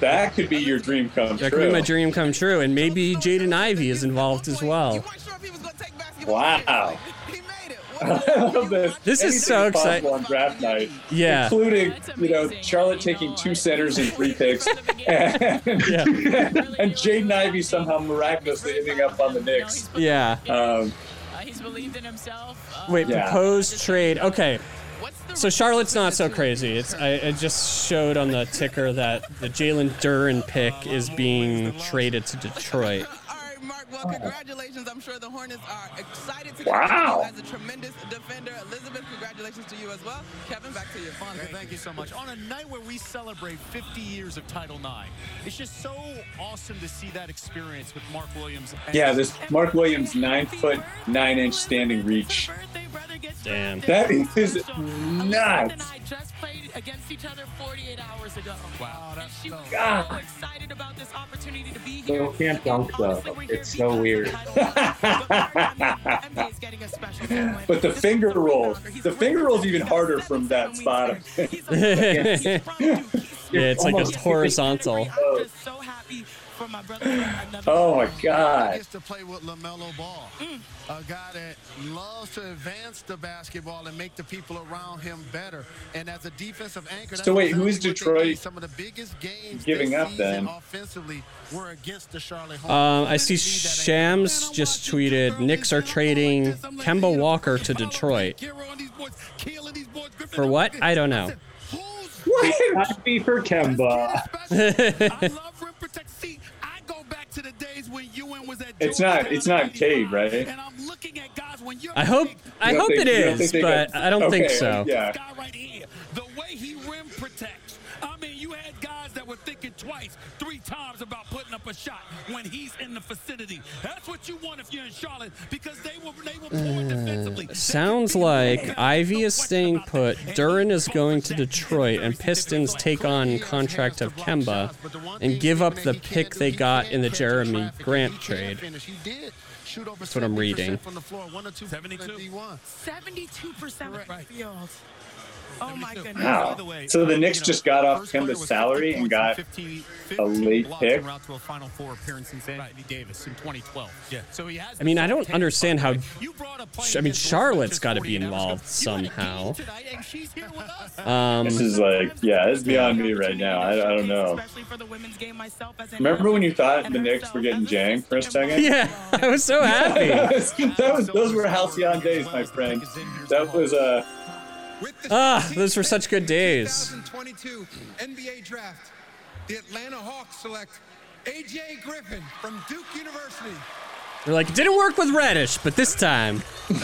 That could be your dream come that true. could be my dream come true, and maybe Jaden Ivey is involved as well. Wow. I love this. This is so exciting. on draft night. Yeah. Including, you know, Charlotte taking two centers and three picks, and, and Jaden Ivey somehow miraculously ending up on the Knicks. Yeah. Um, He's believed in himself. Wait, Yeah. proposed trade. Okay. So Charlotte's not so crazy. It's I, it just showed on the ticker that the Jalen Duren pick is being traded to Detroit. Well, congratulations. I'm sure the Hornets are excited to Wow. continue as a tremendous defender. Elizabeth, congratulations to you as well. Kevin, back to you. Monica, thank you so much. On a night where we celebrate 50 years of Title IX, it's just so awesome to see that experience with Mark Williams. and- yeah, this Mark Williams nine foot nine inch standing reach. Damn. That is nuts. I just played against each other 48 hours ago. Wow, that's She was God. so excited about this opportunity to be here. Still can't dunk though. It's so weird. But the finger roll, the finger roll's even harder from that spot. yeah, it's like a Almost- horizontal. So happy for my brother. Oh my God. gets to play with LaMelo Ball, a guy that loves to advance the basketball and make the people around him better. And as a defensive anchor, So wait, who is exactly what they Detroit need. Some of the biggest games giving this up then? offensively were against the Charlotte Um, I see Shams just tweeted Knicks are trading Kemba Walker to Detroit. For what? I don't know. Happy for Kemba. It's not. It's not Cade, right? I hope I You don't hope think- it you don't think they but I don't think so. Yeah. The way he rim protects. I mean, you had guys that were thinking twice, three times about putting up a shot when he's in the vicinity. That's what you want if you're in Charlotte because they will they will pour mm. defensively. Sounds like Ivey is staying put, Duren is going to Detroit, and Pistons take on contract of Kemba and give up the pick they got in the Jerami Grant trade. That's what I'm reading. from the floor, one or two 72. 72% from the field. Oh my goodness. Wow. So the Knicks just got off Kemba's salary and got a late pick. route to a Final Four appearance since Anthony Davis in 2012. Yeah. So he has. I mean, I don't understand how. I mean, Charlotte's got to be involved somehow. Um, This is like, yeah, it's beyond me right now. I, I don't know. Remember when you thought the Knicks were getting janked for a second? Yeah, I was so happy. that was, those were halcyon days, my friend. That was uh, ah, those were such good days. 2022 NBA Draft, the Atlanta Hawks select AJ Griffin from Duke University. They're like, it didn't work with Reddish, but this time. and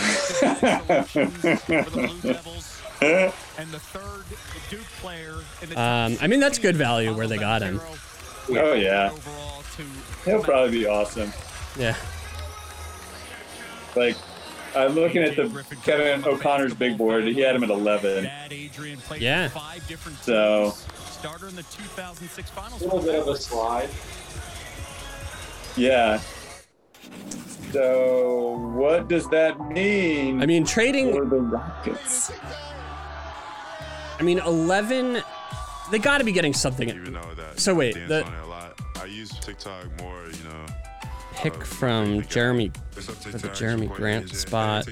the third Duke player Um, I mean, that's good value where they got him. oh yeah, he'll probably be awesome. Yeah. Like, I'm looking at the Kevin O'Connor's big board. He had him at 11. Yeah. So starter in the 2006 finals. A little bit of a slide. Yeah. So what does that mean? I mean, trading for the Rockets. I mean, 11. They got to be getting something. So wait, the a lot. I use TikTok more, you know. Pick from Jerami for the Jerami Grant spot.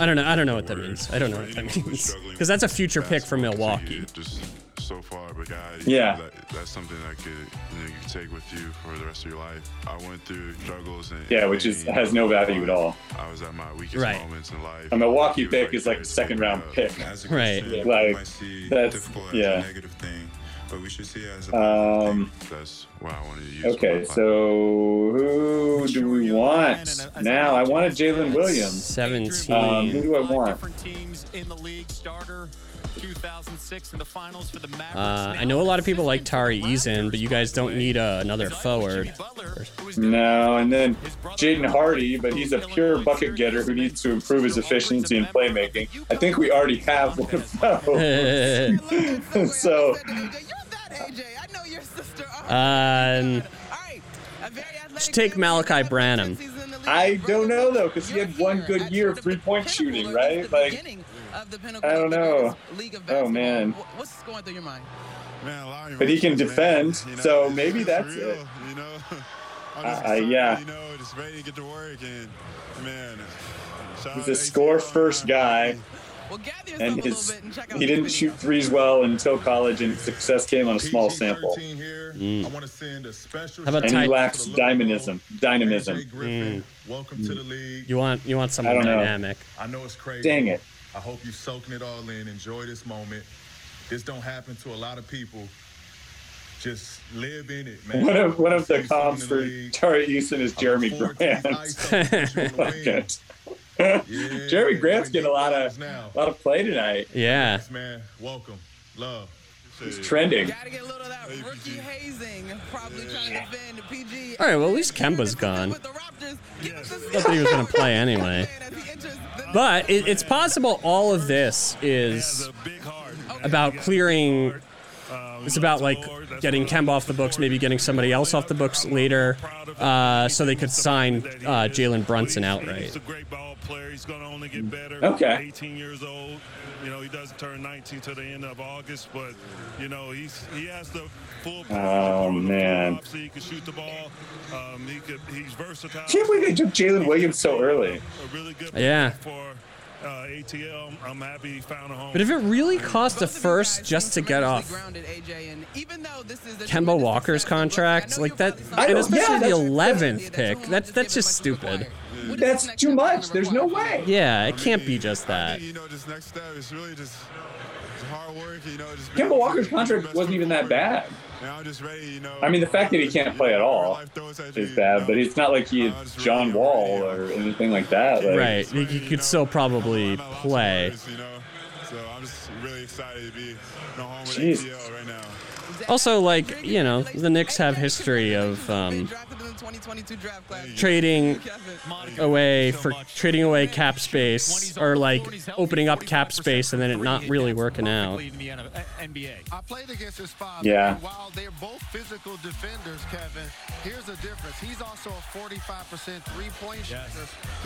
I don't know. I don't know what that means. I don't know what that means because that's a future pick for Milwaukee. Just so far, but guys, Yeah. that, that's something that could you know you can take with you for the rest of your life. I went through struggles and Yeah, which is has no value at all. I was at my weakest Right. moments in life. A Milwaukee pick is like a second round pick. Right. Like that's yeah. Negative thing, but we should see it as a Um. That's why I wanted to use. Okay, so who do we want now? I wanted Jalen Williams. 17. Um, who do I want? Different teams in the league. Starter 2006 in the finals for the Mavericks. Uh, I know a lot of people like Tari Eason, but you guys don't need uh, another forward. No, and then Jaden Hardy, but he's a pure bucket getter who needs to improve his efficiency and playmaking. I think we already have one of those. so Um, should take Malaki Branham. I don't know though, because he had one good year of three point shooting, right? Like, I don't know. Oh man. What's going through your mind? Man, Larry, But he can man, defend, you know, so maybe that's real, it. You know, I'm Uh, just uh, yeah. You know, just ready to get to work and man. He's a score first guy. And his he didn't shoot threes well until college, and success came on a small sample. Mm. I want to send a special How about And he lacks dynamism. Dynamism. Mm. welcome to the league. You want you want I someone don't know. I know it's crazy. Dang it. I hope you're soaking it all in. Enjoy this moment. This don't happen to a lot of people. Just live in it, man. One of one of the See comps for league. Tari Eason is Jerami Grant. okay. Jerami Grant's getting a lot of a lot of play tonight. Yeah. Man, welcome. Love. He's trending. Gotta get a little of that rookie hazing. Probably trying to defend PG. All right, well at least Kemba's gone. I Thought he was gonna play anyway. But it, it's possible all of this is about clearing. It's about like getting Kemba off the books, maybe getting somebody else off the books later, uh, so they could sign uh, Jalen Brunson outright. He's going to only get better. Okay. 18 years old. You know, he doesn't turn 19 till the end of August, but you know, he's he has the full. Oh man. So he can shoot the ball. Um, he could. He's versatile. Can't believe they took Jalen Williams so early. A really good Yeah. for uh, ATL. I'm happy he found a home. But if it really cost a first just to get off Kemba Walker's contract, like that, and don't- especially yeah, the 11th pick, that's that's just stupid. That's too much. There's no way. Yeah, it can't be just that. You know, this next step is really just hard work. You know, just Kemba Walker's contract wasn't even that bad. And I'm just ready. You know. I mean, the fact that he can't play at all is bad, but it's not like he's John Wall or anything like that. Like, Right, he, he could still probably play. You so I'm just really excited to be home with right now. Also, like you know, the Knicks have history of um, 2022 draft class. trading away for trading away cap space or like opening up cap space and then it not really working out. I played against his father. Yeah. and While they're both physical defenders, Kevin, here's the difference. He's also a 45% three-point shooter.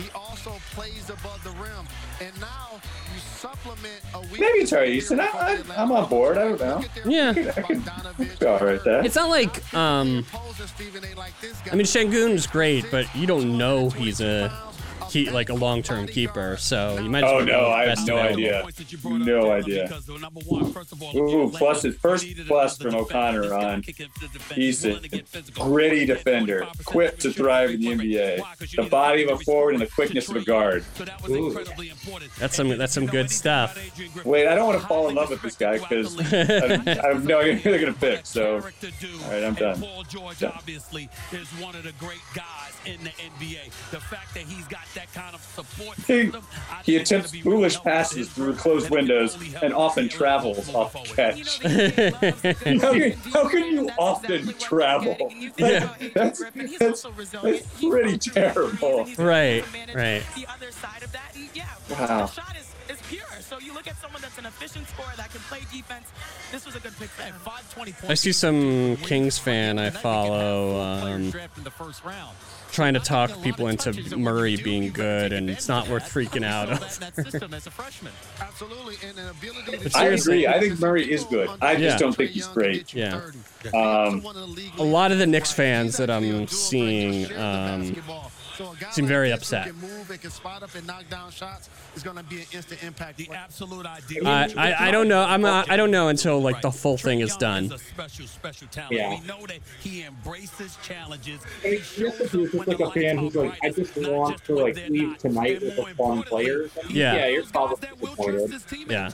He also plays above the rim. And now you supplement a weak Maybe Tari Eason. I, I, I'm on board. I don't know. Yeah. I could, I could go all right there. It's not like um I mean Sengun's great, but you don't know he's a he like a long-term keeper, so you might as Oh well no, I have best no idea. No idea. Ooh, plus his first plus from O'Connor on. He's a gritty defender, equipped to thrive in the NBA. The body of a forward and the quickness of a guard. Ooh. That's some that's some good stuff. Wait, I don't want to fall in love with this guy because I, I have no idea who they're gonna pick. So, all right, I'm done. Paul George obviously is one of the great guys in the NBA. The fact that he's got that kind of support He, he attempts foolish passes through closed windows and often travels off catch. how, can, how can you often travel? Yeah. That's, that's, that's pretty terrible. Right, right. Wow. shot is, is pure. So you look at someone that's an efficient scorer that can play defense. This was a good pick for him. 520 I see some Kings fan I follow um, trying to talk people into Murray being good, and it's not worth freaking out over. Absolutely, and an ability But I seriously- agree. I think Murray is good. I just Yeah. don't think he's great. Yeah. Um, A lot of the Knicks fans that I'm seeing um, seem very upset. Move and can spot up and knock down shots is going to be an instant impact. The absolute idea. I, I, I don't know. I'm not, I don't know until like the full thing is done. special, special talent. Yeah. We know that he embraces challenges. I mean, you have to be just like a fan who's like, I just want to like leave tonight with a fun player. Yeah. yeah, you're probably disappointed. Yeah.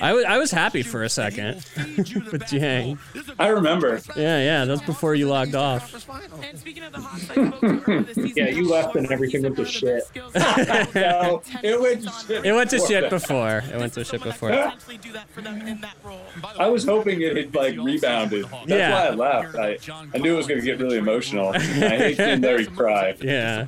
I was I was happy for a second with Dieng. I remember. Yeah, yeah. That's before you logged off. And speaking of the Hawks, I spoke to earlier this season. Yeah, you left and everything went to shit. no, it went to shit. It went to shit before. It went to shit before. I was hoping it had like rebounded. That's Yeah. why I laughed. I, I knew it was going to get really emotional. I hate seeing Larry cry. Yeah.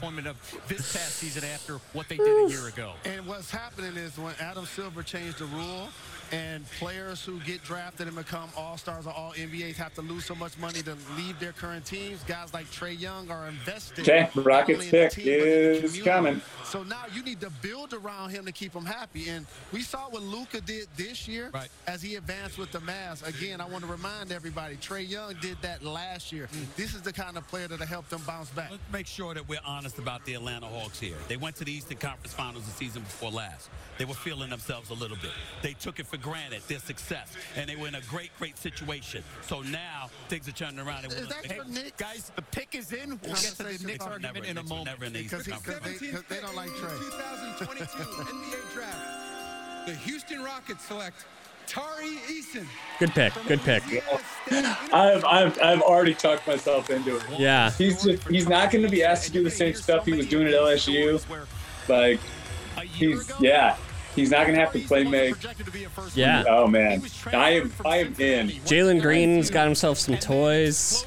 this past season after what they did a year ago. And what's happening is when Adam Silver changed the rule and players who get drafted and become all-stars or all-NBAs have to lose so much money to leave their current teams, guys like Trae Young are invested. Okay, not Rockets in the pick team, but in the is coming. So now you need to build around him to keep him happy. And we saw what Luka did this year as he advanced with the Mavs. Again, I want to remind everybody, Trae Young did that last year. Mm. This is the kind of player that'll help them bounce back. Let's make sure that we're honest about the Atlanta Hawks here. They went to the Eastern Conference Finals the season before last. They were feeling themselves a little bit. They took it for granted, their success, and they were in a great, great situation. So now things are turning around. And Is that hey, your Knicks? Guys, the pick is in. We'll get to the Knicks Never argument in a Knicks were moment. never in the Because Eastern he- 'cause Conference. they don't like Trae. 2022 NBA draft. The Houston Rockets select Tari Eason. Good pick. Good pick. I've, I've, I've already talked myself into it. Yeah. He's just, he's not going to be asked to do the same stuff he was doing at LSU. Like, he's yeah. He's not going to have to play make. Yeah. Oh man, I am I am in. Jalen Green's got himself some toys.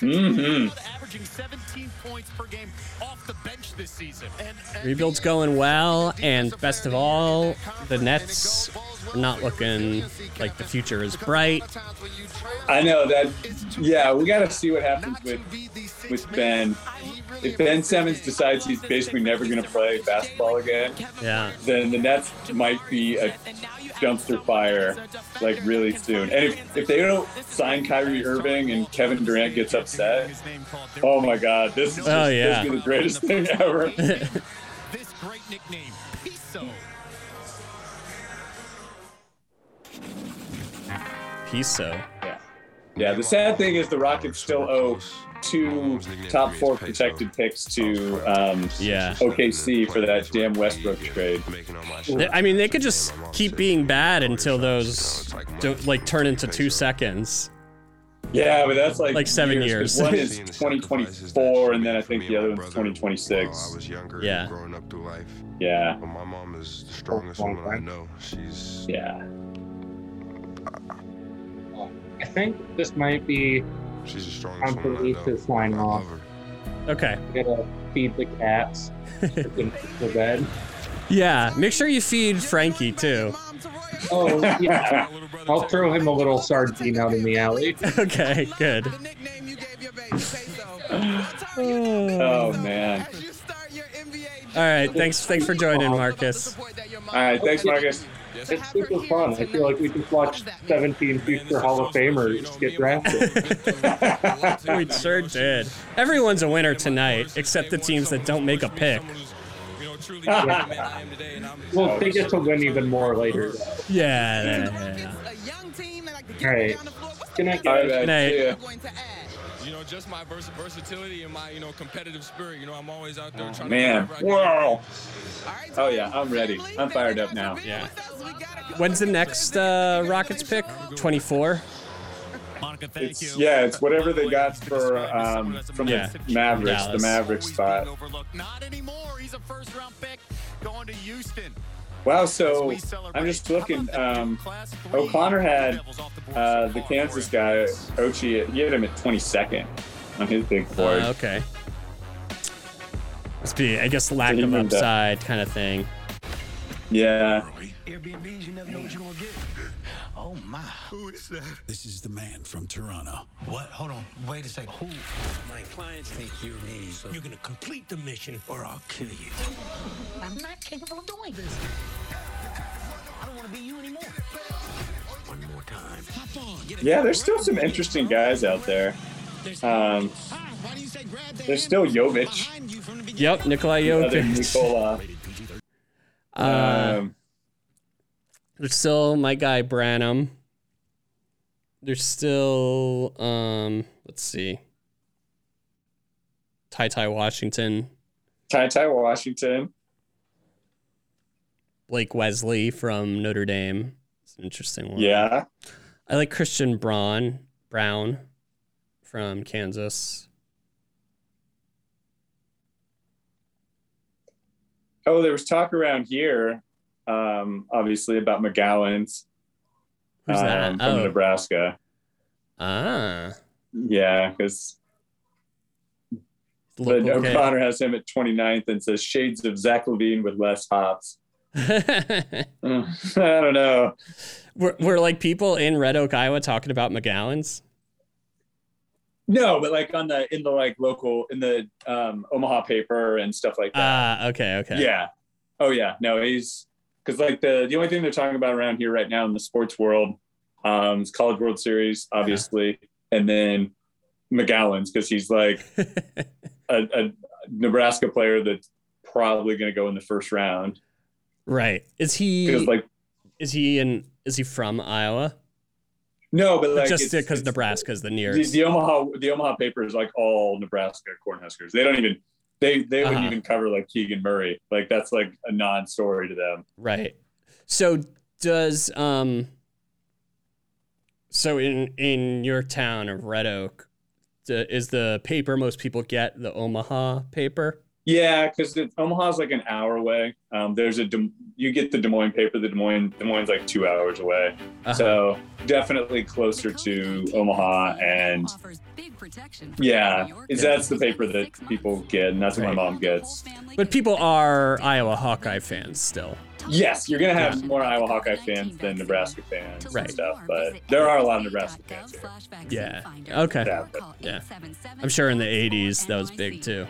Mm-hmm. Averaging 17 points per game off the bench this season. And Rebuild's going well, and best of all, the Nets not looking like the future is bright. I know that. Yeah, we got to see what happens with with Ben. If Ben Simmons decides he's basically never going to play basketball again, Yeah. then the Nets might be a dumpster fire like really soon. And if, if they don't sign Kyrie Irving and Kevin Durant gets upset, oh my God, this is oh, just, Oh, this yeah. is the greatest thing ever. this great nickname, He's so. Yeah, the sad thing is the Rockets still owe two top four protected picks to um, Yeah. OKC for that damn Westbrook trade. I mean, they could just keep being bad until those don't like turn into two seconds. Yeah, but that's like Like seven 'cause years. One is 2024, and then I think the other one's 2026. I was younger, Yeah. growing up through life. Yeah. But my mom is the strongest woman I know. She's Yeah. Think this might be She's the strongest Time for woman I me know. to sign I off. love her. Okay. I gotta feed the cats. Freaking the bed. Yeah. Make sure you feed Frankie too. Oh yeah. I'll throw him a little sardine out in the alley. okay. Good. Oh man. All right. Thanks. Thanks for joining, Marcus. All right, thanks, Marcus. It's super fun. I feel like we just watched 17 future Hall of Famers get drafted. we sure did. Everyone's a winner tonight, except the teams that don't make a pick. well, they get to win even more later. Though. Yeah. yeah, yeah. All right. Good night, All guys. right, Good night. See ya. You know, just my vers- versatility and my, you know, competitive spirit. You know, I'm always out there Oh, trying man. to. do whatever I can. Whoa. Oh yeah, I'm ready. I'm fired up now. Yeah. When's the next uh, Rockets pick? 24. Monica, thank It's, you. yeah, it's whatever they got for um, from Yeah. the Mavericks, the Dallas. Mavericks spot. Not anymore. He's a first round pick going to Houston. Wow, so I'm just looking. Um, O'Connor had uh, the Kansas guy, Ochai. He had him at 22nd on his big board. Uh, okay. Must be, I guess, lack Did he of mean that? upside kind of thing. Yeah. Oh my. Who is that? This is the man from Toronto. What? Hold on. Wait a second. Who? My clients think you need. So you're gonna complete the mission or I'll kill you. I'm not capable of doing this. I don't wanna be you anymore. One more time. Hop on. Get Yeah, there's still some interesting guys out there. Um, there's still Jovic. Yep, Nikolai Another Jokic. Nikola. Uh, Um, There's still my guy Branham. There's still um let's see. TyTy Washington, TyTy Washington. Blake Wesley from Notre Dame. It's an interesting one. Yeah. I like Christian Braun Brown from Kansas. Oh, there was talk around here, um, obviously about McGowens Who's that? um, from Oh. Nebraska. Ah. Yeah, because kid. O'Connor has him at 29th and says shades of Zach LaVine with less hops. I don't know. Were, were like people in Red Oak, Iowa talking about McGowens? No, but like on the in the like local in the um, Omaha paper and stuff like that. Ah, okay, okay. Yeah. Oh yeah. No, he's because like the the only thing they're talking about around here right now in the sports world um is College World Series, obviously, and then McGowens because he's like a, a Nebraska player that's probably going to go in the first round. Right. Is he Because like is he in is he from Iowa? no, but like Just because it's- Nebraska's the the, nearest. the Omaha the Omaha paper is like all Nebraska Cornhuskers. They don't even they they wouldn't Uh-huh. even cover like Keegan Murray. Like that's like a non-story to them. Right. So does um so in in your town of Red Oak, the, is the paper most people get the Omaha paper? Yeah, because Omaha's like an hour away. Um, there's a Des- you get the Des Moines paper. The Des Moines Des Moines like two hours away, Uh-huh. so definitely closer to Omaha. And yeah, is that's the paper that people get, and that's what my mom gets. But people are Iowa Hawkeye fans still. Yes, you're gonna have more Iowa Hawkeye fans than Nebraska fans Right. and stuff, but there are a lot of Nebraska fans here. Yeah. Okay. Yeah, Yeah. I'm sure in the 80s that was big too.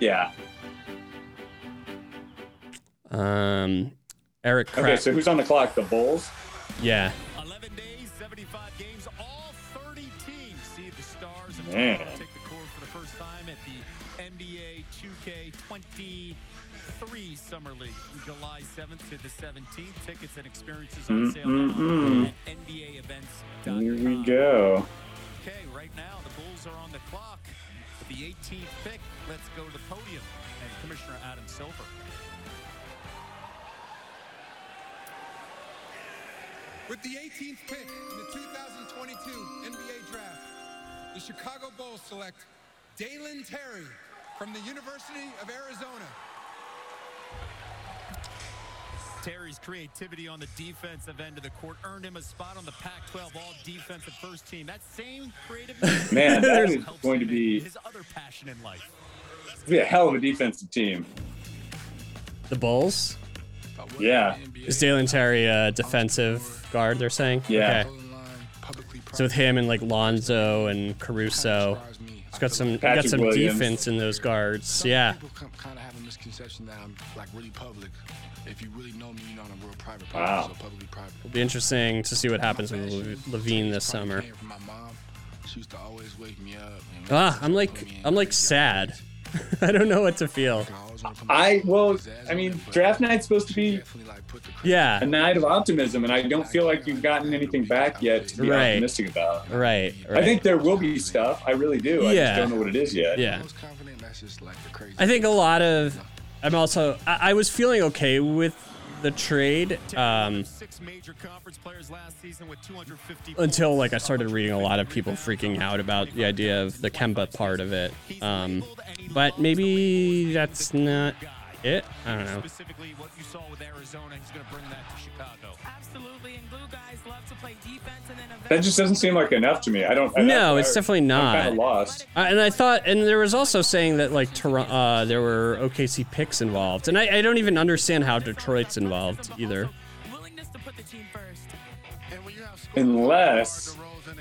yeah. Um Eric Okay, so who's on the clock? The Bulls. yeah. 11 days, 75 games, all 30 teams see the stars and Man. take the court for the first time at the NBA 2K23 Summer League from July 7th to the 17th. Tickets and experiences on sale Mm-mm-mm. at NBA events. Here we go. Okay, right now the Bulls are on the clock. With the 18th pick, let's go to the podium and Commissioner Adam Silver. With the 18th pick in the 2022 NBA Draft, the Chicago Bulls select Dalen Terry from the University of Arizona. Terry's creativity on the defensive end of the court earned him a spot on the Pac-12 All-Defensive First Team. That same creative Man, that is going to be, his other passion in life. be a hell of a defensive team. The Bulls. Yeah. Is Dalen Terry a defensive guard? They're saying. Yeah. Okay. So with him and like Lonzo and Caruso, he's got some got some Williams. defense in those guards. Yeah. People kind of have a misconception that I'm like really public. If you really know me, you know I'm a real private Wow. so publicly private. It'll be interesting to see what happens with Le- LaVine this summer. Came from my mom. She used to always wake me up. And Ah, I'm like I'm like sad. I don't know what to feel. I well, I mean, draft night's supposed to be Yeah. a night of optimism, and I don't feel like you've gotten anything back yet to be Right. optimistic about. Right. right. I think there will be stuff. I really do. Yeah. I just don't know what it is yet. Yeah. confident, that's just like the crazy. I think a lot of. I'm also. I, I was feeling okay with the trade um, Six major conference players last season with 250 until like I started reading a lot of people freaking out about the idea of the Kemba part of it. Um, but maybe that's not it. I don't know. Specifically, what you saw with Arizona, he's going to bring that to Chicago. Absolutely, and glue guys love to play defense and then That just doesn't seem like enough to me. I don't. I, No, I- it's definitely I'm not. kind of lost. Uh, and I thought, and there was also saying that like Toronto, uh, there were OKC picks involved, and I, I don't even understand how Detroit's involved either. Unless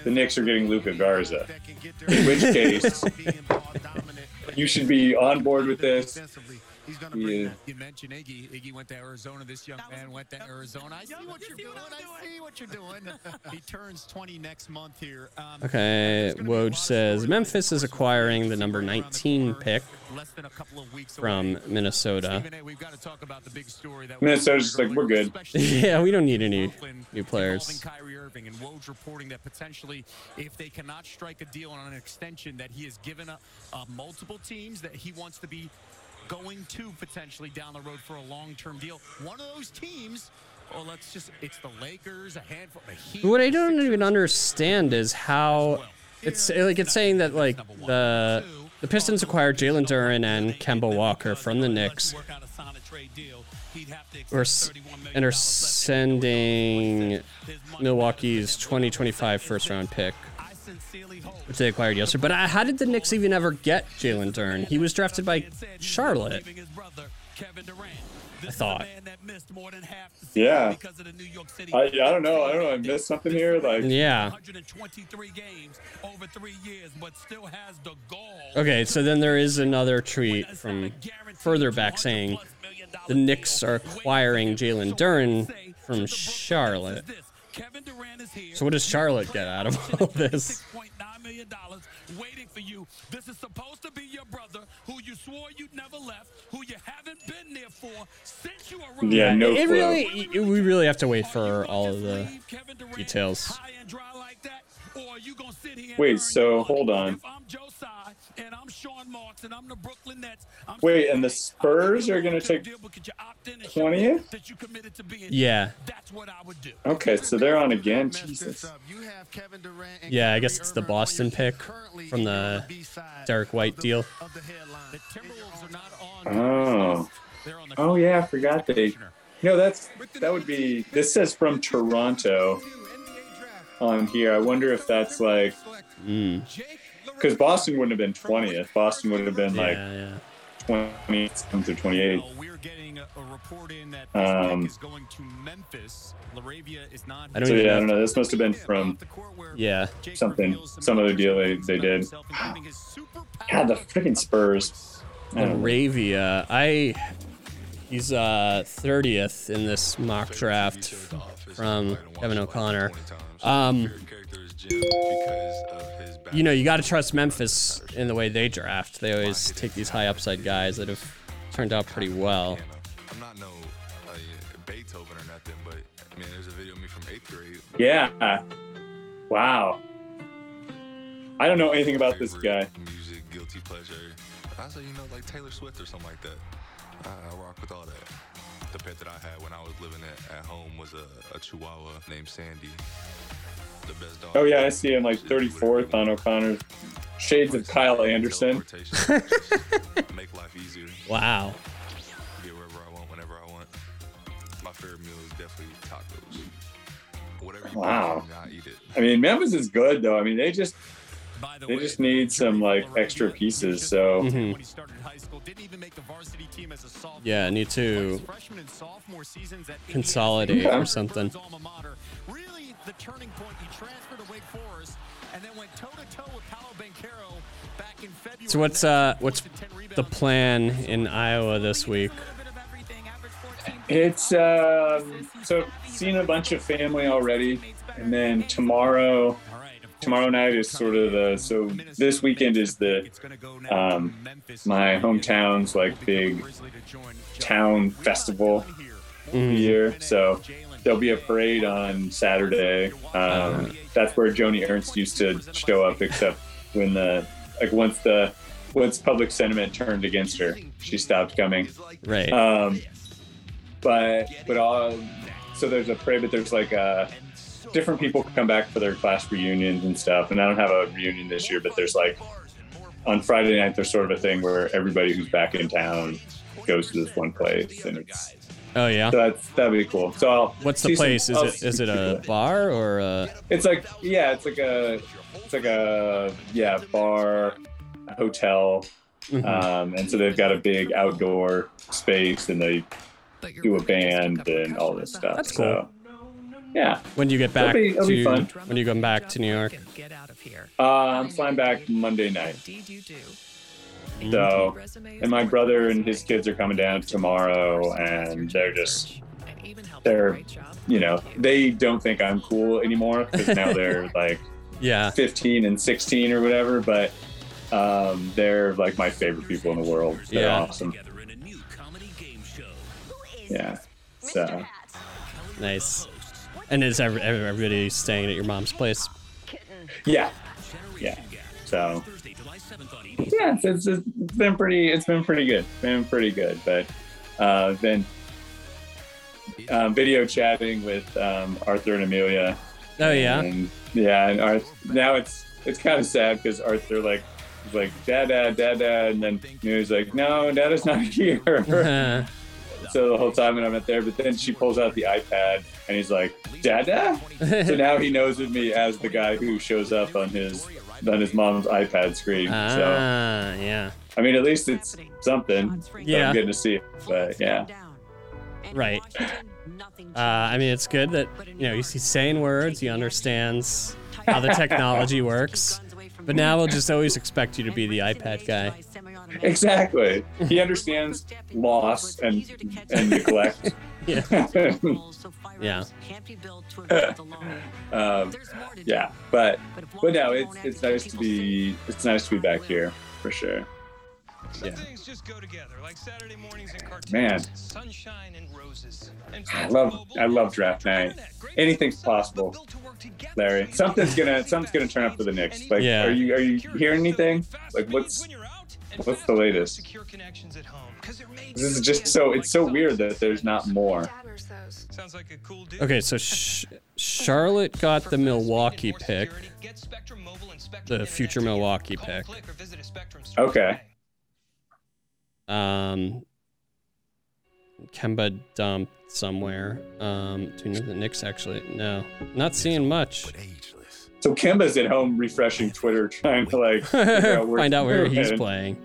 the Knicks are getting Luka Garza, in which case you should be on board with this. Yeah. You mentioned Iggy. Iggy went to Arizona. This young man went to Arizona. I see what you're doing. I see what you're doing. he turns 20 next month here. Um, Okay, Woj says Memphis is acquiring the number 19 pick from Minnesota. Minnesota's just like we're good. yeah, we don't need any new players. Kyrie Irving and Woj reporting that potentially, if they cannot strike a deal on an extension, that he has given a, uh, multiple teams that he wants to be going to potentially down the road for a long-term deal. One of those teams, well, let's just—it's the Lakers, a handful, the Heat. What I don't even understand is how it's like it's saying that like the the Pistons acquired Jalen Duren and Kemba Walker from the Knicks, or and are sending Milwaukee's 2025 first round pick, they acquired yesterday. But uh, how did the Knicks even ever get Jalen Duren? He was drafted by Charlotte. I thought. Yeah. I, I don't know. I don't know. I missed something here. Like Yeah. Okay, so then there is another tweet from further back saying the Knicks are acquiring Jalen Duren from Charlotte. So what does Charlotte get out of all this? Waiting for you. This is supposed to be your brother who you swore you'd never left, who you haven't been there for since you were Yeah, no it clue. really we really have to wait for all of the details. Wait, so hold on. Wait, and the Spurs are going to take 20th? Yeah. Okay, so they're on again. Jesus. Yeah, I guess it's the Boston pick from the Derrick White deal. Oh. Oh yeah, I forgot they. No, that's that would be. This says from Toronto on here. I wonder if that's like. Because Boston wouldn't have been 20th. Boston would have been like yeah, 20th to 28th. Um, I don't so even yeah, I don't know. This must have been from Yeah. something, some other deal they, they did. God, the freaking Spurs. I don't know. LaRavia. I he's uh 30th in this mock draft from Kevin O'Connor. Um you know, you got to trust Memphis in the way they draft. They always take these high upside guys that have turned out pretty well. I'm not no uh, Beethoven or nothing, but I mean, there's a video of me from eighth grade. Yeah. Wow. I don't know anything about this guy. Music, guilty pleasure. I say, you know, like Taylor Swift or something like that. I, I rock with all that. The pet that I had when I was living at, at home was a, a Chihuahua named Sandy. The best dog. Oh yeah, I see him like 34th on O'Connor's. Shades of Kyle Anderson. Make life easier. Wow. Get wherever I want, whenever I want. My favorite definitely tacos. Whatever you Wow. want, I eat it. I mean, Memphis is good though. I mean, they just they just need some like extra pieces. So Mhm. Yeah, need to consolidate Okay. or something. Really, the turning point, he transferred to Wake Forest and then went toe to toe with Paolo Banchero back in February. So what's uh what's the plan in Iowa this week? it's um, so seen a bunch of family already, and then tomorrow. Tomorrow night is sort of the so this weekend is the um, my hometown's like big town festival of the year. So there'll be a parade on Saturday. Um, that's where Joni Ernst used to show up, except when the like once the once public sentiment turned against her, she stopped coming. Right. Um, but but all so there's a parade, but there's like uh different people come back for their class reunions and stuff. And I don't have a reunion this year, but there's like on Friday night there's sort of a thing where everybody who's back in town goes to this one place, and it's Oh yeah. so that's that'd be cool. So I'll What's the see some- place? Is I'll it is it a bar or a It's like yeah, it's like a it's like a yeah bar, hotel, Mhm. um, and so they've got a big outdoor space, and they do a band and all this stuff. That's So, yeah. when do you get It'll back be- it'll be to fun. when you come back to New York? Uh, I'm flying back Monday night. So, and my brother and his kids are coming down tomorrow, and they're just, they're, you know, they don't think I'm cool anymore because now they're like Yeah. 15 and 16 or whatever, but um, they're like my favorite people in the world. They're Yeah. awesome. Yeah. So, Nice. And is everybody staying at your mom's place? yeah. Yeah. So, yeah, it's, it's, it's been pretty, it's been pretty good. Been pretty good, but uh, been um, video chatting with um, Arthur and Amelia. Oh yeah. And yeah, and Arthur, now it's it's kind of sad because Arthur like was like dad dad dad dad, and then Amelia's like no, dad is not here. so the whole time when I'm not there, but then she pulls out the iPad and he's like dada. so now he knows of me as the guy who shows up on his on his mom's iPad screen. so Ah, yeah. I mean, at least it's something. Yeah. I'm getting to see it. But yeah. Right. Uh, I mean, it's good that you know he's he's saying words. He understands how the technology works. But now we'll just always expect you to be the iPad guy. Exactly. He understands loss and and neglect. Yeah. Yeah. um, yeah, but but no, it's it's nice to be it's nice to be back here for sure. Yeah. Man, sunshine I love I love draft night. Anything's possible, Larry. Something's gonna something's gonna turn up for the Knicks. Like, Yeah. are you are you hearing anything? Like, what's what's the latest? This is just so it's so weird that there's not more. Okay, so Sh- Charlotte got the Milwaukee pick, the future Milwaukee pick. Okay. Um, Kemba dumped somewhere. Um, do you know the Knicks actually? No, not seeing much. So Kemba's at home refreshing Twitter, trying to like out where Find out where he's headed. playing.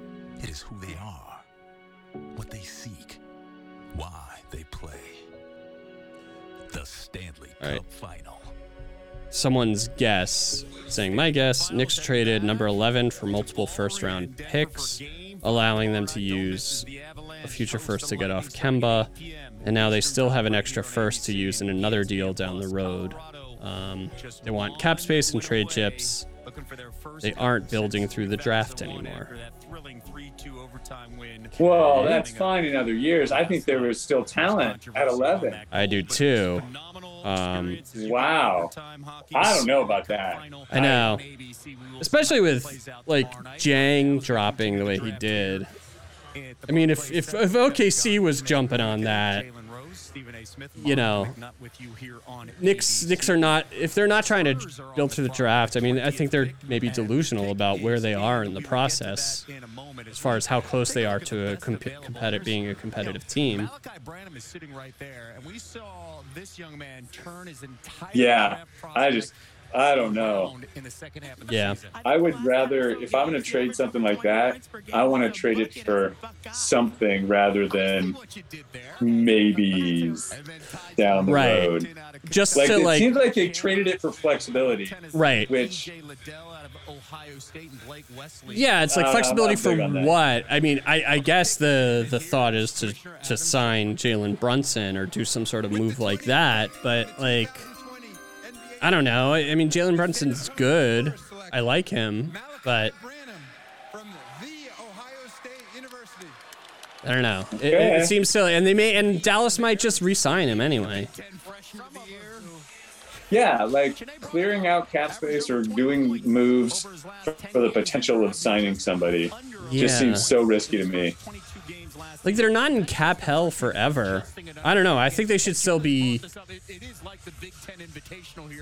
It is who they are, All right. Final. Someone's guess saying my guess: Knicks traded number 11 for multiple first-round picks, allowing them to use a future first to get off Kemba, and now they still have an extra first to use in another deal down the road. Um, they want cap space and trade chips. They aren't building through the draft anymore. Well, that's fine in other years. I think there was still talent at 11. I do too. Um, Wow. I don't know about that. I know, especially with like Dieng dropping the way he did. I mean, if if, if OKC was jumping on that, you know, Knicks Knicks are not if they're not trying to build through the draft. I mean, I think they're maybe delusional about where they are in the process, as far as how close they are to a comp- competitive being a competitive team. Malaki Branham is sitting right there, and we saw this young man turn his entire Yeah, I just I don't know. in the second half of the Yeah. season. I would rather if I'm going to trade something like that, I want to trade it for something rather than maybes down the Right. road. Just like to, it like- seems like they traded it for flexibility, Right. Which Yeah, it's like Uh, flexibility for big on that. what? I mean, I, I guess the the thought is to to sign Jalen Brunson or do some sort of move like that, but like, I don't know. I, I mean, Jalen Brunson's good. I like him, but I don't know. It, Okay. it seems silly, and they may and Dallas might just re-sign him anyway. yeah, like clearing out cap space or doing moves for the potential of signing somebody Yeah. just seems so risky to me. Like they're not in cap hell forever. I don't know. I think they should still be.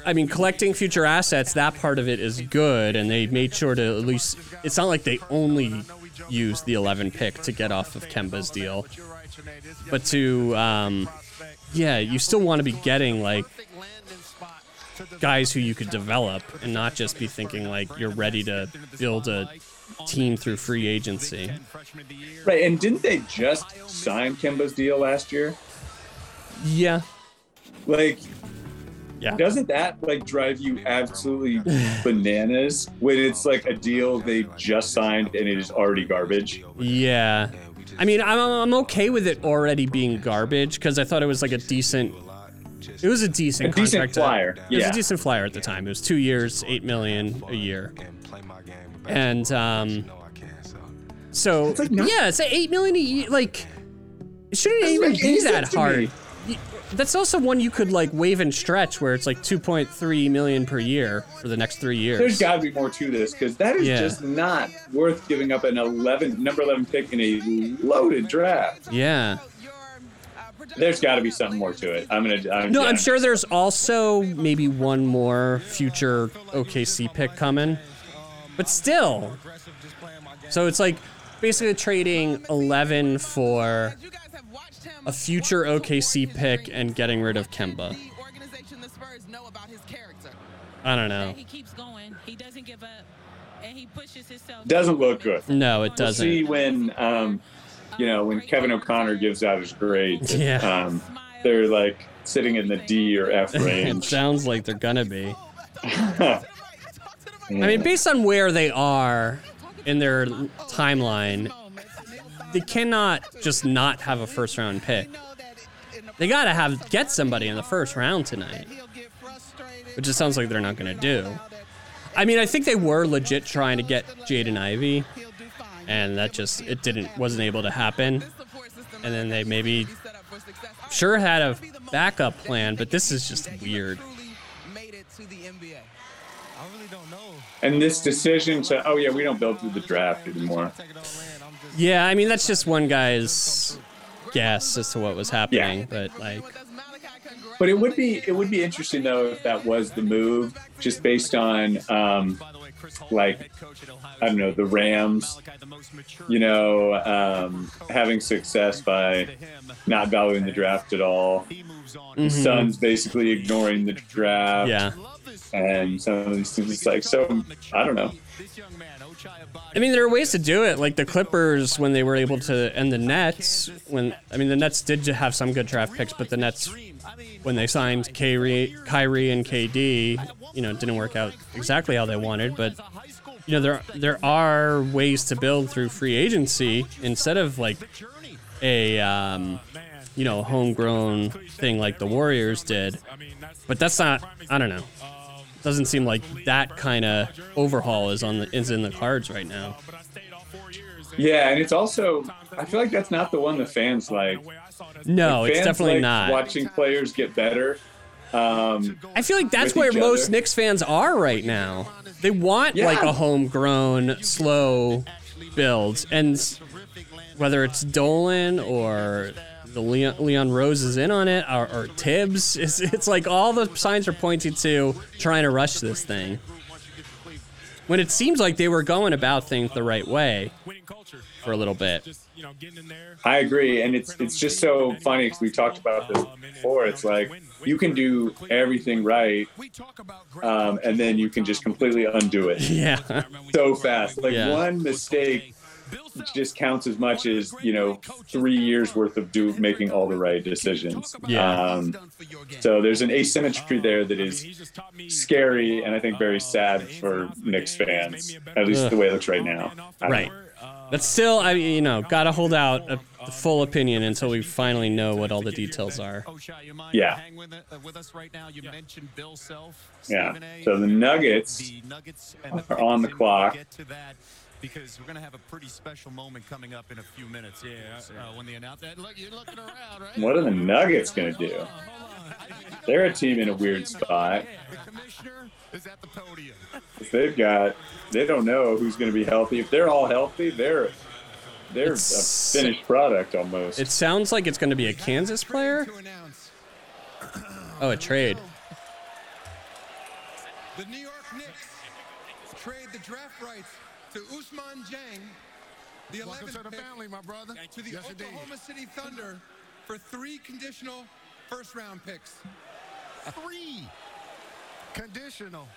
I mean, collecting future assets, that part of it is good, and they made sure to at least. It's not like they only used the 11 pick to get off of Kemba's deal, but to, um, yeah, you still want to be getting like guys who you could develop and not just be thinking like you're ready to build a team through free agency. Right, and didn't they just sign Kemba's deal last year? Yeah. Like, yeah. Doesn't that like drive you absolutely bananas when it's like a deal they just signed and it is already garbage? Yeah. I mean, I'm, I'm okay with it already being garbage because I thought it was like a decent. It was a decent A decent contract. to- flyer, It was a decent flyer at the time. It was two years, eight million a year. And um, so yeah, it's like eight million a year. Like it shouldn't Doesn't even make be that hard. me. That's also one you could like waive and stretch, where it's like 2.3 million per year for the next three years. There's got to be more to this because that is Yeah. just not worth giving up an 11 number 11 pick in a loaded draft. yeah. There's got to be something more to it. I'm gonna. I'm, No, yeah. I'm sure there's also maybe one more future OKC pick coming. But still. So it's like basically trading 11 for a future OKC pick and getting rid of Kemba. I don't know. He keeps going. He doesn't give up, and he pushes himself. Doesn't look good. No, it We'll doesn't. see when, um, you know, when Kevin O'Connor gives out his grades. Yeah. Um, they're like sitting in the D or F range. it range. sounds like they're gonna be. I mean, based on where they are in their timeline, they cannot just not have a first round pick. They gotta have get somebody in the first round tonight, which it sounds like they're not gonna do. I mean, I think they were legit trying to get Jaden Ivey, and that just it didn't wasn't able to happen. And then they maybe sure had a backup plan, but this is just weird. And this decision to, oh yeah, we don't build through the draft anymore. Yeah, I mean that's just one guy's guess as to what was happening, but like But it would be it would be interesting though if that was the move, just based on um, like I don't know the Rams, you know, um, having success by not valuing the draft at all. The Mhm. Suns basically ignoring the draft. Yeah. And some of these things, it's like so. I don't know. I mean there are ways to do it. Like the Clippers when they were able to and the Nets when I mean the Nets did have some good draft picks, but the Nets when they signed Kyrie, Kyrie and KD, you know, didn't work out exactly how they wanted, but you know there there are ways to build through free agency instead of like a um, you know homegrown thing like the Warriors did. But that's not. I don't know. Doesn't seem like that kind of overhaul is on the is in the cards right now. Yeah, and it's also I feel like that's not the one the fans like. No, Like, it's definitely like not. Watching players get better. Um, I feel like that's where most other. Knicks fans are right now. They want Yeah. like a homegrown, slow build, and whether it's Dolan or the Leon, Leon Rose is in on it, or, or Thibs. It's, it's like all the signs are pointing to trying to rush this thing. When it seems like they were going about things the right way for a little bit. I agree, and it's it's just so funny because we talked about this before. It's like you can do everything right, um, and then you can just completely undo it. Yeah. so fast. Like Yeah. one mistake just counts as much as you know three years worth of do making all the right decisions. Yeah. Um, so there's an asymmetry there that is scary and I think very sad for Knicks fans. At least Ugh. the way it looks right now. I Right. But still, I you know, gotta hold out a, full opinion until we finally know what all the details are. Yeah. Hang with, uh, us right now. You mentioned Bill Self. Yeah. So the Nuggets Nuggets are on the Pistons. clock. We'll get to that because we're going to have a pretty special moment coming up in a few minutes. Yeah, uh, when they announce that. Look, you're looking around, right? What are the Nuggets going to do? They're a team in a weird spot. The commissioner Is at the podium. If they've got, they don't know who's going to be healthy. If they're all healthy, they're they're It's- a finished product almost. It sounds like it's gonna be a Kansas player. Oh, a trade. The New York Knicks trade the draft rights to Ousmane Dieng, the 11th Welcome to the pick, family, my brother. to the Yes, indeed. Oklahoma City Thunder for three conditional first-round picks. Three. Conditional.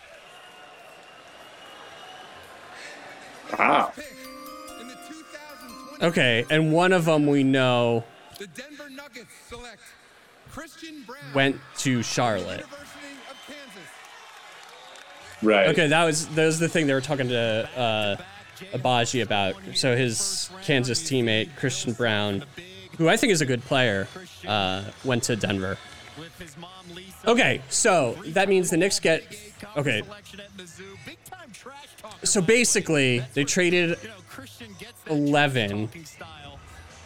Wow. Okay, and one of them we know The Denver Nuggets select Christian Braun, went to Charlotte. University of Kansas. Right. Okay, that was that was the thing they were talking to uh, Agbaji about. So his Kansas teammate Christian Braun, who I think is a good player, uh, went to Denver. Okay, so that means the Knicks get okay. So basically, they traded eleven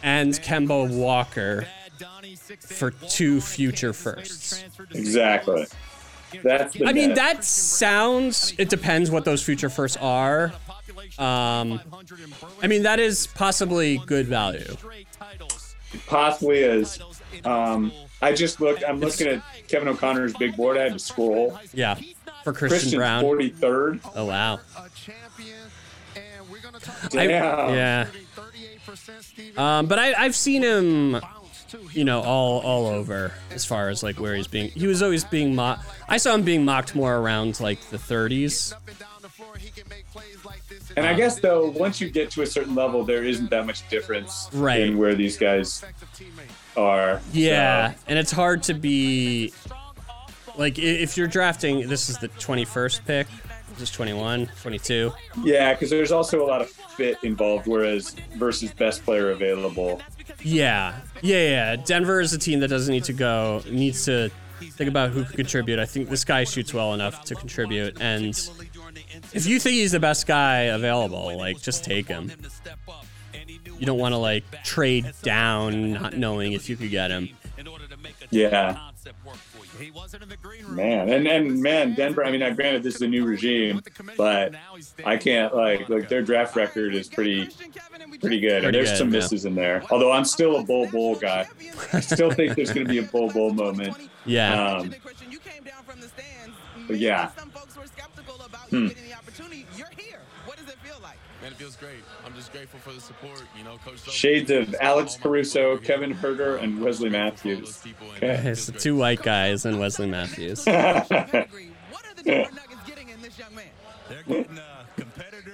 and Kemba Walker for two future firsts. Exactly. That's I mean, that sounds. It depends what those future firsts are. Um, I mean, that is possibly good value. possibly is. Um, I just looked. I'm looking at Kevin O'Connor's big board. I had to scroll. Yeah, for Christian Christian's Braun. 43rd. Oh wow. I- Damn. yeah. Um, but I, I've seen him, you know, all all over as far as like where he's being. He was always being mocked. I saw him being mocked more around like the 30s. And I guess though, once you get to a certain level, there isn't that much difference Right. in where these guys are. Yeah, So, and it's hard to be like if you're drafting. This is the 21st pick. This is 21, 22. yeah, because there's also a lot of fit involved, whereas versus best player available. Yeah, yeah, yeah. Denver is a team that doesn't need to go. Needs to think about who could contribute. I think this guy shoots well enough to contribute, and if you think he's the best guy available, like just take him. You don't want to like trade down, not knowing if you could get him. Yeah. Man, and and man, Denver. I mean, I granted, this is a new regime, but I can't like like their draft record is pretty pretty good. Pretty there's good, some yeah. misses in there. Although I'm still a Bol Bol guy. I still think there's going to be a Bol Bol moment. Yeah. Um, but yeah. Hmm. Man, it feels great. I'm just grateful for the support. You know, Coach. Shades of Alex Caruso, Kevin Huerter, and Wesley Matthews. Okay. It's the two white guys and Wesley Matthews.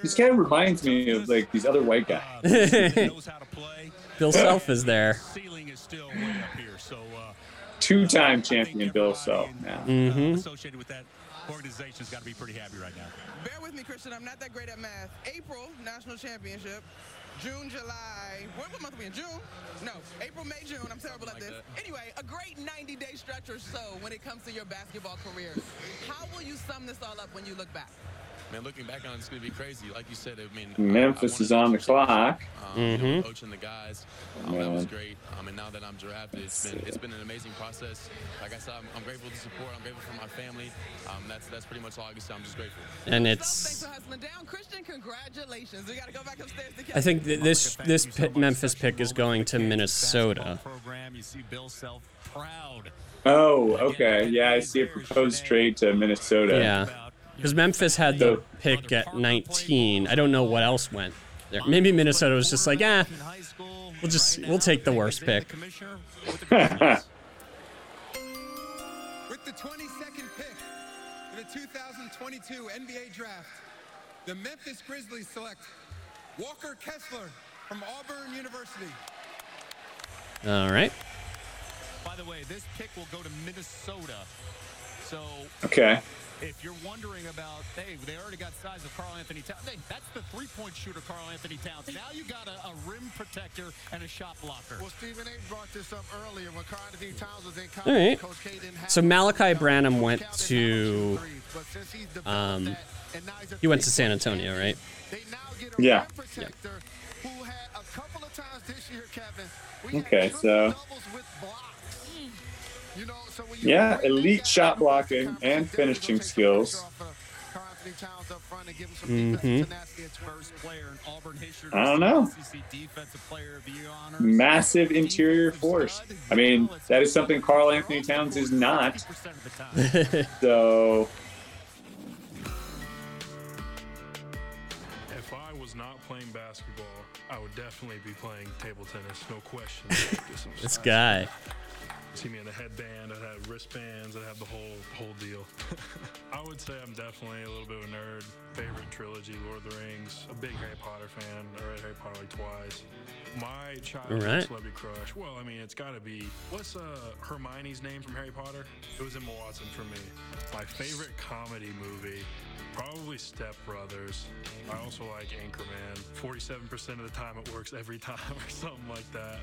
This guy reminds me of like these other white guys. Bill Self is there. Two-time champion Bill Self. Now. Mm-hmm. Associated with that organization's got to be pretty happy right now. Bear with me, Christian. I'm not that great at math. April, national championship. June, July. What, what month are we in? June? No. April, May, June. I'm terrible at this. Anyway, a great 90 day stretch or so when it comes to your basketball career. How will you sum this all up when you look back? man, looking back on it, it's gonna be crazy. Like you said, I mean, Memphis is on the clock. Uh, um, you know, Mhm. coaching the guys, um, that was great. Um, and now that I'm drafted, it's been it's been an amazing process. Like I said, I'm, I'm grateful to support. I'm grateful for my family. Um, that's that's pretty much all I can say. I'm just grateful. And it's Christian, congratulations. We got to go back upstairs to I think th- this this pi- Memphis pick is going to Minnesota. Program, you see Bill Self proud. Oh, okay. Yeah, I see a proposed trade to Minnesota. Yeah, because Memphis had the pick at 19. I don't know what else went there. Maybe Minnesota was just like, ah, we'll just we'll take the worst pick. With the 22nd pick in the 2022 NBA Draft, the Memphis Grizzlies select Walker Kessler from Auburn University. All right. By the way, this pick will go to Minnesota. So Okay. If you're wondering about, hey, they already got size of Karl-Anthony Towns. Hey, that's the three-point shooter, Karl-Anthony Towns. Now you got a, a rim protector and a shot blocker. Well, Stephen A. brought this up earlier when Carl Anthony Towns was in college. All right. Coach K didn't have So Malaki Branham went to um he went to San Antonio, right? Yeah. Yeah. Okay, so yeah, elite shot blocking and finishing skills. Mm-hmm. I don't know. Massive interior force. I mean, that is something Karl-Anthony Towns is not. so If I was not playing basketball, I would definitely be playing table tennis, no question. This guy. See me in a headband, I'd have wristbands, I'd have the whole whole deal. I would say I'm definitely a little bit of a nerd. Favorite trilogy, Lord of the Rings. A big Harry Potter fan. I read Harry Potter like twice. My childhood Alright. celebrity crush. Well, I mean, it's got to be what's uh, Hermione's name from Harry Potter? It was Emma Watson for me. My favorite comedy movie. Probably Step Brothers. I also like Anchorman. 47% of the time it works every time or something like that.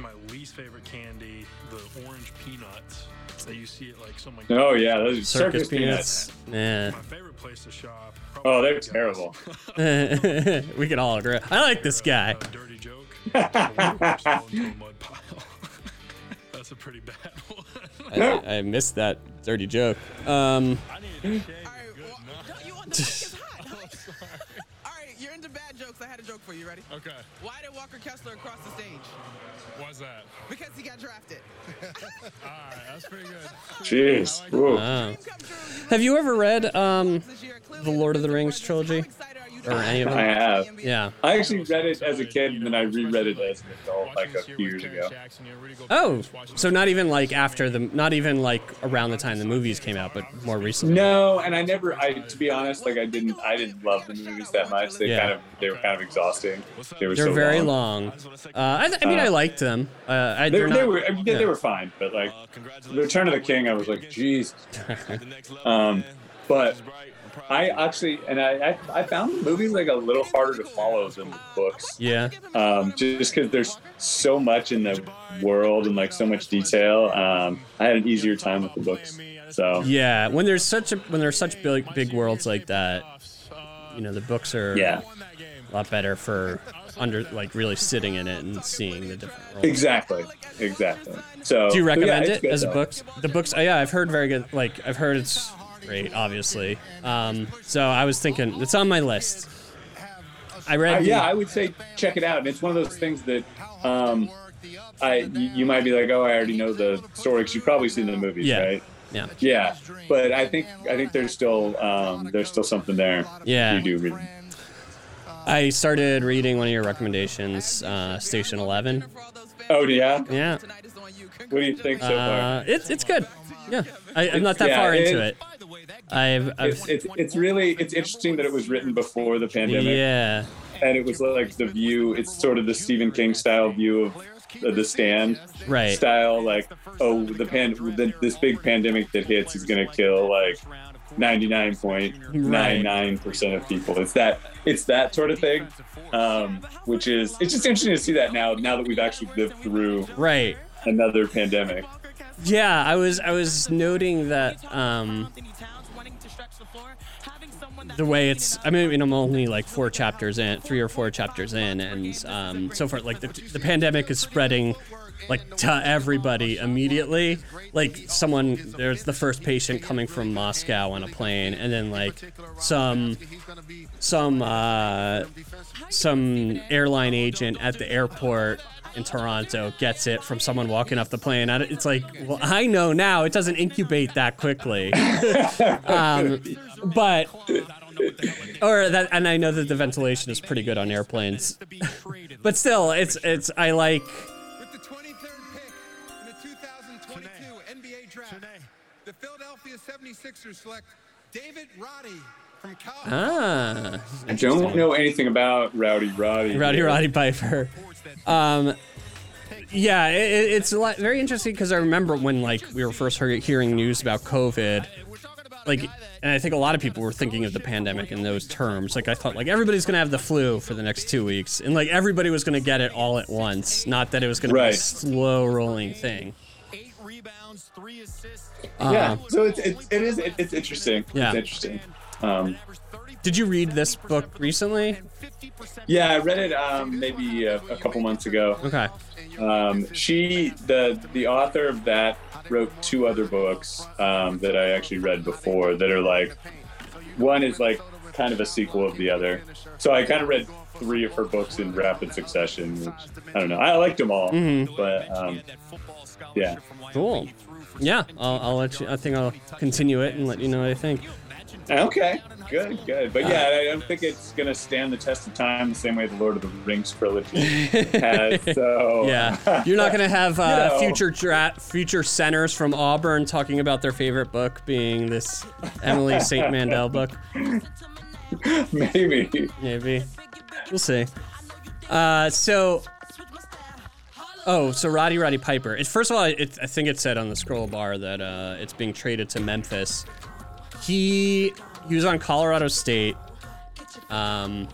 My least favorite candy, the orange peanuts that you see at like some like Oh yeah, those are Circus circus peanuts. Yeah. My favorite place to shop. Oh, they're terrible. we can all agree. I like this guy. Dirty joke. That's a pretty bad one. I, I missed that dirty joke. Um, All right, you're into bad jokes. I had a joke for you. Ready? Okay. Why did Walker Kessler cross the stage? Why's that? Because he got drafted. All right, that's pretty good. Jeez. Whoa. wow. Have you ever read um, the Lord of the Rings trilogy? Or any of them? I have. Yeah. I actually read it as a kid and then I reread it as an adult like a few years ago. Oh, so not even like after the, not even like around the time the movies came out, but more recently. No, and I never. I to be honest, like I didn't. I didn't love the movies that much. They Yeah. kind of. They were kind of exhausting. They were They're so very long. long. Uh, I, I mean, I Uh, liked them. Uh, I, They, they're they were. I mean, they, yeah. they were fine, but like Return of the King, I was like, jeez. um, but I actually, and I, I, I found the movies like a little harder to follow than the books. Yeah. Um, just because there's so much in the world and like so much detail. Um, I had an easier time with the books. So Yeah, when there's such a when there's such big big worlds like that, you know, the books are Yeah. a lot better for under like really sitting in it and seeing the different worlds. Exactly. Exactly. So Do you so, yeah, recommend it good, as a though. books? The books, uh, yeah, I've heard very good. Like I've heard it's great, obviously. Um, so I was thinking it's on my list. I read. Uh, the- yeah, I would say check it out. And it's one of those things that um, I you, you might be like, oh, I already know the story because you've probably seen the movies, Yeah. right? Yeah. Yeah, but I think I think there's still um, there's still something there. Yeah. You do read. I started reading one of your recommendations, uh, Station Eleven. Oh yeah. Yeah. What do you think so far? Uh, it's it's good. Yeah, I, I'm not that Yeah, far into it- it. I've, I've It's, it's it's really it's interesting that it was written before the pandemic. Yeah. And it was like the view. It's sort of the Stephen King style view of the, stand. Right. Style like oh the pan the, this big pandemic that hits is gonna kill like. 99.99% of people. It's that it's that sort of thing. Um, which is it's just interesting to see that now now that we've actually lived through right another pandemic. Yeah, I was I was noting that um the way it's I mean I'm only like four chapters in, three or four chapters in, and um, so far like the, the pandemic is spreading like to everybody immediately. Like someone there's the first patient coming from Moscow on a plane, and then like some some uh, some airline agent at the airport in Toronto gets it from someone walking off the plane. It's like, well, I know now it doesn't incubate that quickly. um, but or that, and I know that the ventilation is pretty good on airplanes. but still, it's it's I like. With the Philadelphia 76ers select David Roddy from Cal. Ah, I don't know anything about Rowdy Roddy. Rowdy Roddy Piper. Um, yeah, it, it- it's a lot, very interesting because I remember when like we were first hearing news about COVID, like, and I think a lot of people were thinking of the pandemic in those terms. Like I thought, like everybody's gonna have the flu for the next two weeks, and like everybody was gonna get it all at once. Not that it was gonna be a slow rolling thing. yeah, Uh, so it's, it's it is it, it's interesting. Yeah. It's interesting. Um, Did you read this book recently? yeah, I read it um, maybe a, a couple months ago. Okay. Um, she the the author of that wrote two other books um, that I actually read before that are like one is like kind of a sequel of the other. So I kind of read three of her books in rapid succession. Which, I don't know. I liked them all, Mhm. but um, yeah. Cool. Yeah, I'll, I'll let you. I think I'll continue it and let you know what I think. Okay, good, good. But yeah, I don't think it's gonna stand the test of time the same way the Lord of the Rings trilogy has. So Yeah, you're not gonna have uh, future dra- future centers from Auburn talking about their favorite book being this Emily Saint Mandel book. Maybe. Maybe. We'll see. Uh, so. Oh, so Roddy Roddy Piper. It, first of all, it, I think it said on the scroll bar that uh, it's being traded to Memphis. He he was on Colorado State. Um,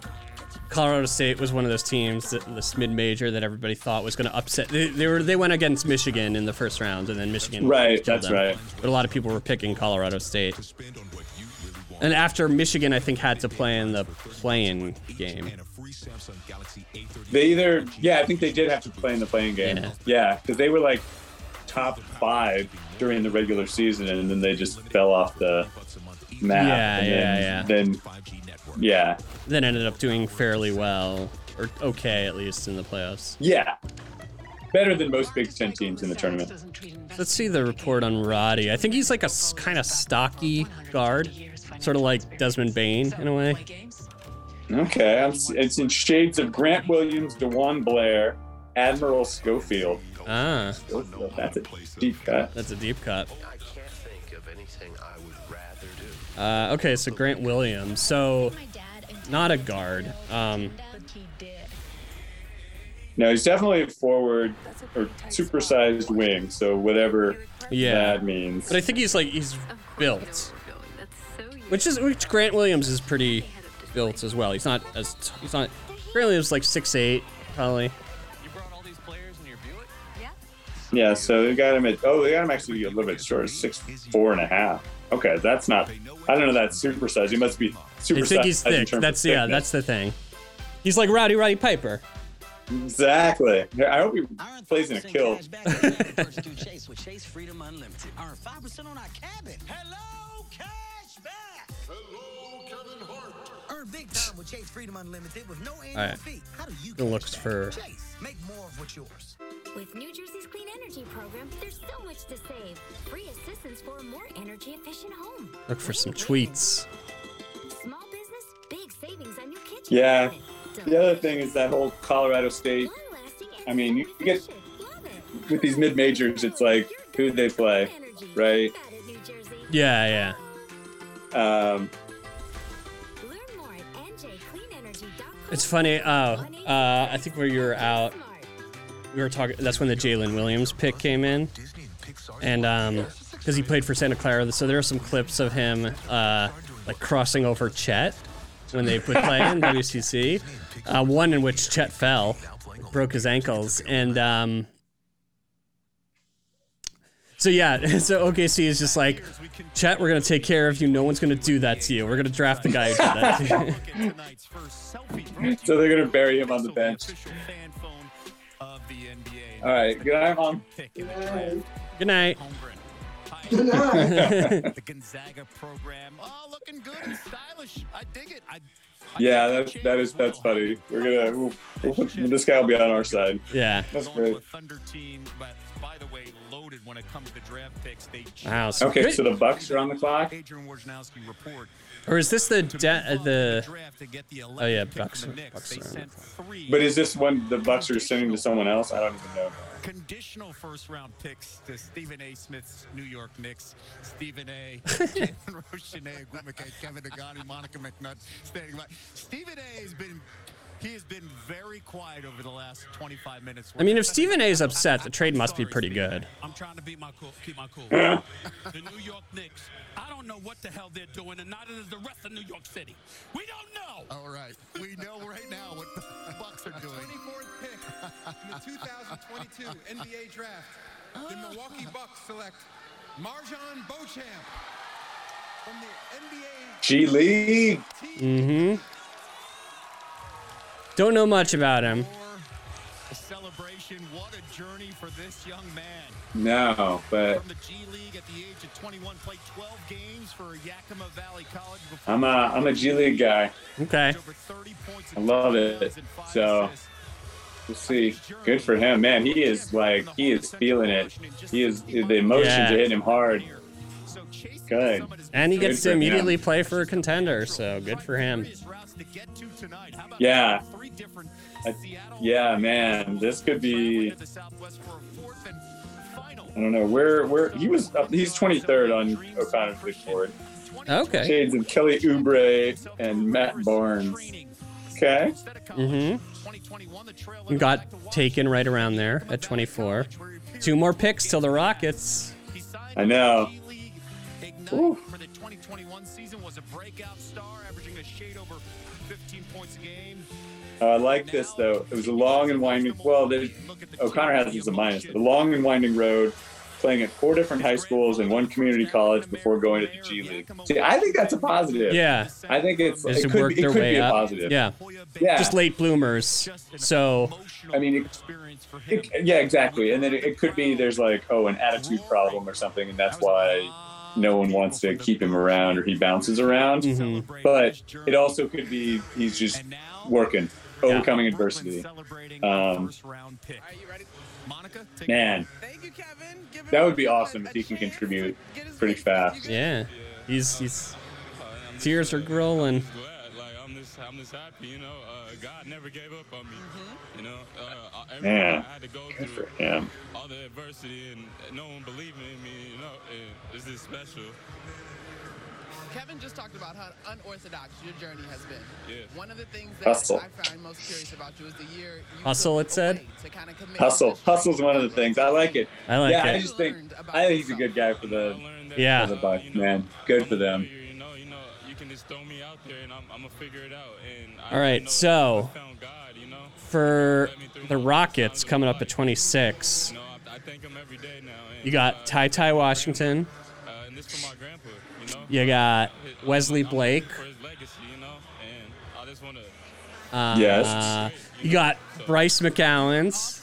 Colorado State was one of those teams, that, this mid-major that everybody thought was going to upset. They, they were they went against Michigan in the first round, and then Michigan Right, that's them. right. But a lot of people were picking Colorado State. And after Michigan, I think had to play in the play-in game. They either, yeah, I think they did have to play in the playing game. Yeah, because they were like top five during the regular season, and then they just fell off the map. Yeah, and yeah, then, Then, yeah, Then ended up doing fairly well, or okay at least in the playoffs. yeah, better than most Big Ten teams in the tournament. Let's see the report on Roddy. I think he's like a kind of stocky guard, sort of like Desmond Bane in a way. Okay, it's in shades of Grant Williams, DeJuan Blair, Admiral Schofield. Ah, that's a deep cut. That's a deep cut. Uh, okay, so Grant Williams. So, not a guard. Um, No, he's definitely a forward or supersized wing. So whatever Yeah. that means. but I think he's like he's built, which is which Grant Williams is pretty built as well. He's not as he's not. Grant Williams is like six eight probably. Yeah, so they got him at oh they got him actually a little bit short, six four and a half. Okay, that's not. I don't know. That's super size. He must be super. I think he's in thick. That's yeah. That's the thing. He's like Rowdy Roddy Piper. exactly. I hope he plays in a kill. Earn big time with Chase Freedom Unlimited with no annual All right. fee. How do you It looks for. Chase? Make more of what's yours. With New Jersey's Clean Energy Program, there's so much to save. Free assistance for a more energy efficient home. Look for some tweets. Small business, big savings on your kitchen. Yeah. The other thing is that whole Colorado State. I mean, you get with these mid majors, it's like who they play, right? Yeah, yeah. Um, It's funny. Oh, uh, I think where you were out, we were talking. That's when the Jalen Williams pick came in, and um, because he played for Santa Clara, so there are some clips of him uh, like crossing over Chet when they put play in WCC. Uh, one in which Chet fell, broke his ankles, and um, So yeah, so OKC is just like, Chet, we're gonna take care of you. No one's gonna do that to you. We're gonna draft the guy who did that to you. so they're gonna bury him on the bench. All right, good night, mom. Good night. the Gonzaga program. Oh, looking good and stylish. I dig it. I, Yeah, that's that is that's funny. We're gonna we'll, we'll put, this guy will be on our side. Yeah. That's great. Thunder team, but by the way, loaded when it comes to the draft picks. They Wow, so Okay, good. so the Bucks are on the clock. Adrian Wojnarowski report. Or is this the de- uh, the? Oh yeah, Bucks. are- Bucks are on the- But is this one the Bucks are sending to someone else? I don't even know. Conditional first round picks to Stephen A. Smith's New York Knicks. Stephen A. Jalen Rochene, Gwen McKay, Kevin Negandhi, Monica McNutt standing by. Stephen A. has been. He has been very quiet over the last 25 minutes. I mean, if Stephen A. is upset, the trade must be pretty good. I'm trying to be my cool, keep my cool. the New York Knicks. I don't know what the hell they're doing, and neither does the rest of New York City. We don't know. All right, we know right now what the Bucks are doing. 24th pick in the 2022 NBA Draft, the Milwaukee Bucks select MarJon Beauchamp from the NBA. G League. Mm-hmm. Don't know much about him. A celebration. What a journey for this young man. No, but From the G League at the age of 21, played 12 games for Yakima Valley College. Before I'm a I'm a G League guy. Okay. I love it. So we'll see. Good for him, man. He is like he is feeling it. He is the emotions Yeah. are hitting him hard. Good. And he gets for to him. immediately play for a contender, so good for him. Yeah. I- yeah, man. This could be. I don't know where where he was. Up, he's 23rd on O'Connor's big board. Okay. Shades of Kelly Oubre and Matt Barnes. Okay. Mm-hmm. Got taken right around there at 24. Two more picks till the Rockets. I know. Ignite breakout star, averaging a shade over 15 points a game. Uh, I like this though. It was a long and winding. Well, there- O'Connor has it as a minus. The long and winding road, playing at four different high schools and one community college before going to the G League. See, I think that's a positive. Yeah. I think it's it to could, work be, it their could way be a up. positive. Yeah. Yeah. Just late bloomers. So I mean, it, it- yeah, exactly. And then it, it could be there's like oh an attitude problem or something, and that's why no one wants to keep him around or he bounces around. Mm-hmm. But it also could be he's just working, overcoming adversity. Um, man, that would be awesome if he can contribute pretty fast. yeah, he's he's tears are rolling. Glad. Like I'm just, happy. You know, uh, God never gave up on me. You know, uh, everything Man, I had to go good through, for him. all the adversity, and no one believing in me. You know, it, it's just special. Kevin just talked about how unorthodox your journey has been. Yeah. One of the things that Hustle. I find most curious about you is the year you Hustle, it said. Hustle, hustle's one of the things I like it. I like yeah, it. I just think I think he's a good guy for the Yeah. for the Bucks, man. Good for them. You know, you know, you can just throw me out there, and I'm, I'm gonna figure it out. And I All right, know so I found God. You know, for the Rockets coming up at 26, I thank Him every day now. And, you got TyTy Washington. uh, and this for my grandpa. You know, You got Wesley Blake. for his legacy. You know, and I just wanna. Uh, Yes. You got Bryce McGowens.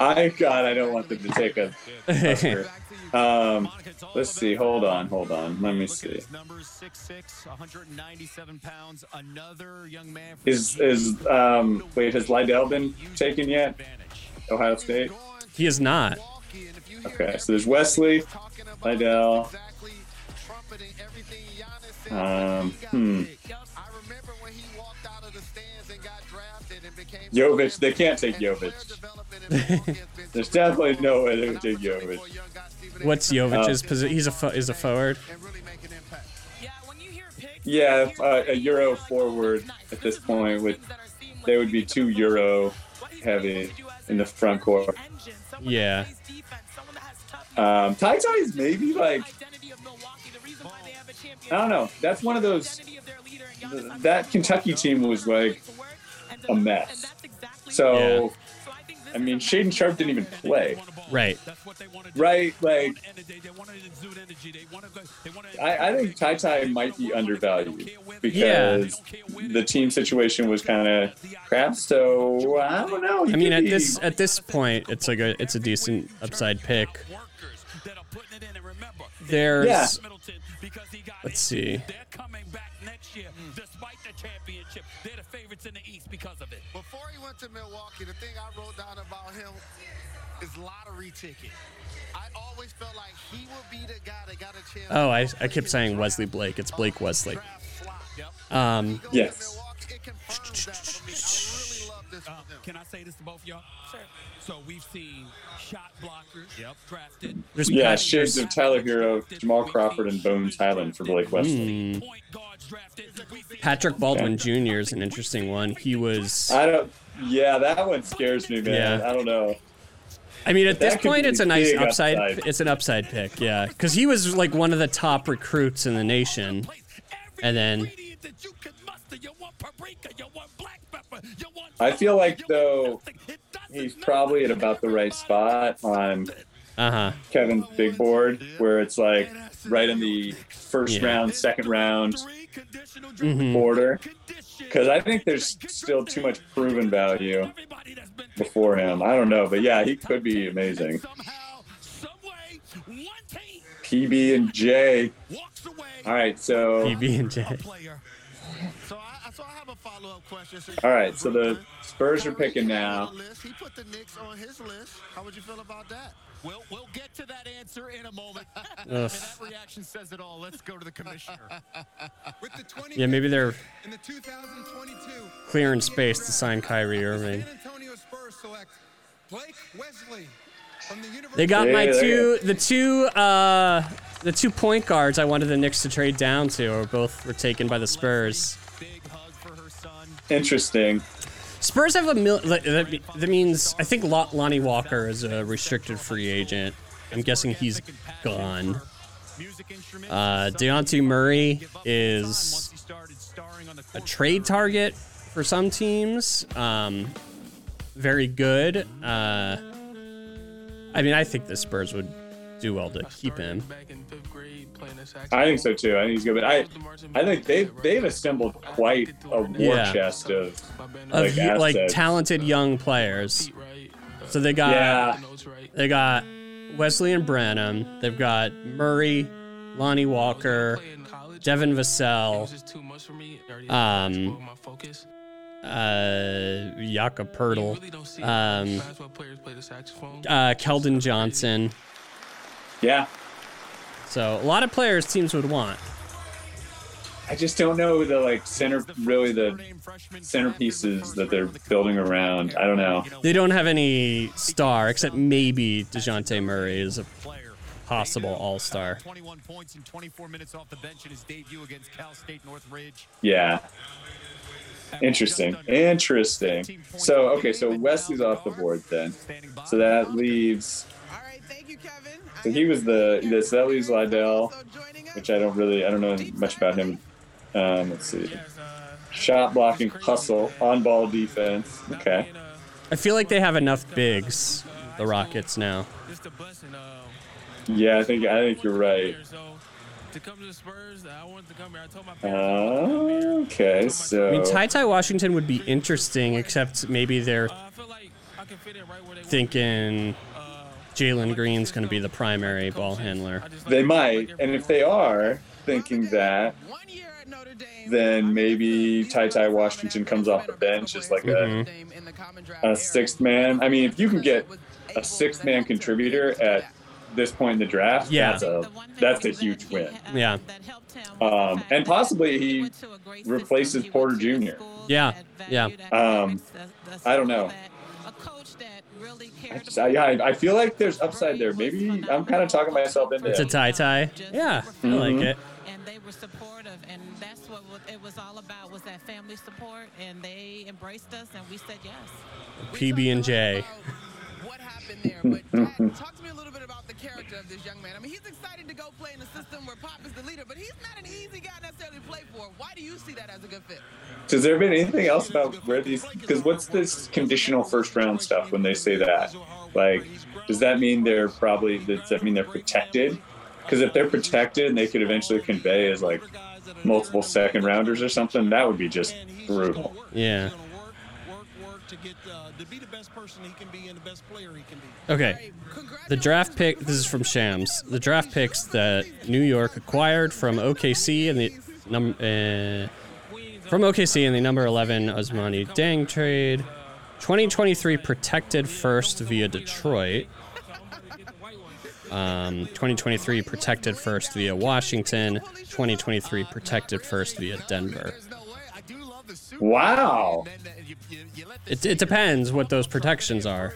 I God, I don't want them to take a. Husker. Um, let's see. Hold on, hold on. Let me see. Numbers 6'6", 197 pounds. Another young man. Is is um wait has Liddell been taken yet? Ohio State. He is not. Okay, so there's Wesley, Liddell. Um, hmm. Jovic, they can't take Jovic. There's definitely no way they would take Jovic. What's Jovic's Uh, position? He's a fo- is a forward. Yeah, uh, a Euro forward at this point with they would be two Euro heavy in the front court. Yeah. Um, TyTy's maybe like I don't know. That's one of those. That Kentucky team was like a mess. So, I mean, Shaedon Sharpe didn't even play. Right. Right, like I, I think TyTy might be undervalued because the team situation was kind of crap. So I don't know. He I mean, at be- this at this point, it's like a it's a decent upside pick. There's Yeah. let's see. they're the favorites in the east because of it Before he went to Milwaukee, the thing I wrote down about him is lottery ticket. I always felt like he would be the guy that got a chance. Oh, I I kept saying Wesley Blake. It's Blake Wesley. Um, yes. Uh, can I say this to both of y'all? Sure. So we've seen shot blockers yep. drafted. There's yeah, Pat- shades of Tyler Herro, Jamal Crawford, and Bones Hyland for Blake Wesley. Hmm. Patrick Baldwin Jr. is an interesting one. He was. I don't. Yeah, that one scares me, man. Yeah. I don't know. I mean, at this point, it's a nice upside. upside. It's an upside pick, yeah, because he was like one of the top recruits in the nation, and then I feel like though he's probably at about the right spot on uh huh Kevin's big board, where it's like right in the first Yeah. round, second round Mhm. order. Because I think there's still too much proven value before him. I don't know, but yeah, he could be amazing. PB and J. All right, so PB and J. So I, so I have a follow-up question. So all right, so the Spurs are picking now. He put the Knicks on his list. How would you feel about that? We'll, we'll get to that answer in a moment. Ugh. I mean, that reaction says it all. Let's go to the commissioner. With the 20 Yeah, maybe they're in the 2022 clearing space to sign Kyrie Irving. San Antonio Spurs select Blake Wesley the They got my Yeah, there two, the two, uh, the two point guards I wanted the Knicks to trade down to, are both were taken by the Spurs. Interesting. Spurs have a mil. That, means I think Lo- Lonnie Walker is a restricted free agent. I'm guessing he's gone. Uh, Dejounte Murray is a trade target for some teams. Um, very good. Uh, I mean, I think the Spurs would do well to keep him. I think so too. I think he's good, but I, I think they've they've assembled quite a war Yeah. chest of Of like y- like talented young players. So they got Yeah. they got Wesley and Branham. They've got Murray, Lonnie Walker, Devin Vassell, um, uh, Jakob Poeltl, um, uh, Keldon Johnson. Yeah. So a lot of players teams would want. I just don't know the like center, really the centerpieces that they're building around. I don't know. They don't have any star except maybe Dejounte Murray is a possible All Star. 21 points in 24 minutes off the bench in his debut against Cal State Northridge. Yeah. Interesting. Interesting. So okay, so Wesley's off the board then. So that leaves. So he was the the that leaves Liddell, which I don't really I don't know much about him. Um, let's see. Shot blocking, hustle, on ball defense. Okay. I feel like they have enough bigs, the Rockets now. Yeah, I think I think you're right. Uh, okay, so I mean, Ty Ty Washington would be interesting, except maybe they're thinking Jalen Green's going to be the primary ball handler. They might, and if they are thinking that, then maybe TyTy Washington comes off the bench as like a a sixth man. I mean, if you can get a sixth man contributor at this point in the draft, Yeah. that's a that's a huge win. Yeah, Um, and possibly he replaces Porter Jr. yeah, yeah. Um, I don't know. I just, I, yeah, I, I feel like there's upside there. Maybe I'm kind of talking myself into it. It's a it. TyTy. Yeah, I like Mhm. it. and they were supportive and that's what it was all about was that family support and they embraced us and we said yes PB and J. Talk to me a little bit about the character of this young man. I mean, he's excited to go play in a system where Pop is the leader, but he's not an easy guy necessarily to play for. Why do you see that as a good fit? Has there been anything else about where these? Because what's this conditional first round stuff when they say that? Like, does that mean they're probably? Does that mean they're protected? Because if they're protected and they could eventually convey as like multiple second rounders or something, that would be just brutal. Yeah. To get to be the best person he can be and the best player he can be. Okay. The draft pick, this is from Shams. The draft picks that New York acquired from OKC and the num uh, from OKC in the number 11 Ousmane Dieng trade. 2023 protected first via Detroit. Um, 2023 protected first via Washington. 2023 protected first via Denver. Wow. It, it depends what those protections are.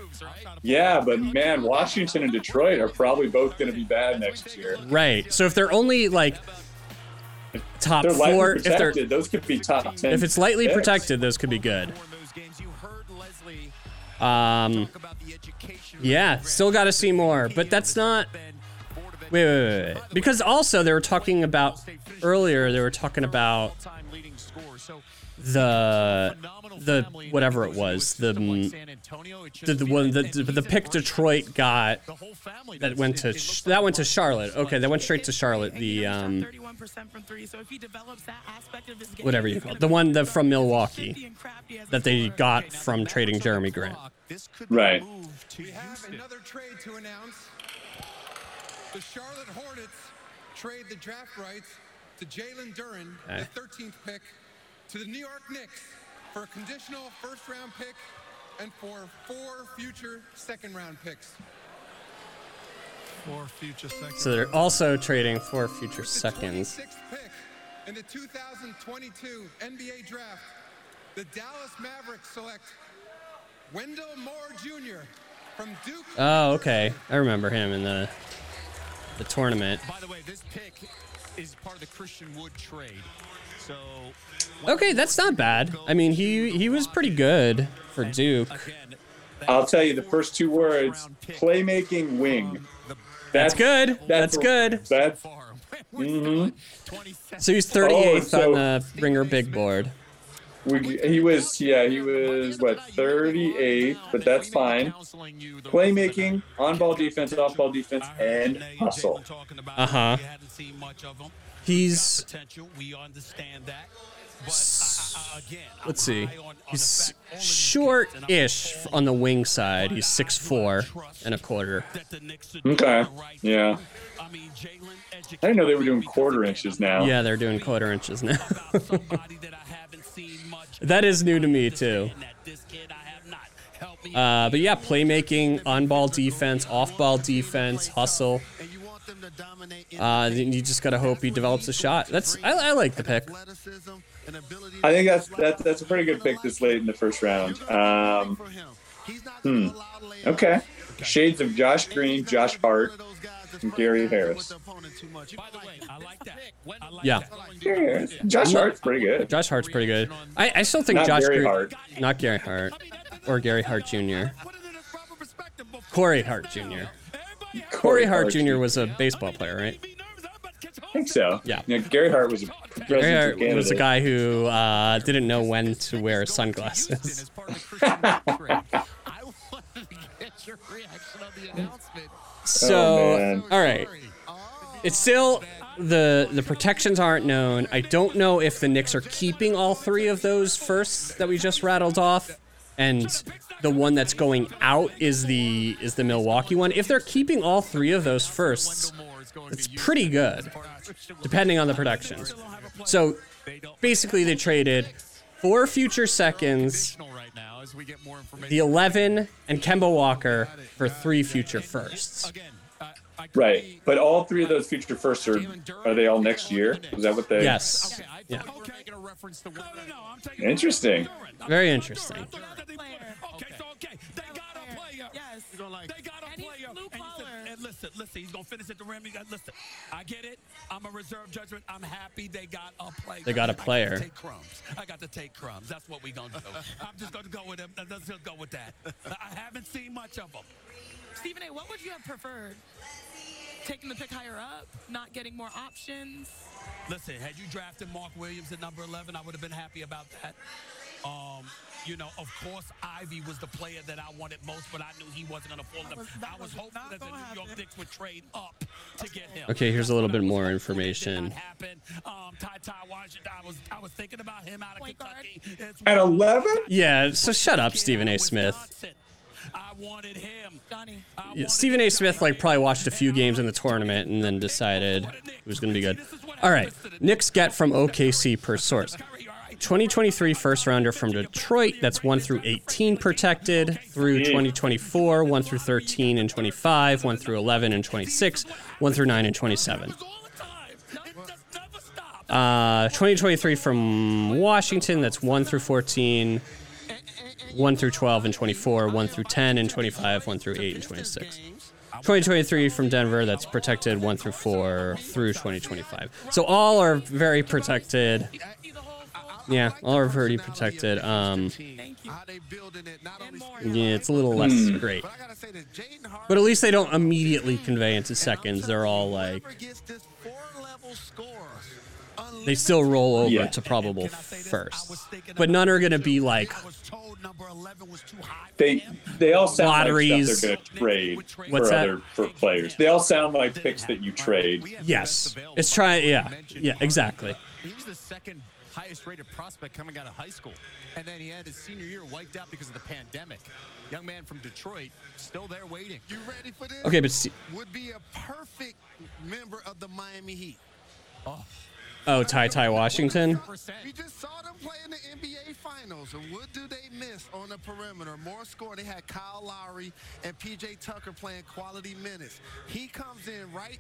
Yeah, but man, Washington and Detroit are probably both going to be bad next year. Right. So if they're only like top four, if they're. Those could be top ten. if it's lightly picks. protected, those could be good. Um, yeah, still got to see more, but that's not. Wait, wait, wait, wait, because also they were talking about earlier. They were talking about the the whatever it was the the, the one the, the the pick Detroit got that went to Sh- that went to Charlotte. Okay, that went straight to Charlotte. The um whatever you call it, the one that from Milwaukee that they got from trading Jerami Grant. Right. We have another trade to announce. The Charlotte Hornets trade the draft rights to Jalen Duren, the 13th pick, to the New York Knicks for a conditional first round pick and for four future second round picks. For future seconds. So they're also trading for future seconds. Sixth pick in the 2022 NBA draft, the Dallas Mavericks select Wendell Moore Jr. from Duke. Oh, okay. I remember him in the the tournament. By the way, this pick is part of the Christian Wood trade. So Okay, that's not bad. I mean, he he was pretty good for Duke. I'll tell you the first two words: playmaking wing. That's good. That's good. That's. hmm So he's 38th so- on the Ringer Big Board. We, he was, yeah, he was what 38, but that's fine. Playmaking, on-ball defense, off-ball defense, and hustle. Uh huh. He's potential. We understand that. let's see. He's short-ish on the wing side. He's six four and a quarter. Okay, yeah. I didn't know they were doing quarter inches now. Yeah, they're doing quarter inches now. that is new to me too. Uh, but yeah, playmaking, on-ball defense, off-ball defense, hustle. Uh, you just gotta hope he develops a shot. That's I, I like the pick. I think that's that, that's a pretty good pick this late in the first round. Um, hmm. Okay. Shades of Josh Green, Josh Hart, and Gary Harris. Yeah. Gary Harris. Josh Hart's pretty good. Josh Hart's pretty good. I, I still think Not Josh Gary Gre- Hart. not Gary Hart, or Gary Hart Jr. Corey Hart Jr. Corey Hart Jr. was a baseball player, right? I think so. Yeah. Gary Hart was a Gary Hart presidential was a guy who uh, didn't know when to wear sunglasses. get your reaction on the announcement. So, Oh, all right. It's still the the protections aren't known. I don't know if the Knicks are keeping all three of those firsts that we just rattled off, and the one that's going out is the is the Milwaukee one. If they're keeping all three of those firsts, it's pretty good, depending on the protections. So, basically, they traded four future seconds, the 11, and Kemba Walker for three future firsts. Right. But all three of those future firsts are are they all next year? Is that what they Yes. Yeah. Interesting. Very interesting. Yes. They got a player. And, he said- and listen, listen, he's gonna finish at the rim. He got, listen, I get it. I'm a reserve judgment. I'm happy they got a player. They got a I got to player. take crumbs. I got to take crumbs. That's what we gonna do. I'm just gonna go with him. Let's just go with that. I haven't seen much of him. Stephen A., what would you have preferred? Taking the pick higher up, not getting more options? Listen, had you drafted Mark Williams at number 11, I would have been happy about that. Um, you know, of course, Ivey was the player that I wanted most, but I knew he wasn't going to fall enough. I was hoping that the New York Knicks would trade up to get him. Okay, here's a little bit more information. Um, TyTy Washington, I was I was thinking about him out of Kentucky. At 11? Yeah, so shut up, Stephen A. Smith. I wanted him. Johnny. Yeah, Stephen A. Smith like probably watched a few games in the tournament and then decided it was going to be good. All right, Knicks get from OKC per source. 2023 first rounder from Detroit. That's 1 through 18 protected. Through 2024, 1 through 13 and 25, 1 through 11 and 26, 1 through 9 and 27. Uh, 2023 from Washington. That's 1 through 14, 1 through 12 and 24, 1 through 10 and 25, 1 through 8 and 26. 2023 from Denver, that's protected 1 through 4 through 2025. So all are very protected. Yeah, all are pretty protected. Um, yeah, it's a little less Hmm. great. But at least they don't immediately convey into seconds. They're all like. They still roll over Yeah. to probable first. But none are going to be like They they all sound Lotteries. like stuff they're going to trade What's for that? other for players. They all sound like picks that you trade. Yes. It's try. Yeah. Yeah. Exactly. He was the second highest rated prospect coming out of high school. And then he had his senior year wiped out because of the pandemic. Young man from Detroit, still there waiting. You ready for this? Okay, but see- would be a perfect member of the Miami Heat. Oh, oh TyTy Washington. We just saw them play in the NBA Finals, and what do they miss on the perimeter? More score. They had Kyle Lowry and PJ Tucker playing quality minutes. He comes in right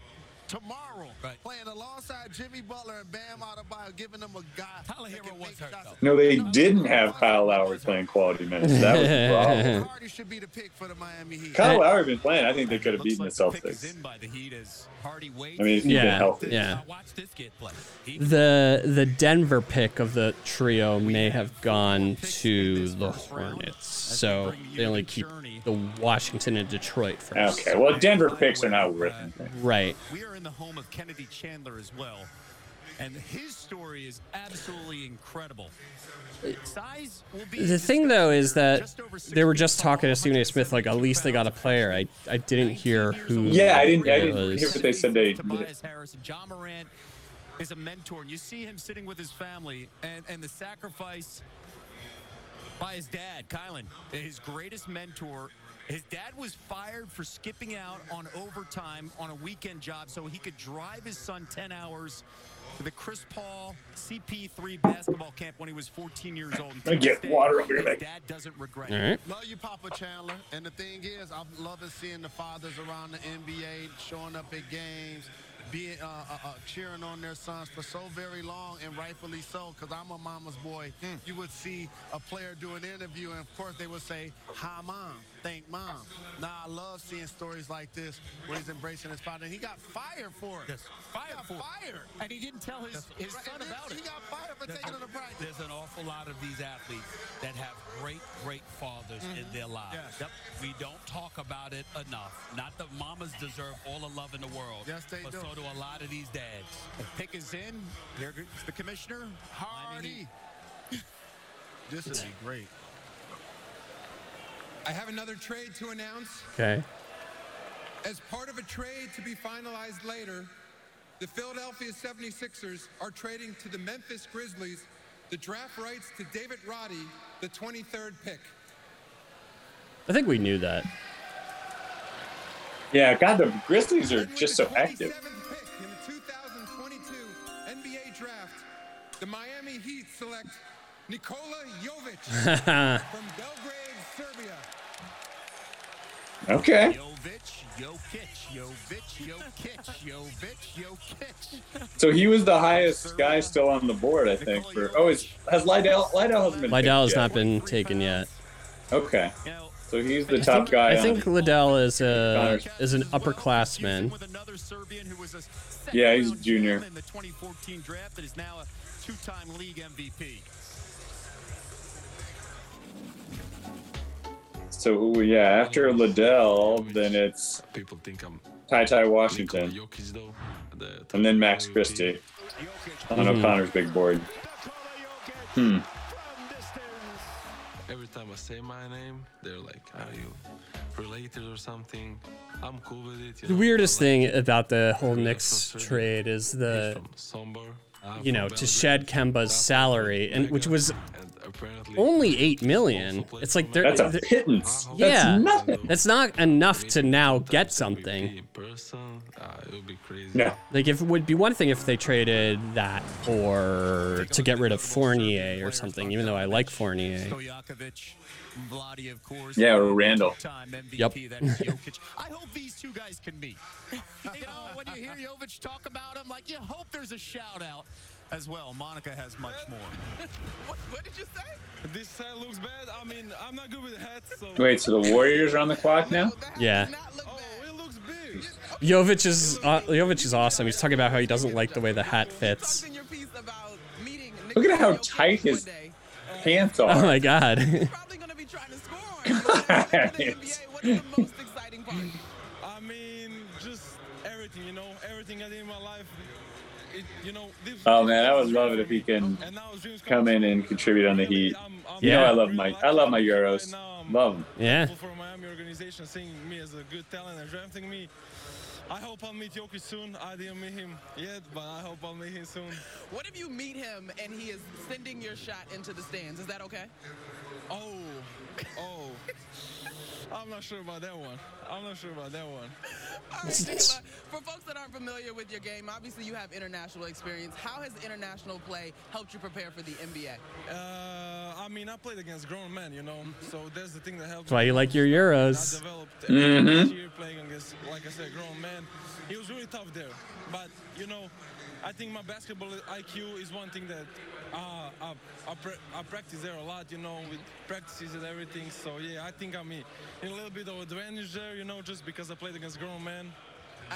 tomorrow, playing alongside Jimmy Butler and Bam Adebayo, giving them a guy. Tyler Herro was hurt though. No, they didn't have Kyle Lowry playing quality minutes. That was the problem. Hardy should be the pick for the Miami Heat. Kyle Lowry been playing. I think they could have beaten the Celtics. I mean, if he's been Yeah. healthy. Yeah. The the Denver pick of the trio may have gone to the Hornets, so they only keep the Washington and Detroit first. Okay, well, Denver picks are not worth anything. Right. We are in the home of Kennedy Chandler as well. And his story is absolutely incredible. Size will be The thing though is that they were just talking to Stephen A. Smith, like at least they got a player. I I didn't hear who. Yeah, I didn't. I it didn't hear what they said. They. Tobias Harris and Ja Morant is a mentor. And you see him sitting with his family and, and the sacrifice by his dad, Kylan, his greatest mentor. His dad was fired for skipping out on overtime on a weekend job so he could drive his son 10 hours to the Chris Paul CP3 basketball camp when he was 14 years old. And I get day, water over here, his mate. dad doesn't regret All it. right. Love you, Papa Chandler. And the thing is, I'm loving seeing the fathers around the NBA showing up at games, being uh, uh, uh, cheering on their sons for so very long, and rightfully so. Because I'm a mama's boy. You would see a player do an interview, and of course they would say, "Hi, mom. Thank mom." Now I love seeing stories like this where he's embracing his father, and he got fired for it. Yes, fired got for it. fired. And he didn't tell his, his Right, son and about He it. He got fired for taking it to practice. There's an awful lot of these athletes that have great, great fathers in mm-hmm. their lives. Yes. Yep. We don't talk about it enough. Not that mamas deserve all the love in the world. Yes, they but do. so do a lot of these dads. The pick is in. There's the commissioner. Hardy. This would be great. I have another trade to announce. Okay. As part of a trade to be finalized later, the Philadelphia 76ers are trading to the Memphis Grizzlies the draft rights to David Roddy, the 23rd pick. I think we knew that. Yeah, God, the Grizzlies are just so active. In the 2022 NBA draft, the Miami Heat select Nikola Jovic from Belgrade, Serbia. Okay. So he was the highest guy still on the board, I think. For oh, is has Liddell? Liddell hasn't been. Liddell has picked not been taken yet. yet. Okay. So he's the I top think, guy. I on- think Liddell is a is an upperclassman. Another Serbian who was a Yeah, he's a junior. So yeah, after Liddell, then it's People think I'm TyTy Washington, Jokic though. The and then Max Christie on Mhm. O'Connor's big board. Hmm. every time I say my name, they're like, "Are you related or something?" I'm cool with it. The know, weirdest like, thing about the whole Knicks trade is the, somber. You know, to shed Kemba's salary, and which was apparently only eight million. It's like they're, That's a they're- pittance. That's Yeah, nothing. That's not enough to now get something. person, ah, it would be crazy. Like if it would be one thing if they traded that or to get rid of Fournier or something, even though I like Fournier. Stojakovic, Vladi, of course. Yeah, or Randle. Time MVP, Yep. that is I hope these two guys can meet. you know, when you hear Jovic talk about him, like, you hope there's a shout out as well. Monica has much more. This hat looks bad. I mean, I'm not good with hats, so. Wait, so the Warriors are on the clock now? Yeah. Jovic is uh, Jovic is awesome. He's talking about how he doesn't like the way the hat fits. Look at how tight his pants are. Oh my god. I mean, just everything, you know, everything I did in my life. It, you know, this, Oh man, I would love it if he can come in and contribute on the Heat. You know, I love my I love my Euros. Love them. Yeah. for Miami organization seeing me as a good talent and drafting me. I hope I'll meet Jokic soon. I didn't meet him yet, but I hope I'll meet him soon. What if you meet him and he is sending your shot into the stands? Is that okay? Oh, oh. I'm not sure about that one. I'm not sure about that one. All right, Nikola, for folks that aren't familiar with your game, obviously you have international experience. How has international play helped you prepare for the NBA? Uh, I mean, I played against grown men, you know, so that's the thing that helps. That's why you like your Euros. I developed Mhm. this year playing against, like I said, grown men. It was really tough there, but you know, I think my basketball IQ is one thing that uh, I, I, pra- I practice there a lot, you know, with practices and everything. So yeah, I think I'm in a little bit of advantage there, you know, just because I played against grown men.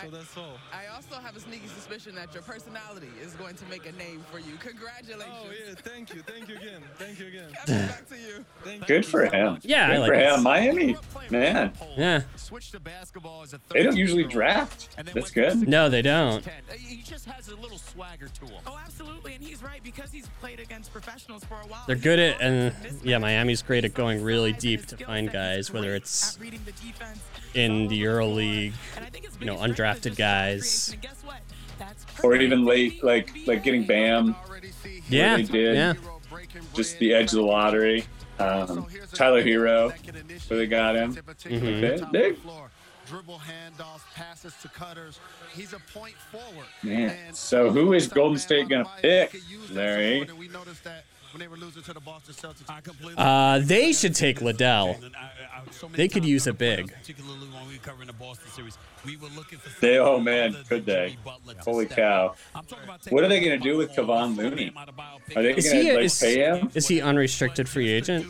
So that's all. I also have a sneaky suspicion that your personality is going to make a name for you. Congratulations. Oh yeah, thank you, thank you again, thank you again. back to you. Thank Good for him. Yeah, I Good like for it. him. Miami, man. Yeah. Switch to basketball as a They don't usually draft. That's good. No, they don't. He just has a little swagger to him. Oh, absolutely, and he's right because he's played against professionals for a while. They're good at and yeah, Miami's great at going really deep to find guys, whether it's reading the defense. in the Euro League, you know, undrafted guys. Or even late, like like getting Bam. Yeah, They did. yeah. Just the edge of the lottery. Um, Tyler Herro, where they got him. Mhm. They- they- Dribble handoffs, passes to cutters. He's a point forward. man. So who is Golden State gonna pick, Larry? We noticed that when they were losing to the Boston Celtics. Uh, they should take Liddell. They could use a big. Particularly when we covering the Boston series, we were looking for They oh man, could they? Holy cow! What are they gonna do with Kevon Looney? Are they Is gonna he like is, pay him? is he unrestricted free agent?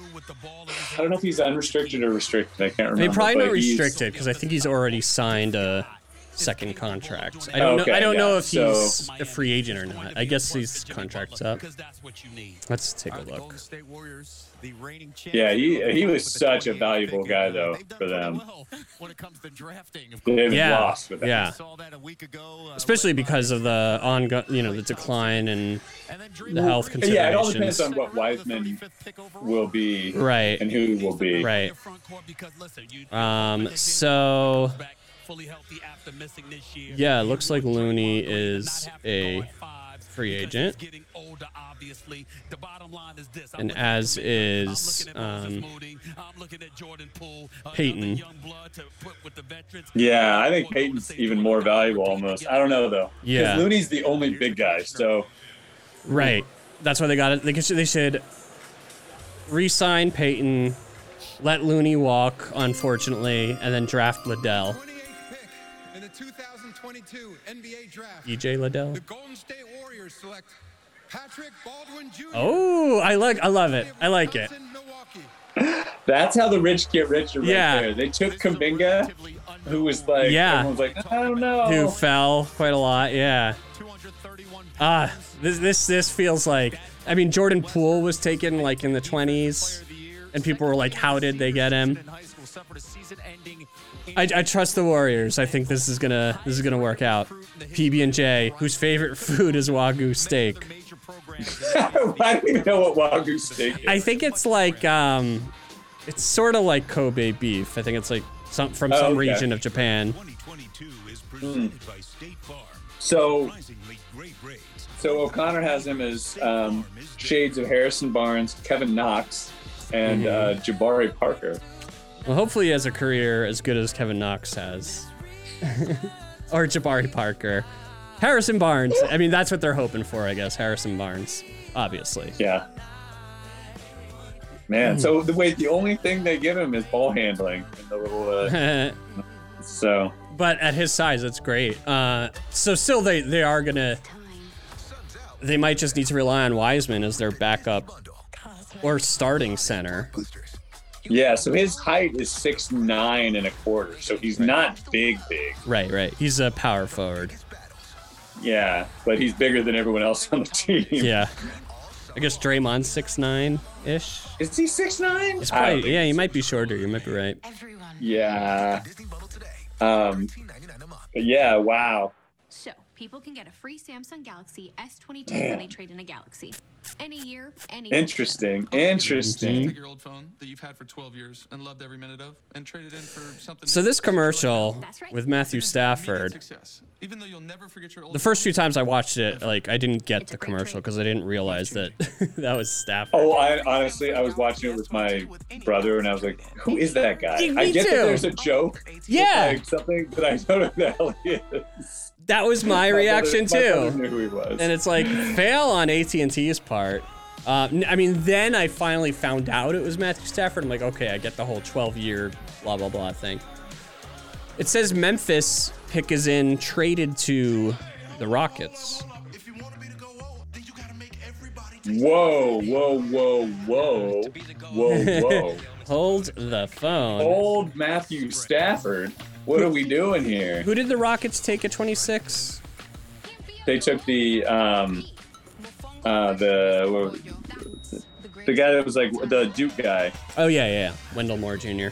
I don't know if he's unrestricted or restricted. I can't remember. mean, probably not restricted because I think he's already signed a second contract. I don't know. I don't know yeah, if he's so- a free agent or not. I guess his contract's up. Let's take a look. State Warriors, the reigning Yeah, he he was such a valuable guy though for them. when it comes to drafting. They've Yeah, lost with that. yeah. Especially because of the ongoing, you know, the decline and the health considerations. Yeah, it all depends on what Wiseman will be, Right. and who will be. Right. Um. So. Yeah, it looks like Looney is a free agent, and as is um, Payton. Yeah, I think Payton's even more valuable almost. I don't know though. Yeah. Looney's the only big guy, so Right. That's why they got it. They should, they should re-sign Peyton, let Looney walk, unfortunately, and then draft Liddell. In 2022 NBA draft, EJ Liddell. the Golden State Warriors select Patrick Baldwin Jr. Oh, I like. I love it. I like it. that's how the rich get richer. Right Yeah. there. They took Kuminga, who was like, Yeah. everyone's like, I don't know. Who fell quite a lot? Yeah. Ah, this this this feels like. I mean, Jordan Poole was taken like in the 20s, and people were like, "How did they get him?" I, I trust the Warriors. I think this is gonna this is gonna work out. PB and J, whose favorite food is wagyu steak. I don't even know what Wagyu steak is. I think it's like um, it's sort of like Kobe beef. I think it's like some from Oh, some okay. region of Japan. Hmm. So, so O'Connor has him as um, shades of Harrison Barnes, Kevin Knox, and uh, Jabari Parker. Well, hopefully, he has a career as good as Kevin Knox has, or Jabari Parker, Harrison Barnes. I mean, that's what they're hoping for, I guess. Harrison Barnes, obviously. Yeah. Man, so the wait, the only thing they give him is ball handling in the little. Uh, so but at his size, that's great. Uh, so still, they they are gonna. They might just need to rely on Wiseman as their backup or starting center. Yeah, so his height is six nine and a quarter, so he's not big, big. Right, right. He's a power forward. Yeah, but he's bigger than everyone else on the team. Yeah. I guess Draymond's six nine ish. Is he six nine? It's probably yeah. You might be shorter. You might be right. Yeah. Um. but yeah. Wow. So, people can get a free Samsung Galaxy S22 when they trade in a Galaxy. Any year, any Interesting. Interesting. Take your old phone that you've had for 12 years and loved every minute of, and trade it in for something. So this commercial with Matthew Stafford. Even though you'll never forget your old The first few times I watched it, like I didn't get the commercial because I didn't realize that that was Stafford. Oh, I honestly, I was watching it with my brother, and I was like, "Who is that guy?" Yeah, I get too. that there's a joke. Yeah. like, something that I don't know who the hell he is. That was my reaction too. knew who he was. And it's like fail on AT and T's part. Uh, I mean, then I finally found out it was Matthew Stafford. I'm like, okay, I get the whole 12 year blah blah blah thing. It says Memphis pick is in traded to the Rockets. Whoa, whoa, whoa, whoa, whoa, whoa! Hold the phone. Old Matthew Stafford. What are we doing here? Who did the Rockets take at 26? They took the um, uh, the what- the guy that was like the Duke guy. Oh yeah, yeah. Wendell Moore Jr.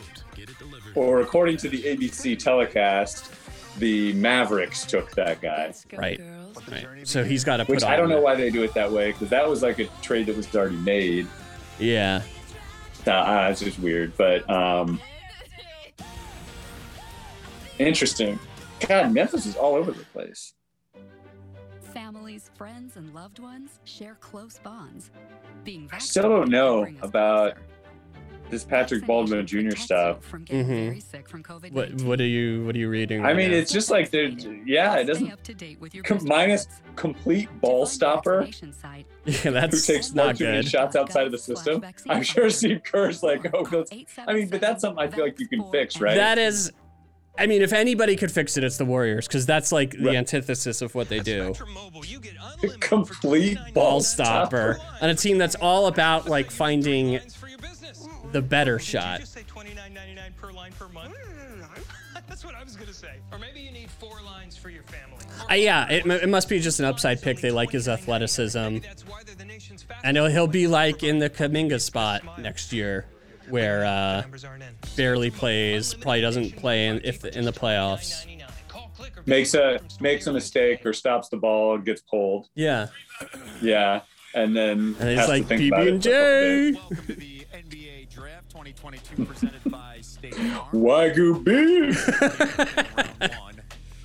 Or according to the ABC telecast, the Mavericks took that guy. Right. Right. So he's got to put Which. I don't know why they do it that way because that was like a trade that was already made. Yeah. Uh, it's just weird, but um, interesting. God, Memphis is all over the place. Families, friends, and loved ones share close bonds. Being I still don't know about this Patrick Baldwin Jr. stuff. Mm-hmm. What What are you What are you reading? I mean, now? it's just like they're yeah, it doesn't com- minus complete ball stopper. Yeah, that's who takes not one too many shots outside of the system. I'm sure Steve Kerr's like, oh, let's, I mean, but that's something I feel like you can fix, right? That is. I mean, if anybody could fix it, it's the Warriors, because that's like the antithesis of what they do. complete Ball stopper on a team that's all about like finding the better shot. That's what I was gonna say. Or maybe you need four lines for your family. Uh, yeah, it, it must be just an upside pick. They like his athleticism. I know he'll be like in the Kuminga spot next year, where uh, barely plays, probably doesn't play in, if in the playoffs. makes a makes a mistake or stops the ball and gets pulled. Yeah. Yeah, and then And he's like think about BB it and for a couple J. NBA Draft 2022 presented by State Farm. Wagyu beef.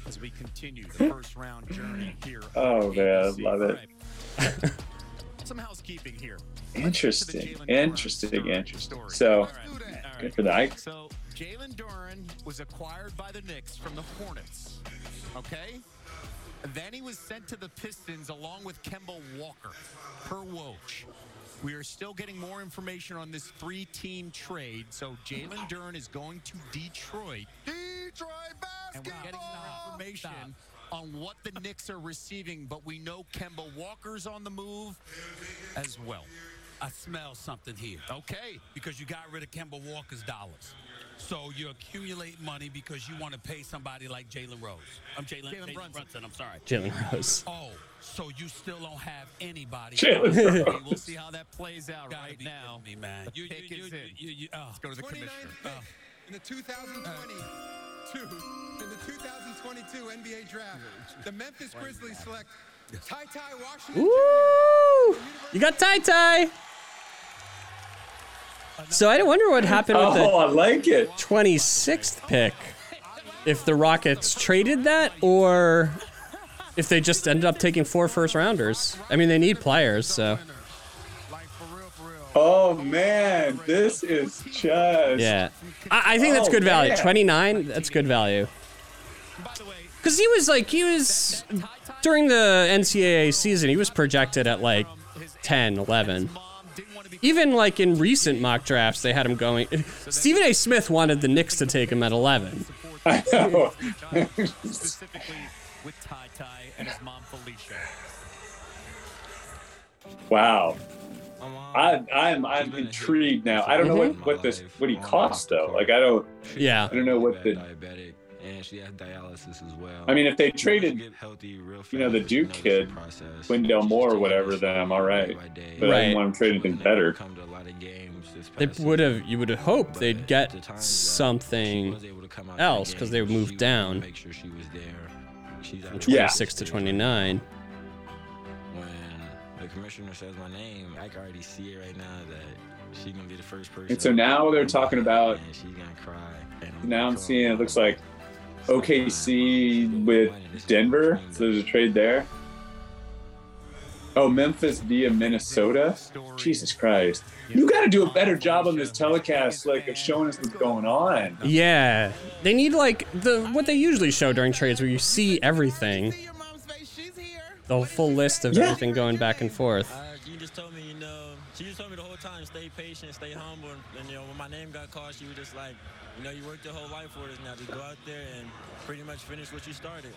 As we continue the first round journey here. Oh man, love it. Some housekeeping here. Interesting, interesting, interesting. So, good for the Ike. So Jalen Duren was acquired by the Knicks from the Hornets. Okay? Then he was sent to the Pistons along with Kemba Walker per Woj. We are still getting more information on this three-team trade. So Jalen Duren is going to Detroit. Detroit And we're getting more information on what the Knicks are receiving, but we know Kemba Walker's on the move as well. I smell something here. Okay. Because you got rid of Kemba Walker's dollars. So you accumulate money because you want to pay somebody like Jalen Rose. I'm Jalen Jalen Jalen Brunson. Brunson. I'm sorry. Jalen Rose. Oh, so you still don't have anybody. Jalen Rose. We'll see how that plays out Gotta right now. me, man. The You- pick you- is you- in. you- you- oh. Let's go to the 29th commissioner. pick uh. in the 2022 in the 2022 NBA draft. The Memphis Grizzlies select Ooh, you got Ty Ty. So I wonder what happened with the Oh, I like it. 26th pick. If the Rockets traded that or if they just ended up taking four first rounders. I mean, they need players, so Oh man, this is just yeah. I, I think that's Oh, good value. man. 29, that's good value. Because he was like, he was, during the NCAA season, he was projected at like 10, 11. Even like in recent mock drafts, they had him going. Stephen A. Smith wanted the Knicks to take him at 11. I know. Specifically with Ty Ty and his mom Felicia. Wow. I, I'm I'm intrigued now. I don't know what, what this what he costs though. Like I don't Yeah. I don't know what the diabetic, and she has dialysis as well. I mean if they traded healthy real you know the Duke kid, Wendell Moore or whatever, then I'm all right. But I didn't want him to trade anything better. They would have, you would have hoped they'd get something else because they moved down she was there from Yeah. 26 to 29. When the commissioner says my name, I can already see it right now that she's gonna be the first person. And so now they're talking about and she's gonna cry. now I'm seeing it looks like OKC with Denver. So there's a trade there. Oh, Memphis via Minnesota. Jesus Christ. You got to do a better job on this telecast, like of showing us what's going on. Yeah, they need like the what they usually show during trades, where you see everything, the full list of Yeah. everything going back and forth. Uh, she just told me, you know, she just told me the whole time, stay patient, stay humble, and, and, you know, when my name got called, she was just like, you know, you worked your whole life for this now, just go out there and pretty much finish what you started.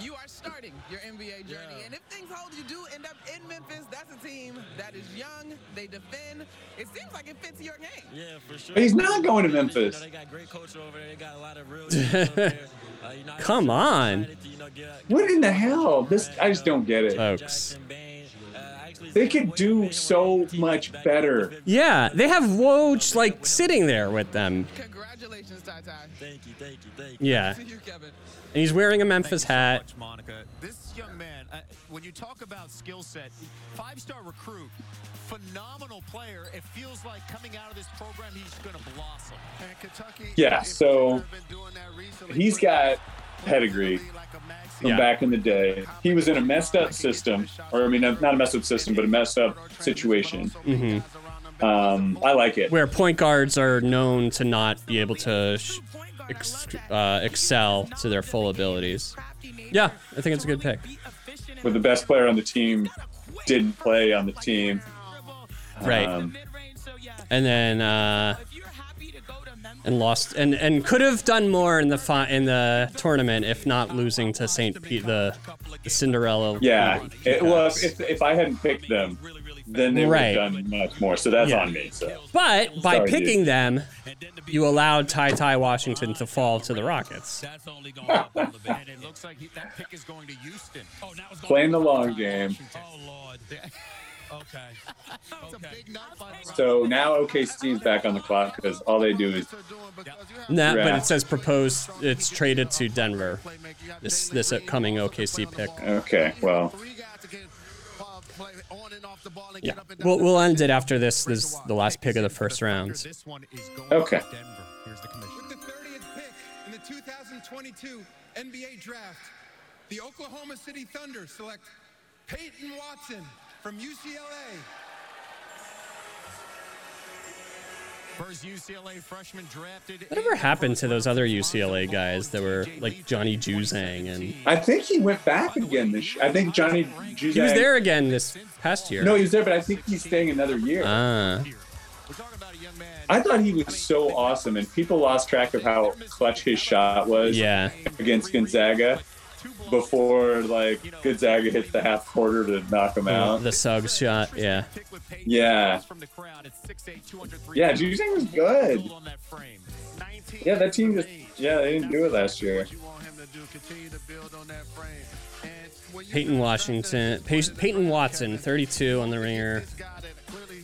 You are starting your NBA journey, and if things hold, you do end up in Memphis. That's a team that is young. They defend. It seems like it fits your game. Yeah, for sure. But he's not going to Memphis. They got great coach over there. They got a lot of real leaders over there. Uh, you know, I Come on, What in the hell? This I just don't get it. folks. They could do so much better. Yeah, they have Woj like sitting there with them. Congratulations, Ty Ty. Thank you, thank you, thank Yeah, you, Kevin. and he's wearing a Memphis hat. Monica, this young man, uh, when you talk about skill set, five-star recruit, phenomenal player. It feels like coming out of this program, he's going to blossom. And Kentucky, Yeah, so he's got pedigree from Yeah. back in the day. He was in a messed up system, or I mean, not a messed up system, but a messed up situation. hmm Um, I like it. Where point guards are known to not be able to sh- ex- uh, excel to their full abilities. Yeah, I think it's a good pick. Where the best player on the team didn't play on the team. Right. Um, and then uh, and lost and and could have done more in the fi- in the tournament if not losing to Saint Pete the, the Cinderella. yeah. It, well, if, if I hadn't picked them, then they would Right. have done much more. So that's Yeah. on me. So. But by Sorry, dude. picking them, you allowed Ty Ty Washington to fall to the Rockets. and it looks like that pick is going to Houston. Oh, now it's Playing the long game. Okay. okay. So now OKC's back on the clock because all they do is Nah, but it says proposed. It's traded to Denver. This this upcoming OKC pick. Okay, well, Yeah, we'll we'll end it after this. This the last pick of the first round. Okay. With the 30th pick in the 2022 NBA Draft, the Oklahoma City Thunder select Peyton Watson from UCLA. Whatever happened to those other UCLA guys that were like Johnny Juzang and I think he went back again this. year. I think Johnny Juzang. he was there again this past year. No, he was there, but I think he's staying another year. Ah. I thought he was so awesome, and people lost track of how clutch his shot was. Yeah. Against Gonzaga, before like Gonzaga hit the half quarter to knock him out. The Suggs shot, yeah. Yeah. Yeah, Juzang was good. Yeah, that team just yeah they didn't do it last year. Peyton Washington, Peyton Watson, 32 on the ringer.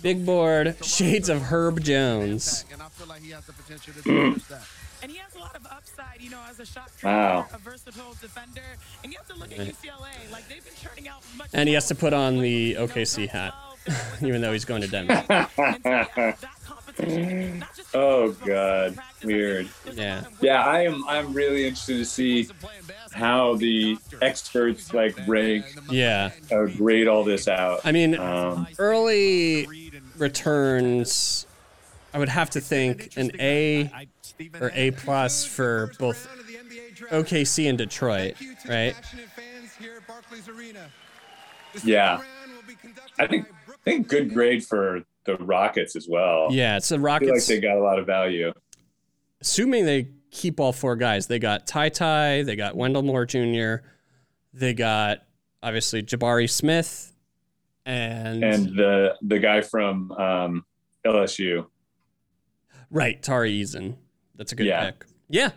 Big board, shades of Herb Jones. you know, as a shot Wow. a versatile defender. And you have to look at UCLA. Like, they've been churning out much And he has to put on the OKC hat, even though he's going to Denver. oh god, weird. Yeah. Yeah, I am. I'm really interested to see how the experts like rank, Yeah. uh, grade all this out. I mean, um, early returns, I would have to think an A or A plus for both OKC and Detroit, right? yeah, I think I think good grade for the Rockets as well. Yeah, it's the I feel like they got a lot of value. Assuming they keep all four guys, they got Ty Ty, they got Wendell Moore Jr., they got obviously Jabari Smith, and, And the the guy from um, LSU. Right Tari Eason. That's a good Yeah. pick. Yeah,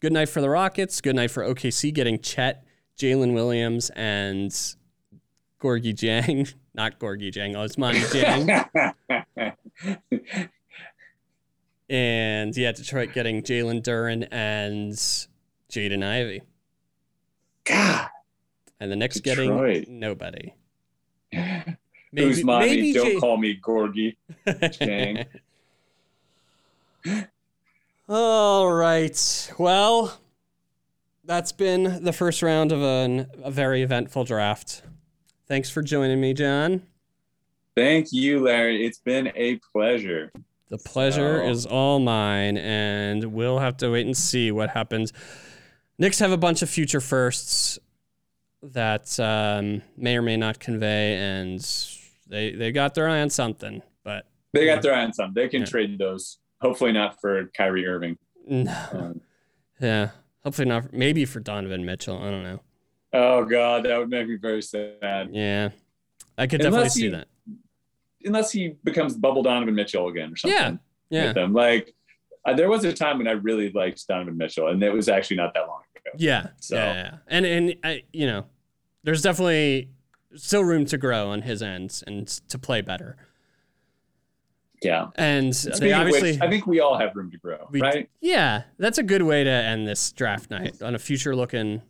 good night for the Rockets. Good night for OKC getting Chet, Jalen Williams, and Gorgui Dieng. Not Gorgui Dieng, Ousmane oh, Dieng. and yeah, Detroit getting Jalen Duren and Jaden Ivey. God. And the Knicks Detroit. getting nobody. Who's mommy? maybe Don't J- call me Gorgui. All right. Well, that's been the first round of an, a very eventful draft. Thanks for joining me, John. Thank you, Larry. It's been a pleasure. The pleasure So- is all mine, and we'll have to wait and see what happens. Knicks have a bunch of future firsts that um, may or may not convey, and they they got their eye on something. But They got their eye on some. They can trade those. Hopefully not for Kyrie Irving. no, Um, yeah, hopefully not. Maybe for Donovan Mitchell. I don't know. oh God, that would make me very sad. Yeah, I could Unless definitely see he- that. Unless he becomes Bubble Donovan Mitchell again or something. Yeah, yeah. Them. Like uh, there was a time when I really liked Donovan Mitchell, and it was actually not that long ago. Yeah. So- yeah, yeah. And and I you know, there's definitely still room to grow on his end and to play better. Yeah. And Speaking they of which, obviously I think we all have room to grow, we- right? Yeah, that's a good way to end this draft night on a future looking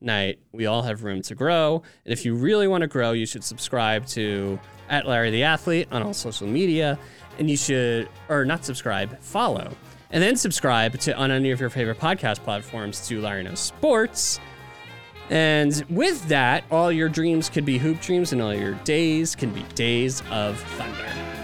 night. We all have room to grow. And if you really want to grow, you should subscribe to at Larry the Athlete on all social media. And you should, or not subscribe, follow. And then subscribe to on any of your favorite podcast platforms to Larry Knows Sports. And with that, all your dreams could be hoop dreams and all your days can be days of thunder.